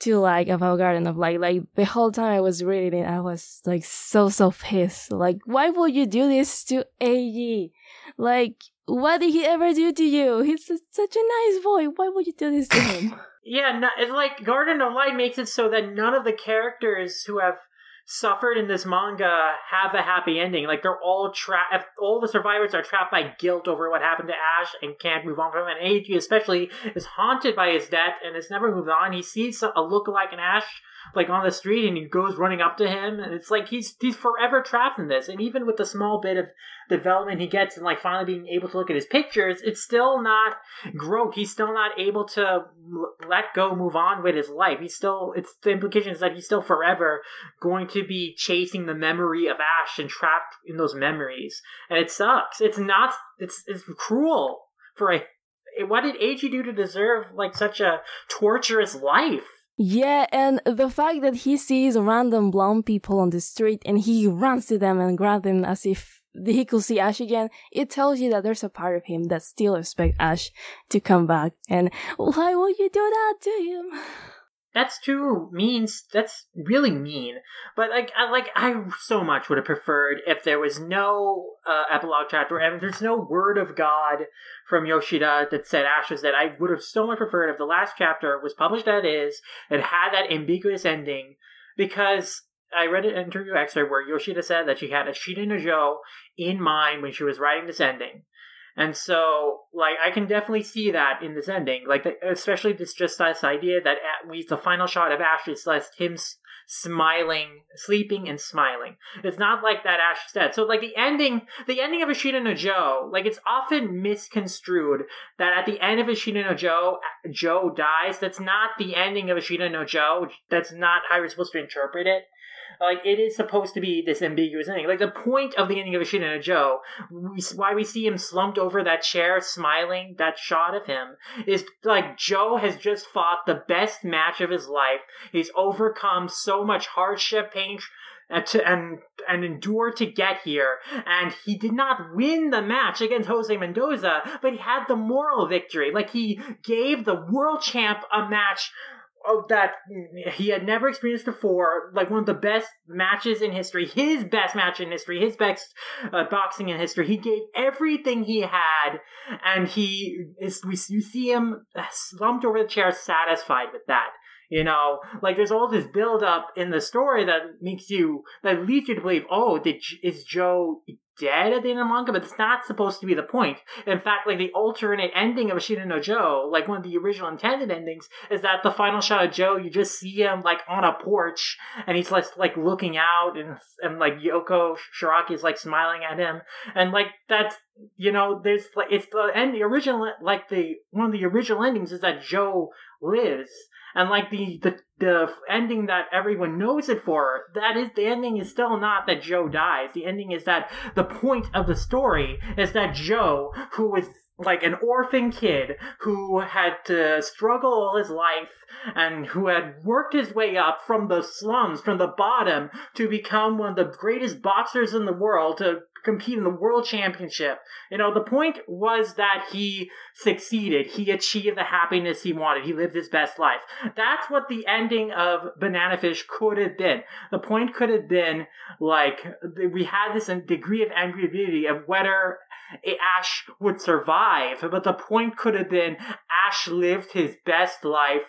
to like about Garden of Light. Like the whole time I was reading it, I was like so so pissed. Like, why would you do this to Eiji? Like, what did he ever do to you? He's su- such a nice boy. Why would you do this to him? Yeah, no, it's like Garden of Light makes it so that none of the characters who have suffered in this manga have a happy ending. Like they're all trapped. All the survivors are trapped by guilt over what happened to Ash and can't move on from it. And Eiji, especially, is haunted by his death and has never moved on. He sees a lookalike in Ash like on the street and he goes running up to him and it's like he's he's forever trapped in this. And even with the small bit of development he gets and like finally being able to look at his pictures it's still not growth he's still not able to let go move on with his life. He's still it's the implication is that he's still forever going to be chasing the memory of ash and trapped in those memories. And it sucks. It's not it's it's cruel for a what did Eiji do to deserve like such a torturous life yeah, and the fact that he sees random blonde people on the street and he runs to them and grabs them as if he could see Ash again, it tells you that there's a part of him that still expects Ash to come back. And why would you do that to him? that's too mean. That's really mean. But like, I like, I so much would have preferred if there was no uh, epilogue chapter and there's no word of God from Yoshida that said Ashes. That I would have so much preferred if the last chapter was published as is and had that ambiguous ending, because I read an interview excerpt where Yoshida said that she had Ashita no Joe in mind when she was writing this ending. And so, like, I can definitely see that in this ending. Like, especially this just this idea that at, we the final shot of Ash is just him smiling, sleeping, and smiling. It's not like that Ash is dead. So, like, the ending, the ending of Ashita no Joe, like, it's often misconstrued that at the end of Ashita no Joe, Joe dies. That's not the ending of Ashita no Joe. That's not how you're supposed to interpret it. Like it is supposed to be this ambiguous ending. Like the point of the ending of Ashita no Joe, we, why we see him slumped over that chair, smiling. That shot of him is like Joe has just fought the best match of his life. He's overcome so much hardship, pain, and uh, to, and and endure to get here. And he did not win the match against Jose Mendoza, but he had the moral victory. Like he gave the world champ a match oh, that he had never experienced before, like one of the best matches in history, his best match in history, his best uh, boxing in history. He gave everything he had, and he is. We you see him slumped over the chair, satisfied with that. You know, like there's all this build up in the story that makes you that leads you to believe, oh, did is Joe dead at the end of the manga? But it's not supposed to be the point. In fact, like the alternate ending of Ashita no Joe, like one of the original intended endings, is that the final shot of Joe, you just see him like on a porch, and he's like like looking out, and and like Yoko Shiraki is like smiling at him, and like that's you know, there's like it's the end. The original like the one of the original endings is that Joe lives and like the, the the ending that everyone knows it for that is the ending is still not that joe dies. The ending is that the point of the story is that joe who was like an orphan kid who had to struggle all his life and who had worked his way up from the slums, from the bottom, to become one of the greatest boxers in the world, to compete in the world championship. You know, the point was that he succeeded. He achieved the happiness he wanted. He lived his best life. That's what the ending of Banana Fish could have been. The point could have been like we had this degree of ambiguity of whether Ash would survive, but the point could have been Ash lived his best life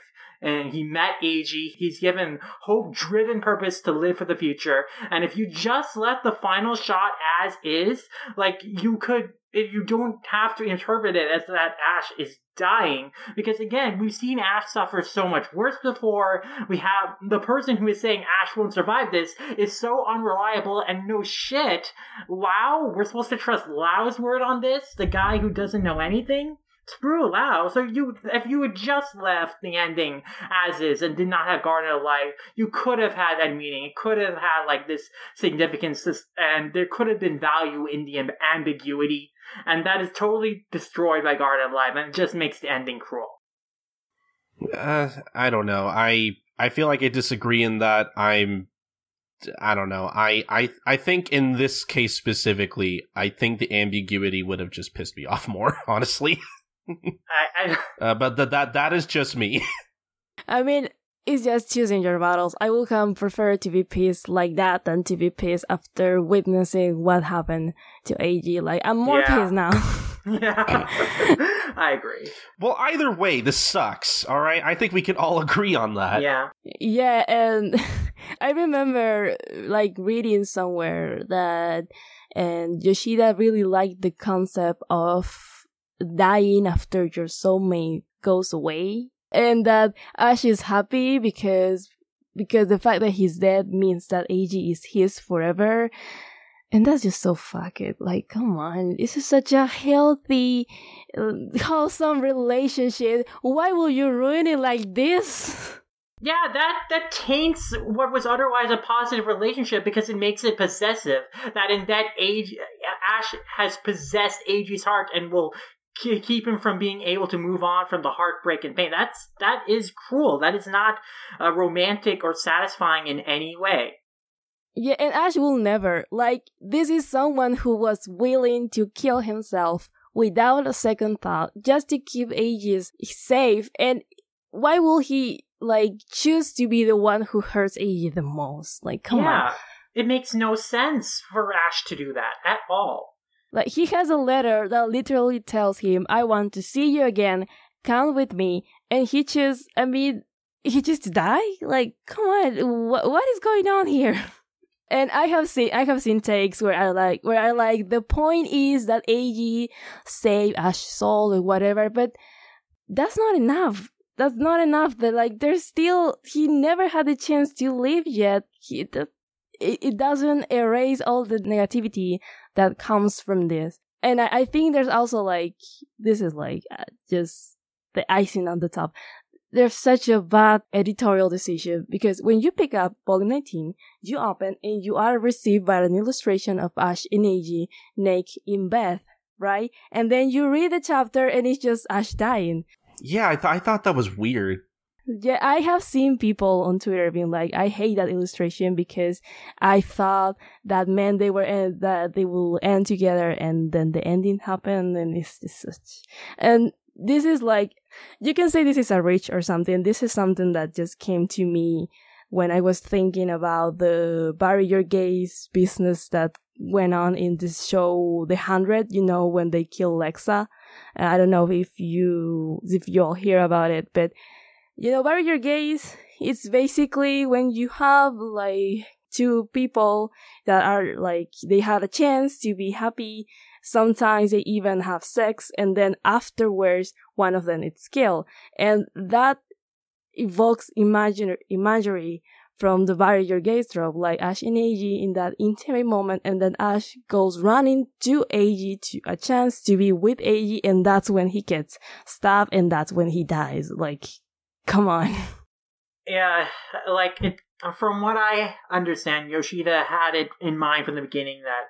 and he met Eiji. He's given hope driven purpose to live for the future. And if you just let the final shot as is, like you could, you don't have to interpret it as that Ash is dying. Because again we've seen ash suffer so much worse before. We have the person who is saying ash won't survive this is so unreliable and no shit. Lao we're supposed to trust Lao's word on this? The guy who doesn't know anything screw Lao. So you, if you had just left the ending as is and did not have Garden of Light, you could have had that meaning. It could have had like this significance, and there could have been value in the ambiguity. And that is totally destroyed by Garden of Light, and it just makes the ending cruel. Uh, I don't know. I I feel like I disagree in that. I'm I don't know. I, I I think in this case specifically, I think the ambiguity would have just pissed me off more, honestly. I, I... Uh, but that that that is just me. I mean, it's just choosing your battles. I will come prefer to be pissed like that than to be pissed after witnessing what happened to Eiji. Like I'm more yeah. pissed now. yeah, I agree. Well, either way, this sucks. All right, I think we can all agree on that. Yeah, yeah, and I remember like reading somewhere that and Yoshida really liked the concept of dying after your soulmate goes away. And that Ash is happy because, because the fact that he's dead means that Eiji is his forever. And that's just so fuck it. Like, come on. This is such a healthy, uh, wholesome relationship. Why will you ruin it like this? Yeah, that that taints what was otherwise a positive relationship because it makes it possessive. That in that age, Ash has possessed Eiji's heart and will keep him from being able to move on from the heartbreak and pain. That's that is cruel. That is not uh, romantic or satisfying in any way. Yeah, and Ash will never like this is someone who was willing to kill himself without a second thought just to keep Eiji safe. And why will he like choose to be the one who hurts Eiji the most? Like, come yeah, on. It makes no sense for Ash to do that at all. Like he has a letter that literally tells him, "I want to see you again. Come with me." And he just, I mean, he just die. Like, come on, wh- what is going on here? And I have seen, I have seen takes where I like, where I like, the point is that Eiji saved Ash's soul or whatever, but that's not enough. That's not enough. That like, there's still, he never had the chance to live yet. He, that, it, it doesn't erase all the negativity that comes from this. And I, I think there's also like, this is like uh, just the icing on the top. there's such a bad editorial decision because when you pick up volume 19, you open and you are received by an illustration of Ash and Eiji naked in bed, right? And then you read the chapter and it's just Ash dying. Yeah, I, th- I thought that was weird. Yeah, I have seen people on Twitter being like, "I hate that illustration because I thought that meant they were end, that they will end together, and then the ending happened, and it's just such." And this is like, you can say this is a reach or something. This is something that just came to me when I was thinking about the bury your gays business that went on in this show, The Hundred. You know, when they kill Lexa. I don't know if you if you all hear about it, but you know, your gays. It's basically when you have like two people that are like they had a chance to be happy. Sometimes they even have sex, and then afterwards, one of them is killed, and that evokes imaginary imagery from the your gays trope, like Ash and Eiji in that intimate moment, and then Ash goes running to Eiji to a chance to be with Eiji, and that's when he gets stabbed, and that's when he dies. Like, come on. Yeah, like it. From what I understand, Yoshida had it in mind from the beginning that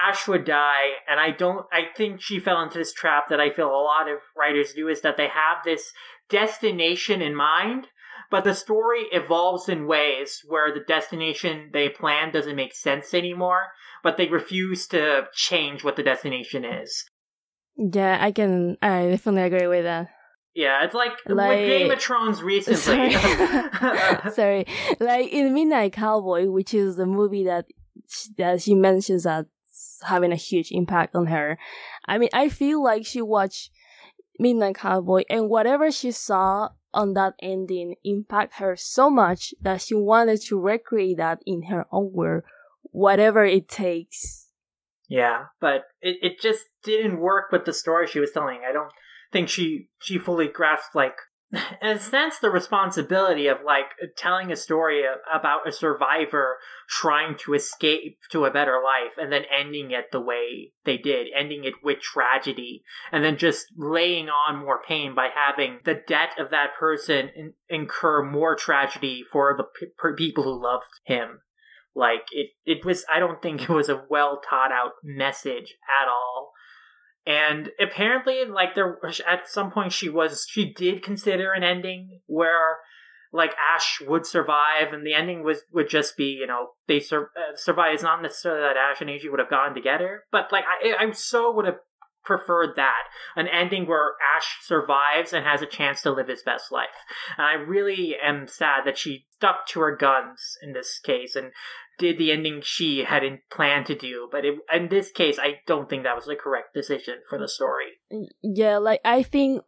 Ash would die, and I don't. I think she fell into this trap that I feel a lot of writers do is that they have this destination in mind, but the story evolves in ways where the destination they plan doesn't make sense anymore, but they refuse to change what the destination is. Yeah, I can. I definitely agree with that. Yeah, it's like, Like- with Game of Thrones recently. Sorry. Sorry. Like in Midnight Cowboy, which is the movie that that she mentions as having a huge impact on her. I mean, I feel like she watched Midnight Cowboy and whatever she saw on that ending impact her so much that she wanted to recreate that in her own world, whatever it takes. Yeah, but it, it just didn't work with the story she was telling. I don't think she she fully grasped like in a sense the responsibility of like telling a story about a survivor trying to escape to a better life and then ending it the way they did, ending it with tragedy and then just laying on more pain by having the debt of that person in- incur more tragedy for the p- people who loved him. Like it, it was. I don't think it was a well thought out message at all. And apparently, like there at some point, she was she did consider an ending where like Ash would survive, and the ending was would just be you know they sur- uh, survive. It's not necessarily that Ash and Eiji would have gone together, but like I I so would have preferred that an ending where Ash survives and has a chance to live his best life. And I really am sad that she stuck to her guns in this case and did the ending she had planned to do. But it, in this case, I don't think that was the correct decision for the story. Yeah, like I think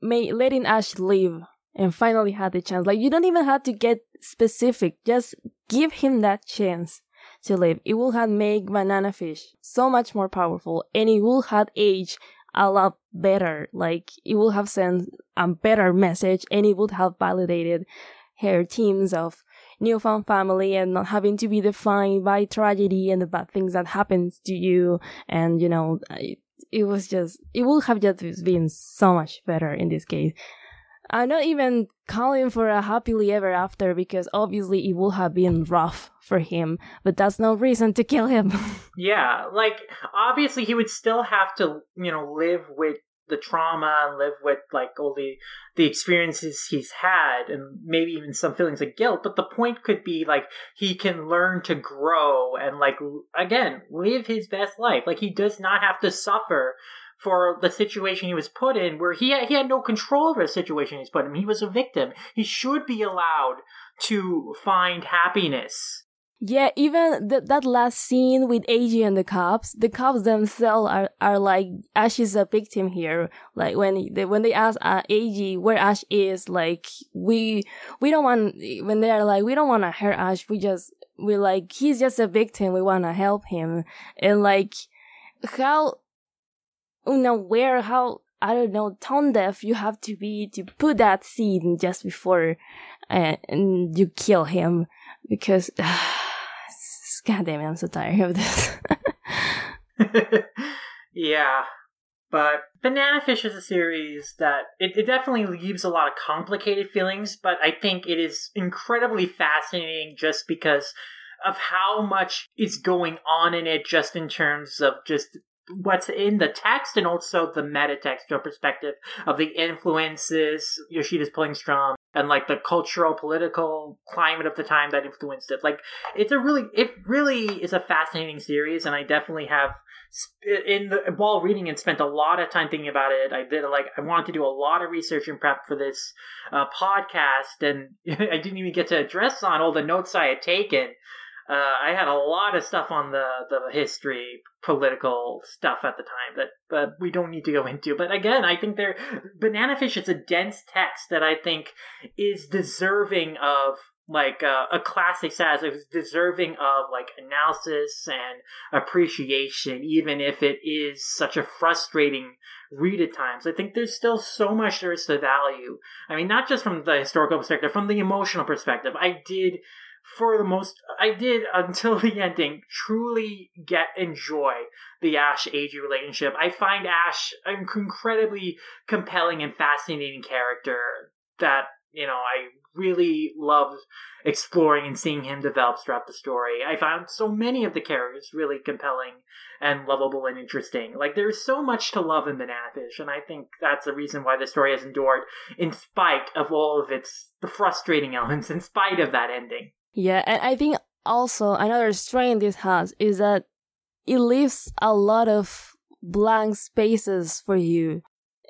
may letting Ash live and finally had the chance. Like you don't even have to get specific. Just give him that chance to live. It will have made Banana Fish so much more powerful, and it will have aged a lot better. Like it will have sent a better message, and it would have validated her teams of newfound family and not having to be defined by tragedy and the bad things that happens to you. And you know it, it was just it would have just been so much better in this case. I'm not even calling for a happily ever after because obviously it would have been rough for him but that's no reason to kill him. Yeah, like obviously he would still have to, you know, live with the trauma and live with like all the the experiences he's had and maybe even some feelings of guilt but the point could be like he can learn to grow and like again live his best life. Like he does not have to suffer for the situation he was put in where he had, he had no control over the situation he's put in. He was a victim. He should be allowed to find happiness Yeah, even th- that last scene with Eiji and the cops, the cops themselves are, are like, Ash is a victim here. Like when they, when they ask uh, Eiji where Ash is, like we we don't want when they are like we don't want to hurt Ash. We just we like he's just a victim. We want to help him and like how you know where how I don't know tone deaf you have to be to put that scene just before uh, and you kill him because God damn it, I'm so tired of this. yeah. But Banana Fish is a series that it, it definitely leaves a lot of complicated feelings, but I think it is incredibly fascinating just because of how much is going on in it, just in terms of just what's in the text and also the metatextual perspective of the influences Yoshida's pulling from and like the cultural political climate of the time that influenced it. Like it's a really it really is a fascinating series and I definitely have in the while reading and spent a lot of time thinking about it. I did like I wanted to do a lot of research and prep for this uh, podcast, and I didn't even get to address on all the notes I had taken. Uh, I had a lot of stuff on the the history, political stuff at the time that but we don't need to go into. But again, I think there Banana Fish is a dense text that I think is deserving of like uh, a classic says it was deserving of like analysis and appreciation even if it is such a frustrating read at times. I think there's still so much there is to value. I mean not just from the historical perspective from the emotional perspective. I did for the most i did until the ending truly get enjoy the ash Eiji relationship i find ash an incredibly compelling and fascinating character that you know i really loved exploring and seeing him develop throughout the story. I found so many of the characters really compelling and lovable and interesting. Like there's so much to love in Banana Fish, and I think that's the reason why the story has endured in spite of all of its the frustrating elements, in spite of that ending. Yeah, and I think also another strength this has is that it leaves a lot of blank spaces for you.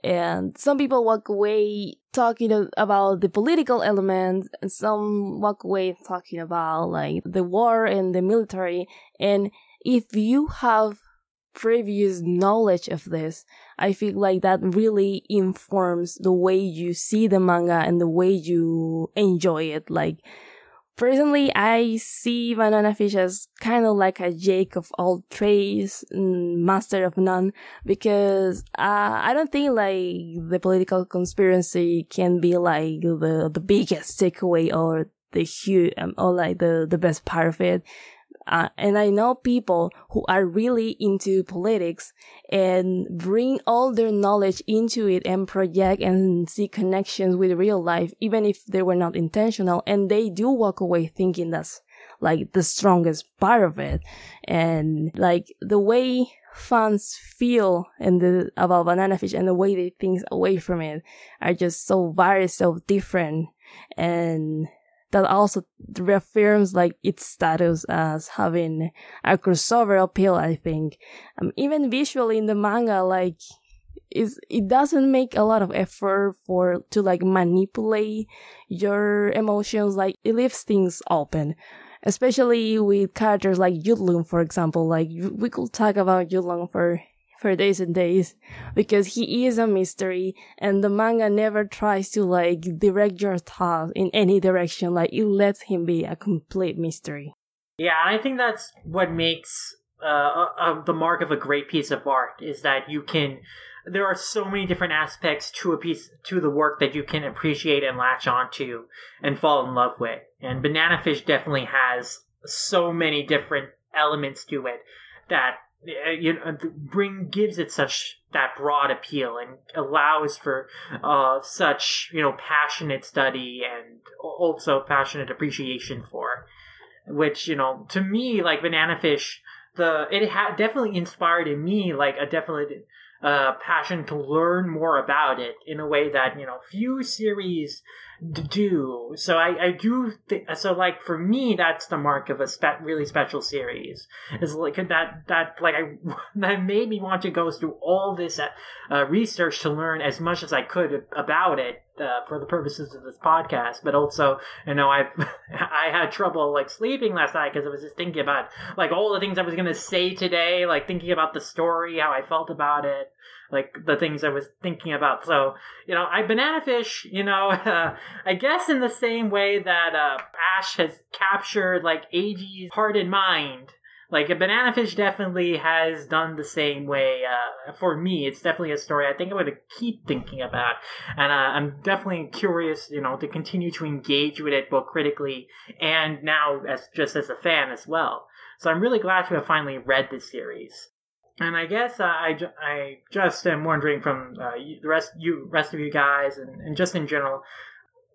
And some people walk away talking about the political elements and some walk away talking about like the war and the military. And if you have previous knowledge of this i feel like that really informs the way you see the manga and the way you enjoy it. Like Personally, I see Banana Fish as kind of like a Jake of all trades, master of none, because uh, I don't think like the political conspiracy can be like the the biggest takeaway or the huge um, or like the the best part of it. Uh, and I know people who are really into politics and bring all their knowledge into it and project and see connections with real life, even if they were not intentional. And they do walk away thinking that's like the strongest part of it. And like the way fans feel and the about banana fish and the way they think away from it are just so very so different and that also reaffirms like its status as having a crossover appeal, I think. Um, even visually in the manga, like, is it doesn't make a lot of effort for to like manipulate your emotions like it leaves things open especially with characters like Yut-Lung for example like we could talk about Yut-Lung for for days and days because he is a mystery and the manga never tries to like direct your thoughts in any direction. Like it lets him be a complete mystery. Yeah, I think that's what makes uh, uh, uh, the mark of a great piece of art is that you can. There are so many different aspects to a piece to the work that you can appreciate and latch onto and fall in love with. And Banana Fish definitely has so many different elements to it that you know bring gives it such that broad appeal and allows for uh, such you know passionate study and also passionate appreciation for. Which you know to me like banana fish the it had definitely inspired in me like a definitely uh, passion to learn more about it in a way that you know few series do. So I, I do so. Like for me, that's the mark of a spe- really special series. Is like that that like I that made me want to go through all this uh, research to learn as much as I could about it uh, for the purposes of this podcast. But also, you know, I've I had trouble like sleeping last night because I was just thinking about like all the things I was gonna say today, like thinking about the story, how I felt about it like the things I was thinking about. So, you know, I banana fish, you know, uh, I guess in the same way that uh, Ash has captured like Eiji's heart and mind. Like a banana fish definitely has done the same way. Uh, for me, it's definitely a story I think I'm going to keep thinking about, and uh, I'm definitely curious, you know, to continue to engage with it both critically and now as just as a fan as well. So I'm really glad to have finally read this series. And I guess I, I just am wondering from uh, the rest you rest of you guys and, and just in general,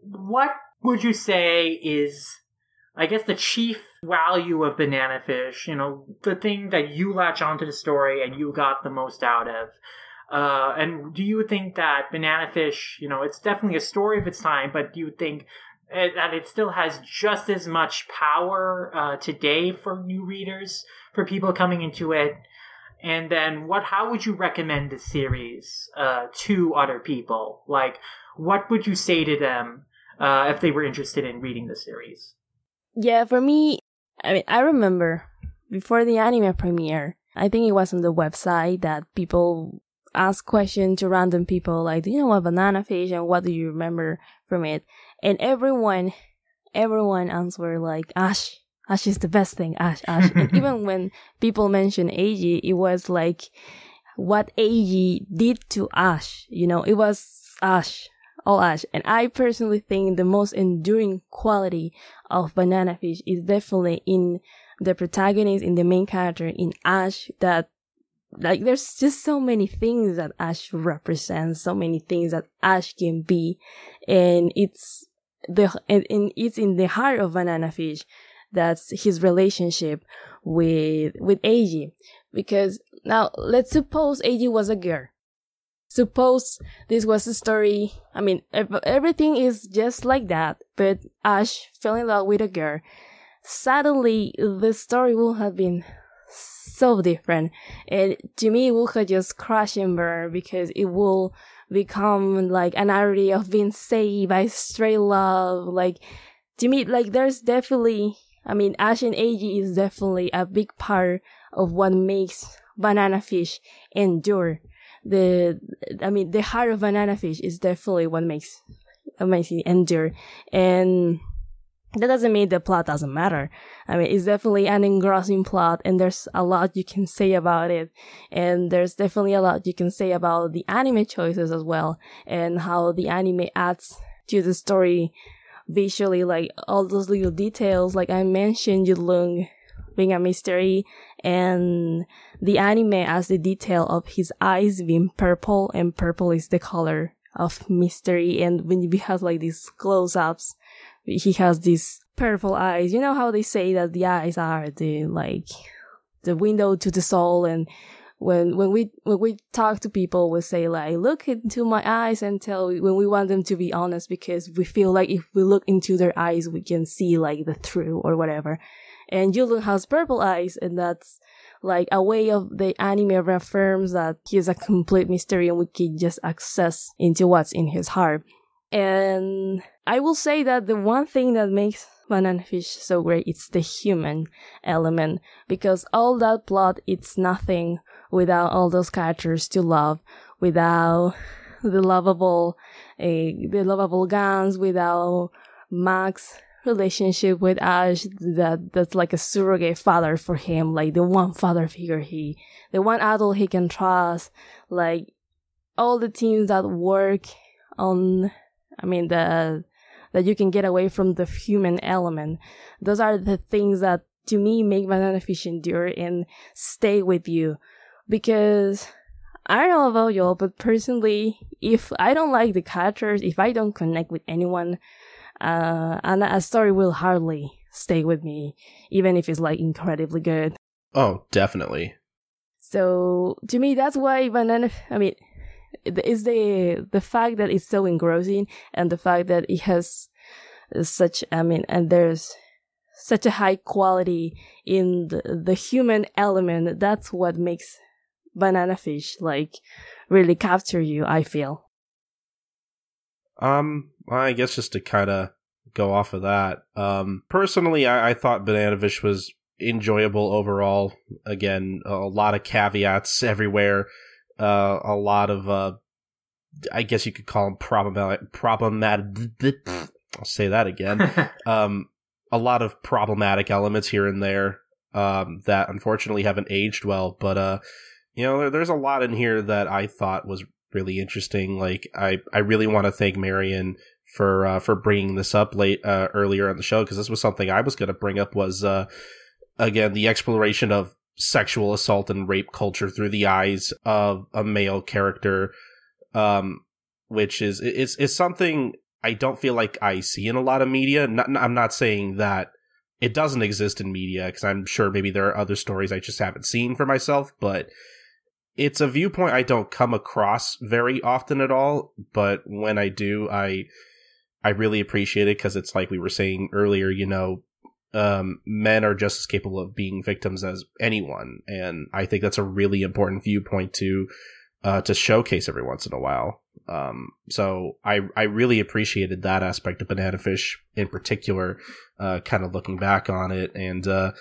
what would you say is I guess the chief value of Banana Fish, you know, the thing that you latch onto the story and you got the most out of. Uh, and do you think that Banana Fish, you know, it's definitely a story of its time, but do you think that it still has just as much power uh, today for new readers, for people coming into it? And then, what? How would you recommend the series uh, to other people? Like, what would you say to them uh, if they were interested in reading the series? Yeah, for me, I mean, I remember before the anime premiere, I think it was on the website that people ask questions to random people like, do you know what banana fish and what do you remember from it? And everyone, everyone answered like, Ash, Ash is the best thing, Ash, Ash. and even when people mention Eiji, it was like what Eiji did to Ash, you know, it was Ash, all Ash. And I personally think the most enduring quality of Banana Fish is definitely in the protagonist, in the main character, in Ash, that like there's just so many things that Ash represents, so many things that Ash can be, and it's the and, and it's in the heart of Banana Fish that's his relationship with with Eiji. Because now let's suppose Eiji was a girl. Suppose this was a story. I mean, everything is just like that, but Ash fell in love with a girl. Suddenly, the story would have been so different. And to me, it would have just crash and burn because it will become like an narrative of being saved by stray love. Like, to me, like, there's definitely I mean, and Eiji is definitely a big part of what makes banana fish endure. The, I mean, the heart of banana fish is definitely what makes, makes it endure. And that doesn't mean the plot doesn't matter. I mean, it's definitely an engrossing plot and there's a lot you can say about it. And there's definitely a lot you can say about the anime choices as well and how the anime adds to the story visually, like all those little details, like I mentioned, Yut-Lung being a mystery and the anime as the detail of his eyes being purple and purple is the color of mystery. And when he has like these close-ups he has these purple eyes. You know how they say that the eyes are the like the window to the soul and when when we when we talk to people we say like look into my eyes and tell when we want them to be honest because we feel like if we look into their eyes we can see like the truth or whatever. And Yut-Lung has purple eyes and that's like a way of the anime reaffirms that he's a complete mystery and we can just access into what's in his heart. And I will say that the one thing that makes Banana Fish so great is the human element because all that plot it's nothing without all those characters to love, without the lovable, uh, the lovable guns, without Max relationship with Ash that that's like a surrogate father for him, like the one father figure he, the one adult he can trust, like all the teams that work on, I mean the that you can get away from the human element. Those are the things that to me make Banana Fish endure and stay with you because I don't know about y'all, but personally, if I don't like the characters, if I don't connect with anyone, uh, and a story will hardly stay with me, even if it's like incredibly good. Oh, definitely. So to me, that's why Banana. I mean, it's the the fact that it's so engrossing, and the fact that it has such. I mean, and there's such a high quality in the, the human element. That's what makes banana fish like really capture you, I feel. Um, I guess just to kind of go off of that, um, personally, I, I thought Banana Fish was enjoyable overall. Again, a lot of caveats everywhere, uh, a lot of, uh, I guess you could call them problematic, problematic, I'll say that again. um, a lot of problematic elements here and there, um, that unfortunately haven't aged well, but, uh, you know, there, there's a lot in here that I thought was really interesting. Like, I, I really want to thank Marion for uh, for bringing this up late uh, earlier on the show because this was something I was going to bring up was uh, again the exploration of sexual assault and rape culture through the eyes of a male character, um, which is is is something I don't feel like I see in a lot of media. Not, I'm not saying that it doesn't exist in media because I'm sure maybe there are other stories I just haven't seen for myself, but it's a viewpoint I don't come across very often at all. But when I do, I I really appreciate it because it's like we were saying earlier, you know, um, men are just as capable of being victims as anyone, and I think that's a really important viewpoint to uh, to showcase every once in a while. Um, so I I really appreciated that aspect of Banana Fish in particular, uh, kind of looking back on it, and uh,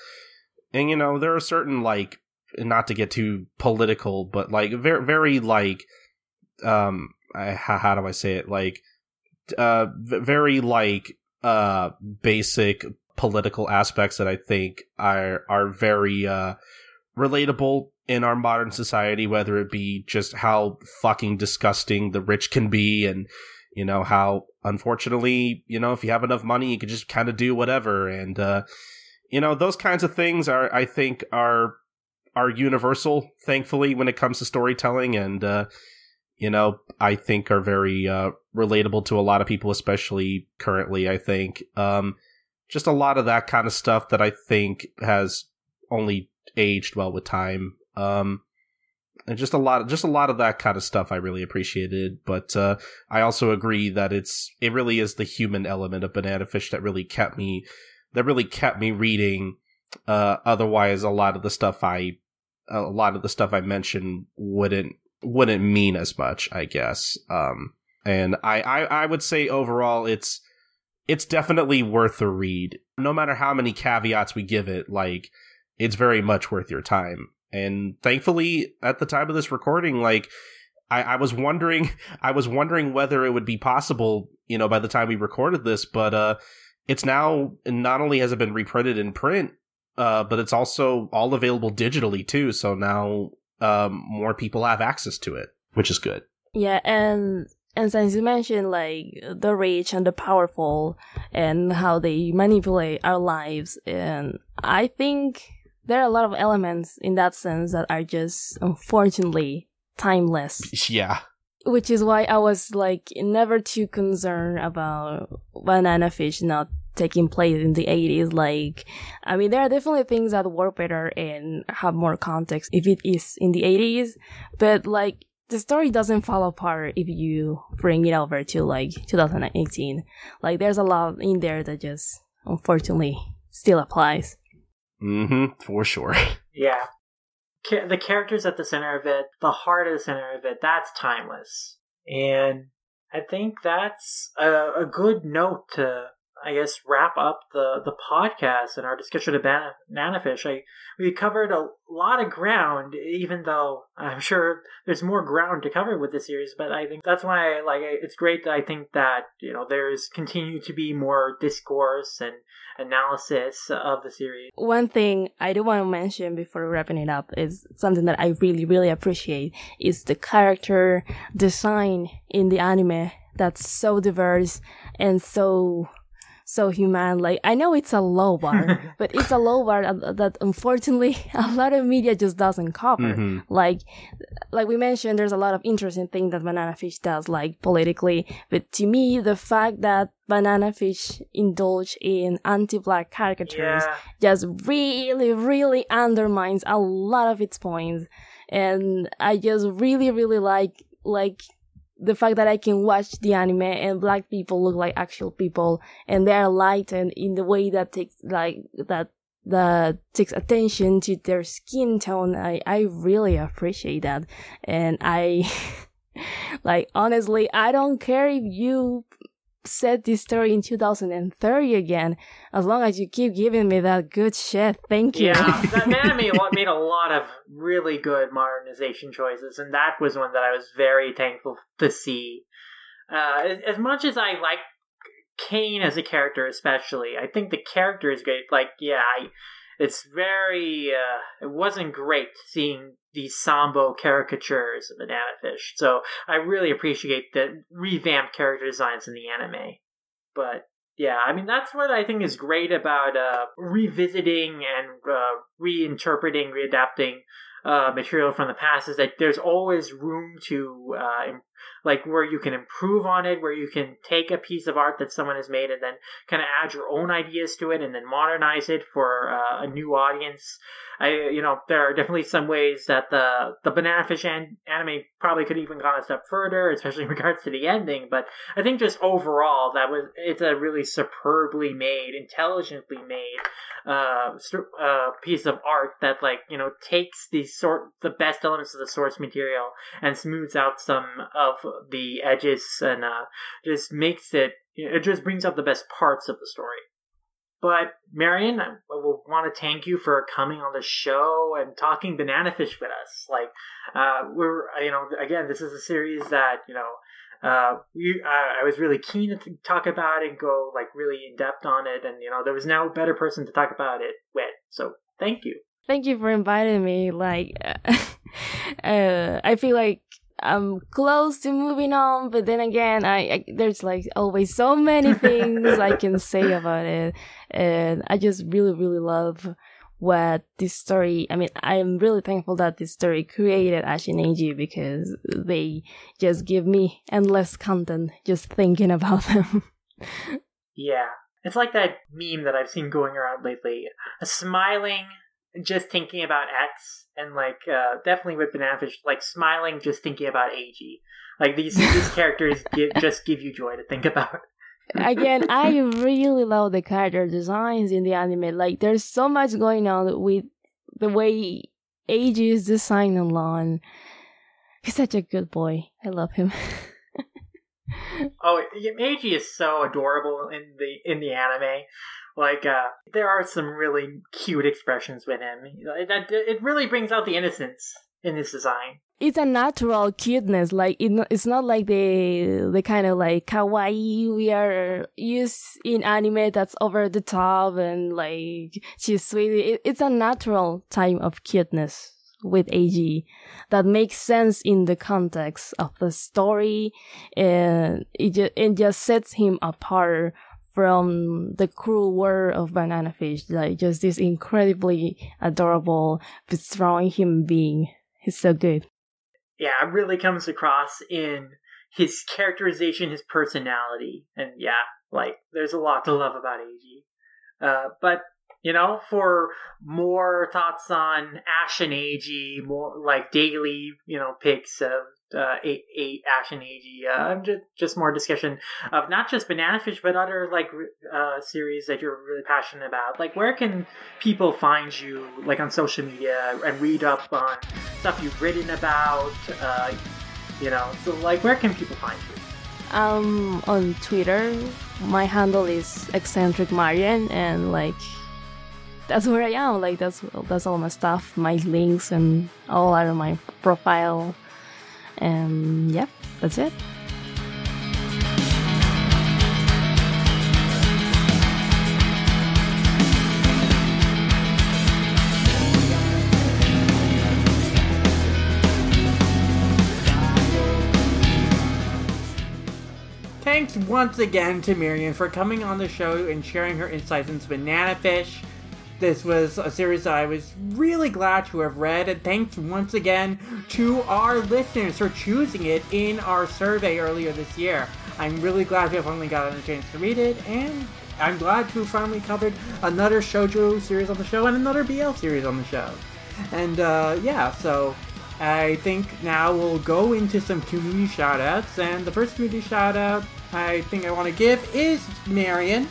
and you know there are certain like not to get too political, but like very very like um I, how, how do I say it? Like uh very like uh basic political aspects that I think are are very uh, relatable in our modern society, whether it be just how fucking disgusting the rich can be, and you know how unfortunately, you know, if you have enough money, you can just kind of do whatever, and uh, you know those kinds of things are, I think, are are universal. Thankfully, when it comes to storytelling, and uh, you know, I think are very uh, relatable to a lot of people, especially currently. I think. Um, just a lot of that kind of stuff that I think has only aged well with time. Um, and just a lot of just a lot of that kind of stuff I really appreciated. But uh, I also agree that it's it really is the human element of Banana Fish that really kept me that really kept me reading. Uh, otherwise, a lot of the stuff I a lot of the stuff I mentioned wouldn't wouldn't mean as much, I guess. Um, and I, I I would say overall it's it's definitely worth a read. No matter how many caveats we give it, like it's very much worth your time. And thankfully, at the time of this recording, like I, I was wondering, I was wondering whether it would be possible, you know, by the time we recorded this, but uh, it's now not only has it been reprinted in print, uh, but it's also all available digitally too. So now um, more people have access to it, which is good. Yeah, and and since you mentioned like the rich and the powerful and how they manipulate our lives, and I think there are a lot of elements in that sense that are just unfortunately timeless. Yeah. Which is why I was like never too concerned about Banana Fish not taking place in the 80s. Like, I mean, there are definitely things that work better and have more context if it is in the 80s, but like, the story doesn't fall apart if you bring it over to like 2018. Like there's a lot in there that just unfortunately still applies. Mm-hmm, for sure. Yeah. the characters at the center of it, the heart at the center of it, that's timeless. And I think that's a, a good note to I guess wrap up the the podcast and our discussion of banana fish. I we covered a lot of ground, even though I'm sure there's more ground to cover with this series. But I think that's why like it's great that I think that you know there's continued to be more discourse and analysis of the series. One thing I do want to mention before wrapping it up is something that I really really appreciate is the character design in the anime that's so diverse and so so human. Like I know it's a low bar, but it's a low bar that, unfortunately a lot of media just doesn't cover. Mm-hmm. Like, like we mentioned, there's a lot of interesting things that Banana Fish does, like politically. But to me, the fact that Banana Fish indulge in anti-black caricatures yeah. just really, really undermines a lot of its points. And I just really, really like like the fact that I can watch the anime and black people look like actual people and they are lightened in the way that takes like that that takes attention to their skin tone. I I really appreciate that, and I like honestly I don't care if you set this story in 2030 again. As long as you keep giving me that good shit, thank you. Yeah, that anime made a lot of really good modernization choices, and that was one that I was very thankful to see. Uh, as much as I like Kane as a character, especially, I think the character is great. Like, yeah, I, it's very. Uh, it wasn't great seeing these Sambo caricatures of Banana Fish. So I really appreciate the revamped character designs in the anime. But Yeah, I mean that's what I think is great about uh, revisiting and uh, reinterpreting, readapting uh, material from the past is that there's always room to uh, like where you can improve on it, where you can take a piece of art that someone has made and then kind of add your own ideas to it and then modernize it for uh, a new audience. I, you know, there are definitely some ways that the the Banana Fish an- anime probably could even gone a step further, especially in regards to the ending. But I think just overall, that was it's a really superbly made, intelligently made uh, uh, piece of art that like you know takes the sort the best elements of the source material and smooths out some of the edges and uh, just makes it it just brings out the best parts of the story. But Marion, I will want to thank you for coming on the show and talking banana fish with us. Like, uh, we're you know again, this is a series that you know uh, we, uh, I was really keen to talk about and go like really in depth on it, and you know there was no better person to talk about it with. So thank you. Thank you for inviting me. Like, uh, I feel like I'm close to moving on, but then again, I, I there's like always so many things I can say about it, and I just really really love what this story i mean i'm really thankful that this story created ash because they just give me endless content just thinking about them. Yeah. It's like that meme that i've seen going around lately. A smiling just thinking about x and like uh, definitely with banana fish like smiling just thinking about Eiji. like these these characters give, just give you joy to think about again, I really love the character designs in the anime. Like, there's so much going on with the way Eiji is designed alone. He's such a good boy. I love him. oh, Meiji is so adorable in the in the anime. Like, uh, there are some really cute expressions with him. It, it really brings out the innocence in his design it's a natural cuteness. Like it, it's not like the the kind of like kawaii we are used in anime that's over the top and like she's sweet. It, it's a natural type of cuteness with Eiji that makes sense in the context of the story, and it just, it just sets him apart from the cruel world of banana fish. Like just this incredibly adorable, but strong human being. He's so good yeah, it really comes across in his characterization, his personality, and yeah, like there's a lot to love about Eiji. Uh, but you know, for more thoughts on Ash and Eiji, more like daily, you know, picks of uh, eight, eight Ash and Eiji. Uh, just just more discussion of not just Banana Fish, but other like uh, series that you're really passionate about. Like, where can people find you, like on social media, and read up on stuff you've written about? Uh, you know, so like, where can people find you? Um, on Twitter, my handle is eccentric Marian, and like that's where I am. Like that's that's all my stuff, my links, and all out of my profile and yeah, that's it. Thanks once again to Marion for coming on the show and sharing her insights into Banana Fish. This was a series I was really glad to have read, and thanks once again to our listeners for choosing it in our survey earlier this year. I'm really glad we have finally gotten a chance to read it, and I'm glad to have finally covered another shoujo series on the show and another BL series on the show. And uh, yeah, so I think now we'll go into some community shoutouts, and the first community shoutout I think I want to give is Marion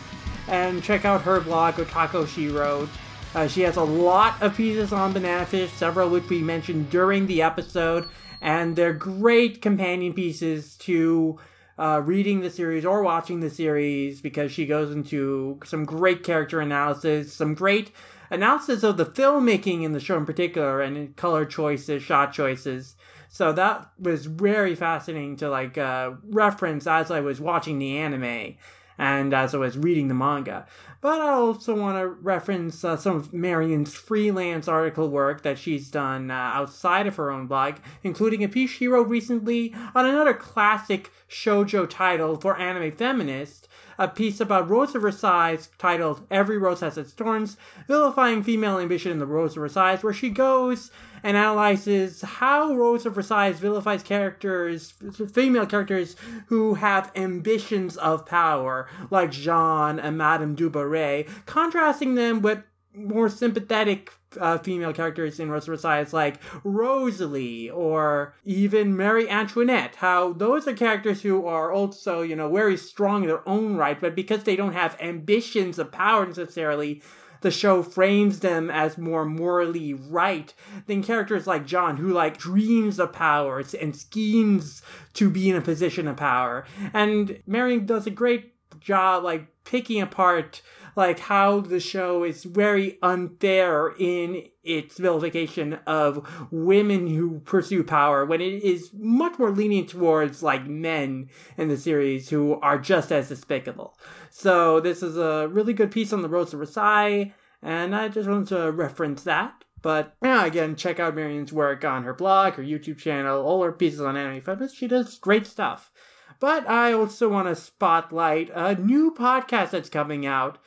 and check out her blog, Otaku She Wrote. Uh, she has a lot of pieces on Banana Fish, several which we mentioned during the episode, and they're great companion pieces to uh, reading the series or watching the series because she goes into some great character analysis, some great analysis of the filmmaking in the show in particular, and color choices, shot choices. So that was very fascinating to like uh, reference as I was watching the anime and as I was reading the manga. But I also want to reference uh, some of Marion's freelance article work that she's done uh, outside of her own blog, including a piece she wrote recently on another classic shojo title for anime feminists, a piece about Rose of Versailles titled Every Rose Has Its Thorns, vilifying female ambition in the Rose of Versailles, where she goes and analyzes how Rose of Versailles vilifies characters, female characters who have ambitions of power, like Jean and Madame Dubarry, contrasting them with more sympathetic uh, female characters in Rose of Versailles like Rosalie or even Marie Antoinette. How those are characters who are also, you know, very strong in their own right, but because they don't have ambitions of power necessarily, the show frames them as more morally right than characters like John, who like dreams of power and schemes to be in a position of power. And Marion does a great job like picking apart like how the show is very unfair in its vilification of women who pursue power when it is much more lenient towards like men in the series who are just as despicable. So this is a really good piece on the Rose of Versailles, and I just wanted to reference that. But yeah, again, check out Marion's work on her blog, her YouTube channel, all her pieces on anime feminist. She does great stuff. But I also want to spotlight a new podcast that's coming out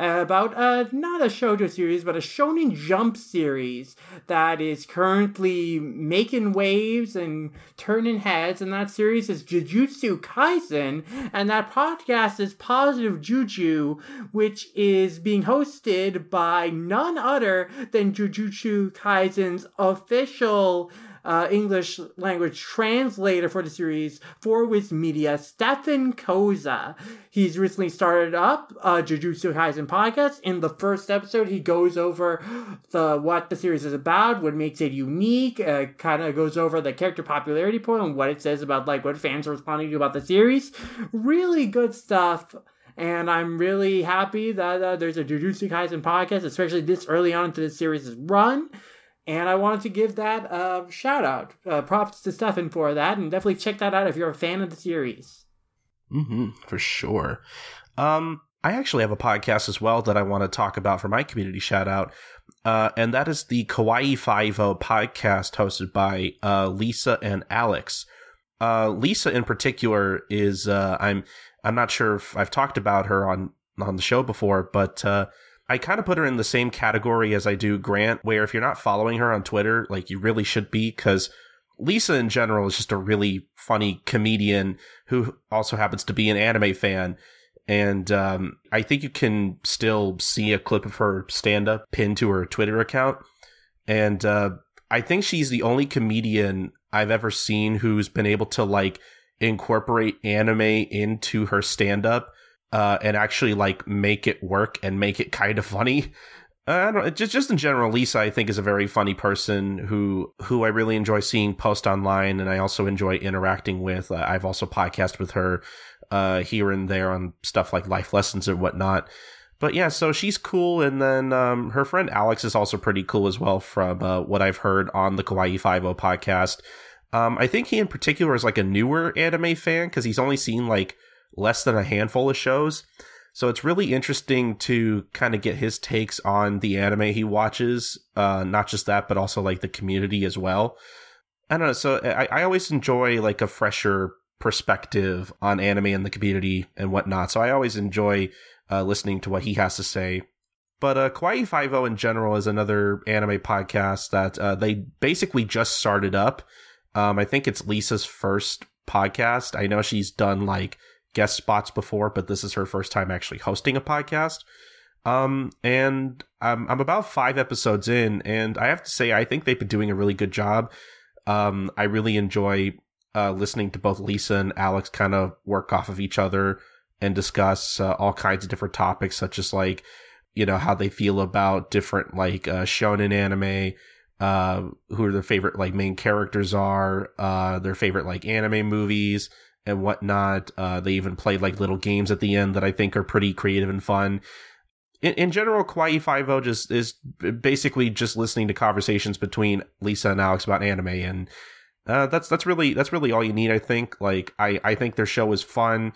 about uh, not a shoujo series, but a Shonen Jump series that is currently making waves and turning heads. And that series is Jujutsu Kaisen, and that podcast is Positive Juju, which is being hosted by none other than Jujutsu Kaisen's official uh, English language translator for the series for Viz Media, Stefan Koza. He's recently started up a Jujutsu Kaisen podcast. In the first episode, he goes over the what the series is about, what makes it unique, uh, kind of goes over the character popularity point and what it says about like what fans are responding to about the series. Really good stuff. And I'm really happy that uh, there's a Jujutsu Kaisen podcast, especially this early on into the series' run. And I wanted to give that a shout out. Uh, props to Stefan for that, and definitely check that out if you're a fan of the series. Mm-hmm, for sure. Um, I actually have a podcast as well that I want to talk about for my community shout out. Uh, and that is the Kawaii Five podcast hosted by uh, Lisa and Alex. Uh, Lisa in particular is uh, I'm I'm not sure if I've talked about her on on the show before, but uh, I kind of put her in the same category as I do Grant, where if you're not following her on Twitter, like you really should be, because Lisa in general is just a really funny comedian who also happens to be an anime fan. And um, I think you can still see a clip of her stand up pinned to her Twitter account. And uh, I think she's the only comedian I've ever seen who's been able to like incorporate anime into her stand up uh, and actually like make it work and make it kind of funny. Uh, I don't just just in general. Lisa, I think, is a very funny person who who I really enjoy seeing post online, and I also enjoy interacting with. Uh, I've also podcast with her uh, here and there on stuff like life lessons and whatnot. But yeah, so she's cool, and then um, her friend Alex is also pretty cool as well. From uh, what I've heard on the Kawaii Five O podcast, um, I think he in particular is like a newer anime fan because he's only seen like less than a handful of shows. So it's really interesting to kind of get his takes on the anime he watches. Uh, not just that, but also like the community as well. I don't know. So I, I always enjoy like a fresher perspective on anime and the community and whatnot. So I always enjoy uh, listening to what he has to say. But uh, Kawaii Five O in general is another anime podcast that uh, they basically just started up. Um, I think it's Lisa's first podcast. I know she's done like guest spots before, but this is her first time actually hosting a podcast. Um, and I'm, I'm about five episodes in, and I have to say, I think they've been doing a really good job. Um, I really enjoy uh, listening to both Lisa and Alex kind of work off of each other and discuss uh, all kinds of different topics, such as like, you know, how they feel about different like uh, shonen anime, uh, who their favorite like main characters are, uh, their favorite like anime movies, and whatnot. Uh, they even play like little games at the end that I think are pretty creative and fun. In, in general, Kawaii Five O just is basically just listening to conversations between Lisa and Alex about anime, and uh, that's that's really that's really all you need. I think. Like I I think their show is fun,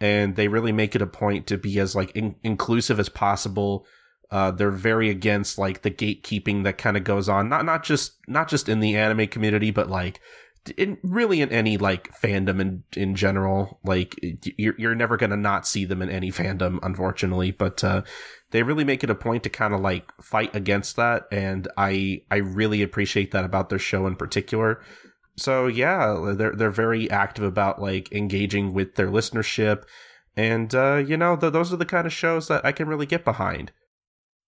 and they really make it a point to be as like in- inclusive as possible. Uh, they're very against like the gatekeeping that kind of goes on, not not just not just in the anime community, but like in really in any like fandom in in general like you're you're never going to not see them in any fandom unfortunately but uh they really make it a point to kind of like fight against that and i i really appreciate that about their show in particular. So yeah they're they're very active about like engaging with their listenership and uh you know th- those are the kind of shows that i can really get behind.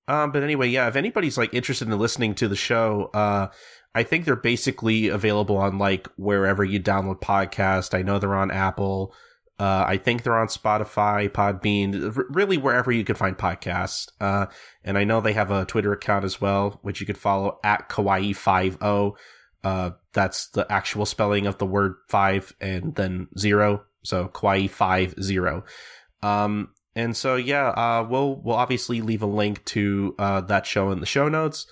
Um but anyway yeah if anybody's like interested in listening to the show uh I think they're basically available on like wherever you download podcast. I know they're on Apple. Uh, I think they're on Spotify, Podbean, r- really wherever you can find podcasts. Uh, and I know they have a Twitter account as well, which you could follow at Kawaii50. Uh, that's the actual spelling of the word five and then zero. So Kawaii50. Um, and so, yeah, uh, we'll, we'll obviously leave a link to, uh, that show in the show notes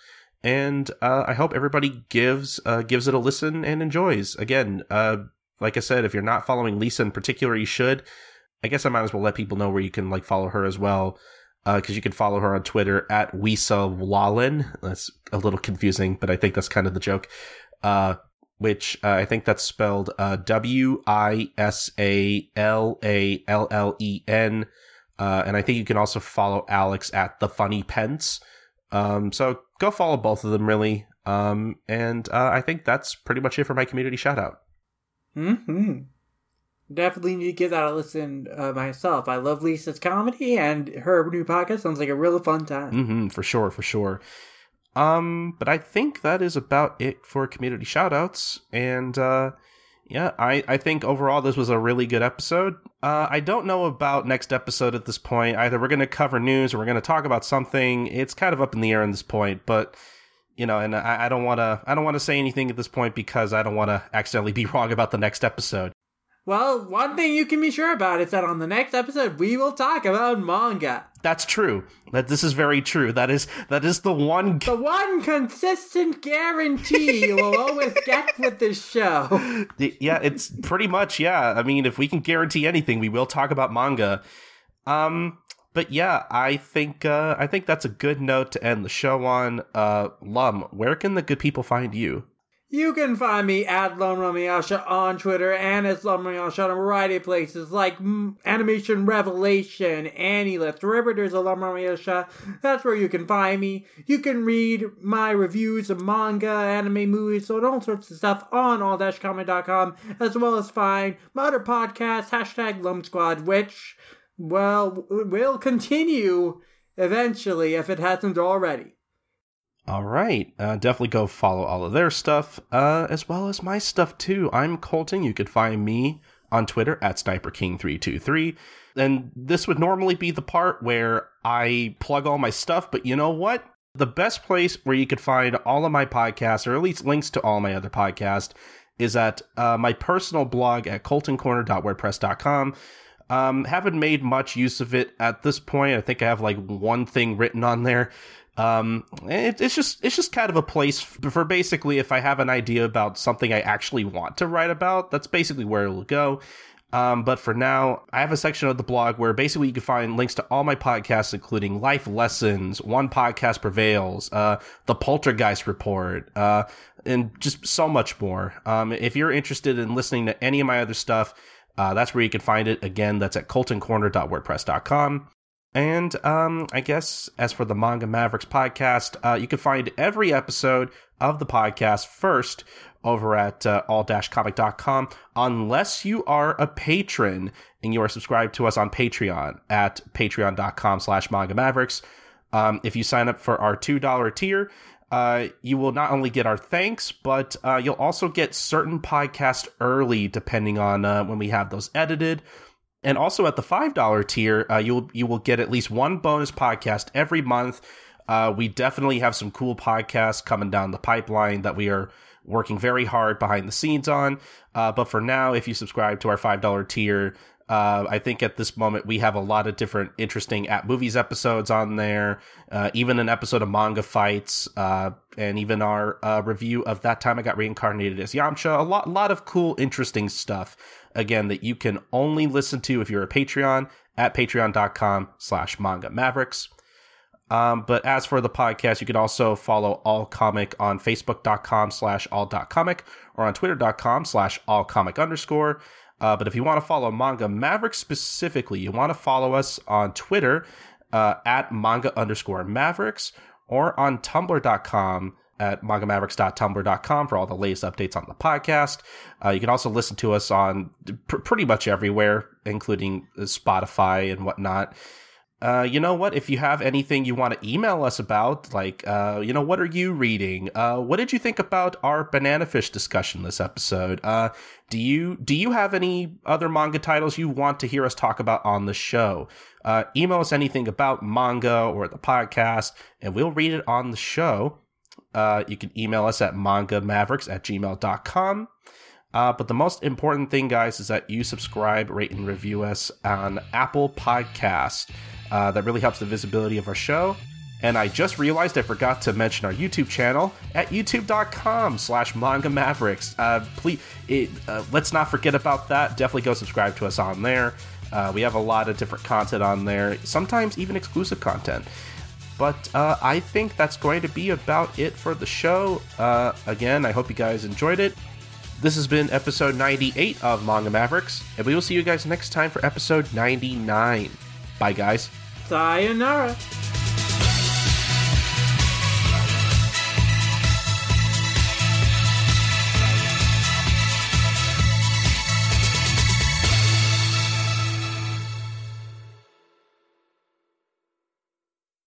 and uh, I hope everybody gives uh, gives it a listen and enjoys. Again, uh, like I said, if you're not following Lisa in particular, you should. I guess I might as well let people know where you can like follow her as well, because uh, you can follow her on Twitter at Wisa Wallen. That's a little confusing, but I think that's kind of the joke. Uh, which uh, I think that's spelled W I S A L A L L E N, and I think you can also follow Alex at the Funny Pence. Um, so go follow both of them, really. Um, and uh, I think that's pretty much it for my community shout out. Hmm. Definitely need to give that a listen uh, myself. I love Lisa's comedy, and her new podcast sounds like a really fun time. Mm-hmm, for sure, for sure. Um, but I think that is about it for community shout outs. And uh, yeah, I, I think overall this was a really good episode. Uh, I don't know about next episode at this point. Either we're going to cover news or we're going to talk about something. It's kind of up in the air at this point, but you know, and I, I don't want to I don't want to say anything at this point because I don't want to accidentally be wrong about the next episode. Well, one thing you can be sure about is that on the next episode we will talk about manga. That's true. That this is very true. That is that is the one the one consistent guarantee you will always get with this show. Yeah, it's pretty much yeah. I mean, if we can guarantee anything, we will talk about manga. Um but yeah, I think uh I think that's a good note to end the show on. Uh Lum, where can the good people find you? You can find me at Lumranmayasha on Twitter and as Lumranmayasha on a variety of places like Animation Revelation, AniList, wherever there's a Lumranmayasha, that's where you can find me. You can read my reviews of manga, anime, movies, and all sorts of stuff on all-comic.com, as well as find my other podcast, hashtag Lum Squad, which, well, will continue eventually if it hasn't already. All right. Uh, definitely go follow all of their stuff, uh, as well as my stuff too. I'm Colton. You could find me on Twitter at SniperKing323. And this would normally be the part where I plug all my stuff, but you know what? The best place where you could find all of my podcasts, or at least links to all my other podcasts, is at uh, my personal blog at coltoncorner.wordpress.com. Um, haven't made much use of it at this point. I think I have like one thing written on there. Um, it, it's just it's just kind of a place for basically if I have an idea about something I actually want to write about, that's basically where it'll go. Um, but for now, I have a section of the blog where basically you can find links to all my podcasts, including Life Lessons, One Podcast Prevails, uh, The Poltergeist Report, uh, and just so much more. Um, if you're interested in listening to any of my other stuff, uh, that's where you can find it. Again, that's at coltoncorner.wordpress.com. And um, I guess as for the Manga Mavericks podcast, uh, you can find every episode of the podcast first over at uh, all-comic.com unless you are a patron and you are subscribed to us on Patreon at patreon.com slash manga mavericks. Um, if you sign up for our $2 tier, uh, you will not only get our thanks, but uh, you'll also get certain podcasts early, depending on uh, when we have those edited and also at the five dollar tier, uh, you will you will get at least one bonus podcast every month. Uh, we definitely have some cool podcasts coming down the pipeline that we are working very hard behind the scenes on. Uh, but for now, if you subscribe to our five dollar tier, uh, I think at this moment we have a lot of different interesting at movies episodes on there, uh, even an episode of manga fights, uh, and even our uh, review of that time I got reincarnated as Yamcha. A lot, lot of cool, interesting stuff again that you can only listen to if you're a Patreon at patreon.com slash manga mavericks. Um, but as for the podcast, you can also follow All Comic on Facebook.com slash all.comic or on Twitter.com slash all comic underscore. Uh, but if you want to follow Manga Maverick specifically, you want to follow us on Twitter uh, at manga underscore mavericks or on tumblr.com at mangamavericks.tumblr.com for all the latest updates on the podcast. Uh, you can also listen to us on pr- pretty much everywhere, including Spotify and whatnot. Uh, you know what? If you have anything you want to email us about, like, uh, you know, what are you reading? Uh, what did you think about our banana fish discussion this episode? Uh, do you do you have any other manga titles you want to hear us talk about on the show? Uh, email us anything about manga or the podcast, and we'll read it on the show. Uh, you can email us at mangamavericks at gmail.com. Uh, but the most important thing, guys, is that you subscribe, rate, and review us on Apple Podcast. Uh, that really helps the visibility of our show. And I just realized I forgot to mention our YouTube channel at youtube.com slash manga mavericks. Uh, please, it, uh, let's not forget about that. Definitely go subscribe to us on there. Uh, we have a lot of different content on there, sometimes even exclusive content. But uh, I think that's going to be about it for the show. Uh, again, I hope you guys enjoyed it. This has been episode 98 of Manga Mavericks, and we will see you guys next time for episode 99. Bye, guys. Sayonara.